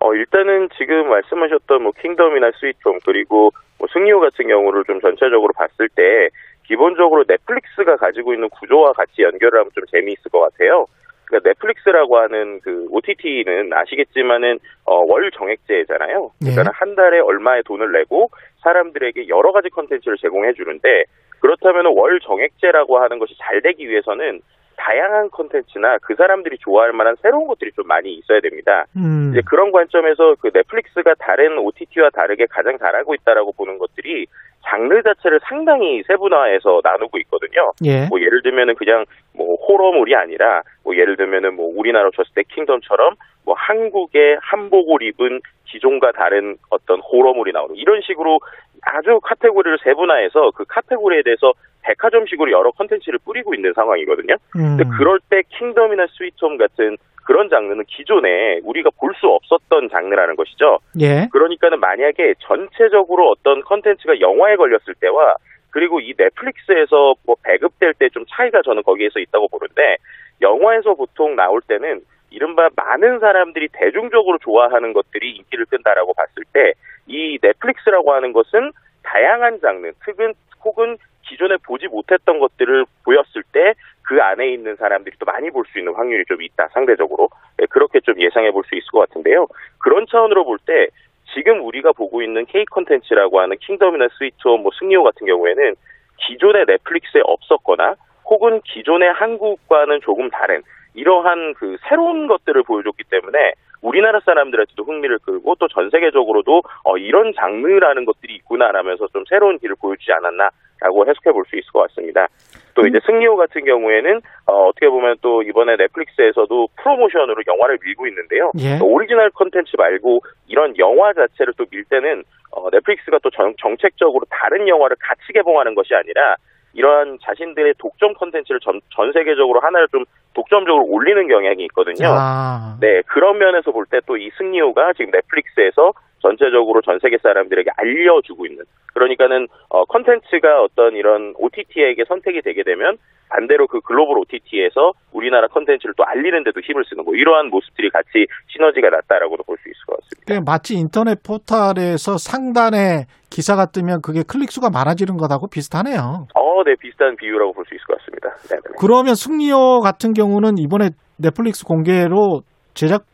Speaker 11: 어, 일단은 지금 말씀하셨던 뭐 킹덤이나 스위트홈 그리고 뭐 승리호 같은 경우를 좀 전체적으로 봤을 때 기본적으로 넷플릭스가 가지고 있는 구조와 같이 연결을 하면 좀 재미있을 것 같아요. 그러니까 넷플릭스라고 하는 그 OTT는 아시겠지만은 어, 월 정액제잖아요. 그러니까
Speaker 2: 네.
Speaker 11: 한 달에 얼마의 돈을 내고 사람들에게 여러 가지 컨텐츠를 제공해 주는데 그렇다면 월 정액제라고 하는 것이 잘 되기 위해서는 다양한 컨텐츠나 그 사람들이 좋아할 만한 새로운 것들이 좀 많이 있어야 됩니다.
Speaker 2: 음.
Speaker 11: 이제 그런 관점에서 그 넷플릭스가 다른 OTT와 다르게 가장 잘하고 있다라고 보는 것들이 장르 자체를 상당히 세분화해서 나누고 있거든요.
Speaker 2: 예.
Speaker 11: 뭐 예를 들면은 그냥 뭐 호러물이 아니라 뭐 예를 들면은 뭐 우리나라로 쳤을 때 킹덤처럼 뭐 한국의 한복을 입은 기존과 다른 어떤 호러물이 나오는 이런 식으로 아주 카테고리를 세분화해서 그 카테고리에 대해서 백화점식으로 여러 컨텐츠를 뿌리고 있는 상황이거든요.
Speaker 2: 음.
Speaker 11: 근데 그럴 때 킹덤이나 스위트홈 같은 그런 장르는 기존에 우리가 볼 수 없었던 장르라는 것이죠.
Speaker 2: 예.
Speaker 11: 그러니까는 만약에 전체적으로 어떤 컨텐츠가 영화에 걸렸을 때와 그리고 이 넷플릭스에서 뭐 배급될 때 좀 차이가 저는 거기에서 있다고 보는데 영화에서 보통 나올 때는 이른바 많은 사람들이 대중적으로 좋아하는 것들이 인기를 끈다라고 봤을 때 이 넷플릭스라고 하는 것은 다양한 장르, 특은 혹은 기존에 보지 못했던 것들을 보였을 때 그 안에 있는 사람들이 또 많이 볼 수 있는 확률이 좀 있다 상대적으로 네, 그렇게 좀 예상해 볼 수 있을 것 같은데요. 그런 차원으로 볼 때 지금 우리가 보고 있는 K 컨텐츠라고 하는 킹덤이나 스위트홈, 뭐 승리호 같은 경우에는 기존의 넷플릭스에 없었거나 혹은 기존의 한국과는 조금 다른 이러한 그 새로운 것들을 보여줬기 때문에 우리나라 사람들한테도 흥미를 끌고 또 전 세계적으로도 어, 이런 장르라는 것들이 있구나라면서 좀 새로운 길을 보여주지 않았나라고 해석해 볼 수 있을 것 같습니다. 또 이제 승리호 같은 경우에는 어, 떻게 보면 또 이번에 넷플릭스에서도 프로모션으로 영화를 밀고 있는데요.
Speaker 2: 예.
Speaker 11: 오리지널 컨텐츠 말고 이런 영화 자체를 또 밀 때는 어, 넷플릭스가 또 정, 정책적으로 다른 영화를 같이 개봉하는 것이 아니라 이러한 자신들의 독점 컨텐츠를 전, 전 세계적으로 하나를 좀 독점적으로 올리는 경향이 있거든요.
Speaker 2: 아.
Speaker 11: 네, 그런 면에서 볼 때 또 이 승리호가 지금 넷플릭스에서 전체적으로 전 세계 사람들에게 알려주고 있는 그러니까는 어 컨텐츠가 어떤 이런 OTT에게 선택이 되게 되면 반대로 그 글로벌 OTT에서 우리나라 컨텐츠를 또 알리는 데도 힘을 쓰는 뭐 이러한 모습들이 같이 시너지가 났다라고도 볼 수 있을 것 같습니다.
Speaker 2: 그게 마치 인터넷 포털에서 상단에 기사가 뜨면 그게 클릭 수가 많아지는 것하고 비슷하네요.
Speaker 11: 어, 네, 비슷한 비유라고 볼 수 있을 것 같습니다. 네, 네.
Speaker 2: 그러면 승리호 같은 경우는 이번에 넷플릭스 공개로 제작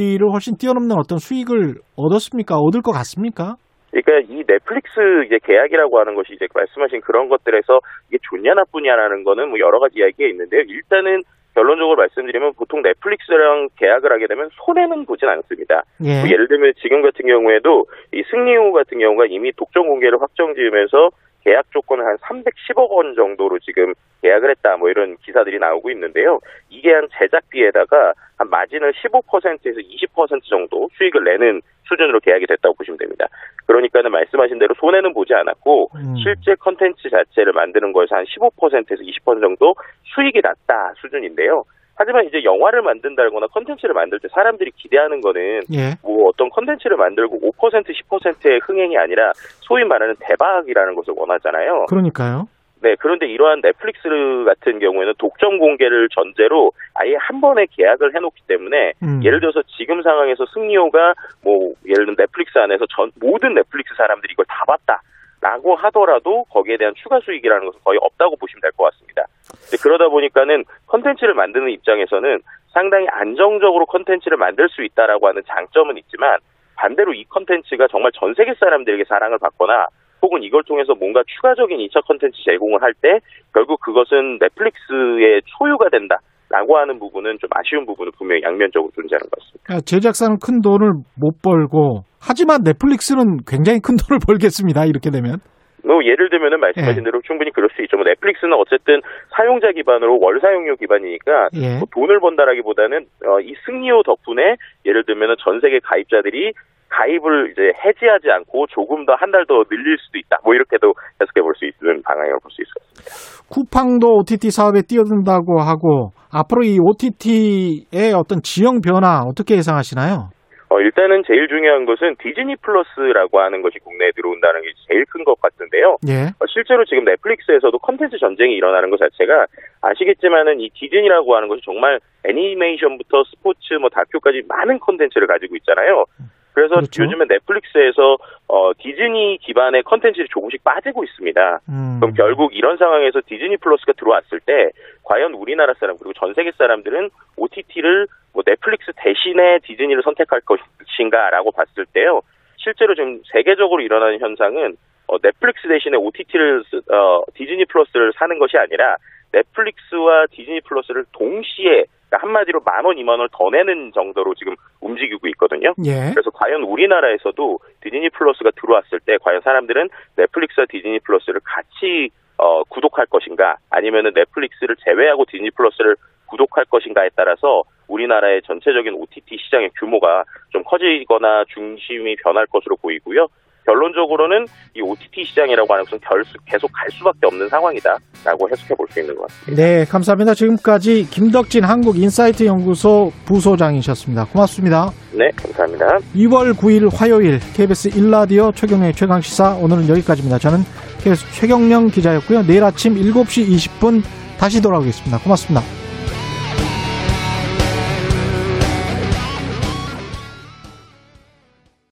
Speaker 2: 비를 훨씬 뛰어넘는 어떤 수익을 얻었습니까? 얻을 것 같습니까?
Speaker 11: 그러니까 이 넷플릭스 이제 계약이라고 하는 것이 이제 말씀하신 그런 것들에서 이게 좋냐 나쁘냐라는 거는 뭐 여러 가지 이야기가 있는데요. 일단은 결론적으로 말씀드리면 보통 넷플릭스랑 계약을 하게 되면 손해는 보진 않습니다.
Speaker 2: 예.
Speaker 11: 뭐 예를 들면 지금 같은 경우에도 이 승리호 같은 경우가 이미 독점 공개를 확정 지으면서 계약 조건을 한 310억 원 정도로 지금 계약을 했다 뭐 이런 기사들이 나오고 있는데요. 이게 한 제작비에다가 한 마진을 15%에서 20% 정도 수익을 내는 수준으로 계약이 됐다고 보시면 됩니다. 그러니까는 말씀하신 대로 손해는 보지 않았고
Speaker 2: 음.
Speaker 11: 실제 컨텐츠 자체를 만드는 거에서 한 15%에서 20% 정도 수익이 났다 수준인데요. 하지만 이제 영화를 만든다거나 컨텐츠를 만들 때 사람들이 기대하는 거는
Speaker 2: 예.
Speaker 11: 뭐 어떤 컨텐츠를 만들고 5% 10%의 흥행이 아니라 소위 말하는 대박이라는 것을 원하잖아요.
Speaker 2: 그러니까요.
Speaker 11: 네, 그런데 이러한 넷플릭스 같은 경우에는 독점 공개를 전제로 아예 한 번에 계약을 해놓기 때문에
Speaker 2: 음.
Speaker 11: 예를 들어서 지금 상황에서 승리호가 뭐 예를 들면 넷플릭스 안에서 전 모든 넷플릭스 사람들이 이걸 다 봤다. 라고 하더라도 거기에 대한 추가 수익이라는 것은 거의 없다고 보시면 될 것 같습니다. 근데 그러다 보니까는 컨텐츠를 만드는 입장에서는 상당히 안정적으로 컨텐츠를 만들 수 있다라고 하는 장점은 있지만 반대로 이 컨텐츠가 정말 전 세계 사람들에게 사랑을 받거나 혹은 이걸 통해서 뭔가 추가적인 2차 컨텐츠 제공을 할 때 결국 그것은 넷플릭스의 소유가 된다 라고 하는 부분은 좀 아쉬운 부분은 분명히 양면적으로 존재하는 것 같습니다.
Speaker 2: 그러니까 제작사는 큰 돈을 못 벌고 하지만 넷플릭스는 굉장히 큰 돈을 [laughs] 벌겠습니다. 이렇게 되면.
Speaker 11: 뭐 예를 들면은 말씀하신
Speaker 2: 예.
Speaker 11: 대로 충분히 그럴 수 있죠. 뭐 넷플릭스는 어쨌든 사용자 기반으로 월 사용료 기반이니까
Speaker 2: 예.
Speaker 11: 뭐 돈을 번다라기보다는 어, 이 승리호 덕분에 예를 들면은 전 세계 가입자들이 가입을 이제 해지하지 않고 조금 더 한 달 더 늘릴 수도 있다. 뭐 이렇게도 해석해 볼 수 있는 방향으로 볼 수 있을 것 같습니다.
Speaker 2: 쿠팡도 OTT 사업에 뛰어든다고 하고 앞으로 이 OTT의 어떤 지형 변화 어떻게 예상하시나요?
Speaker 11: 어, 일단은 제일 중요한 것은 디즈니 플러스라고 하는 것이 국내에 들어온다는 게 제일 큰 것 같은데요.
Speaker 2: 예.
Speaker 11: 어, 실제로 지금 넷플릭스에서도 컨텐츠 전쟁이 일어나는 것 자체가 아시겠지만은 이 디즈니라고 하는 것이 정말 애니메이션부터 스포츠 뭐 다큐까지 많은 컨텐츠를 가지고 있잖아요. 그래서
Speaker 2: 그렇죠.
Speaker 11: 요즘에 넷플릭스에서 어, 디즈니 기반의 컨텐츠들이 조금씩 빠지고 있습니다.
Speaker 2: 음.
Speaker 11: 그럼 결국 이런 상황에서 디즈니 플러스가 들어왔을 때 과연 우리나라 사람 그리고 전 세계 사람들은 OTT를 뭐 넷플릭스 대신에 디즈니를 선택할 것인가라고 봤을 때요. 실제로 지금 세계적으로 일어나는 현상은 어, 넷플릭스 대신에 OTT를 어, 디즈니 플러스를 사는 것이 아니라 넷플릭스와 디즈니 플러스를 동시에 그러니까 한마디로 만 원, 이만 원을 더 내는 정도로 지금 움직이고 있거든요.
Speaker 2: 예.
Speaker 11: 그래서 과연 우리나라에서도 디즈니 플러스가 들어왔을 때 과연 사람들은 넷플릭스와 디즈니 플러스를 같이 어, 구독할 것인가 아니면은 넷플릭스를 제외하고 디즈니 플러스를 구독할 것인가에 따라서 우리나라의 전체적인 OTT 시장의 규모가 좀 커지거나 중심이 변할 것으로 보이고요. 결론적으로는 이 OTT 시장이라고 하는 것은 결- 계속 갈 수밖에 없는 상황이다라고 해석해 볼 수 있는 것 같습니다.
Speaker 2: 네, 감사합니다. 지금까지 김덕진 한국인사이트 연구소 부소장이셨습니다. 고맙습니다.
Speaker 11: 네, 감사합니다.
Speaker 2: 2월 9일 화요일 KBS 1라디오 최경영의 최강 시사 오늘은 여기까지입니다. 저는 KBS 최경영 기자였고요. 내일 아침 7시 20분 다시 돌아오겠습니다. 고맙습니다.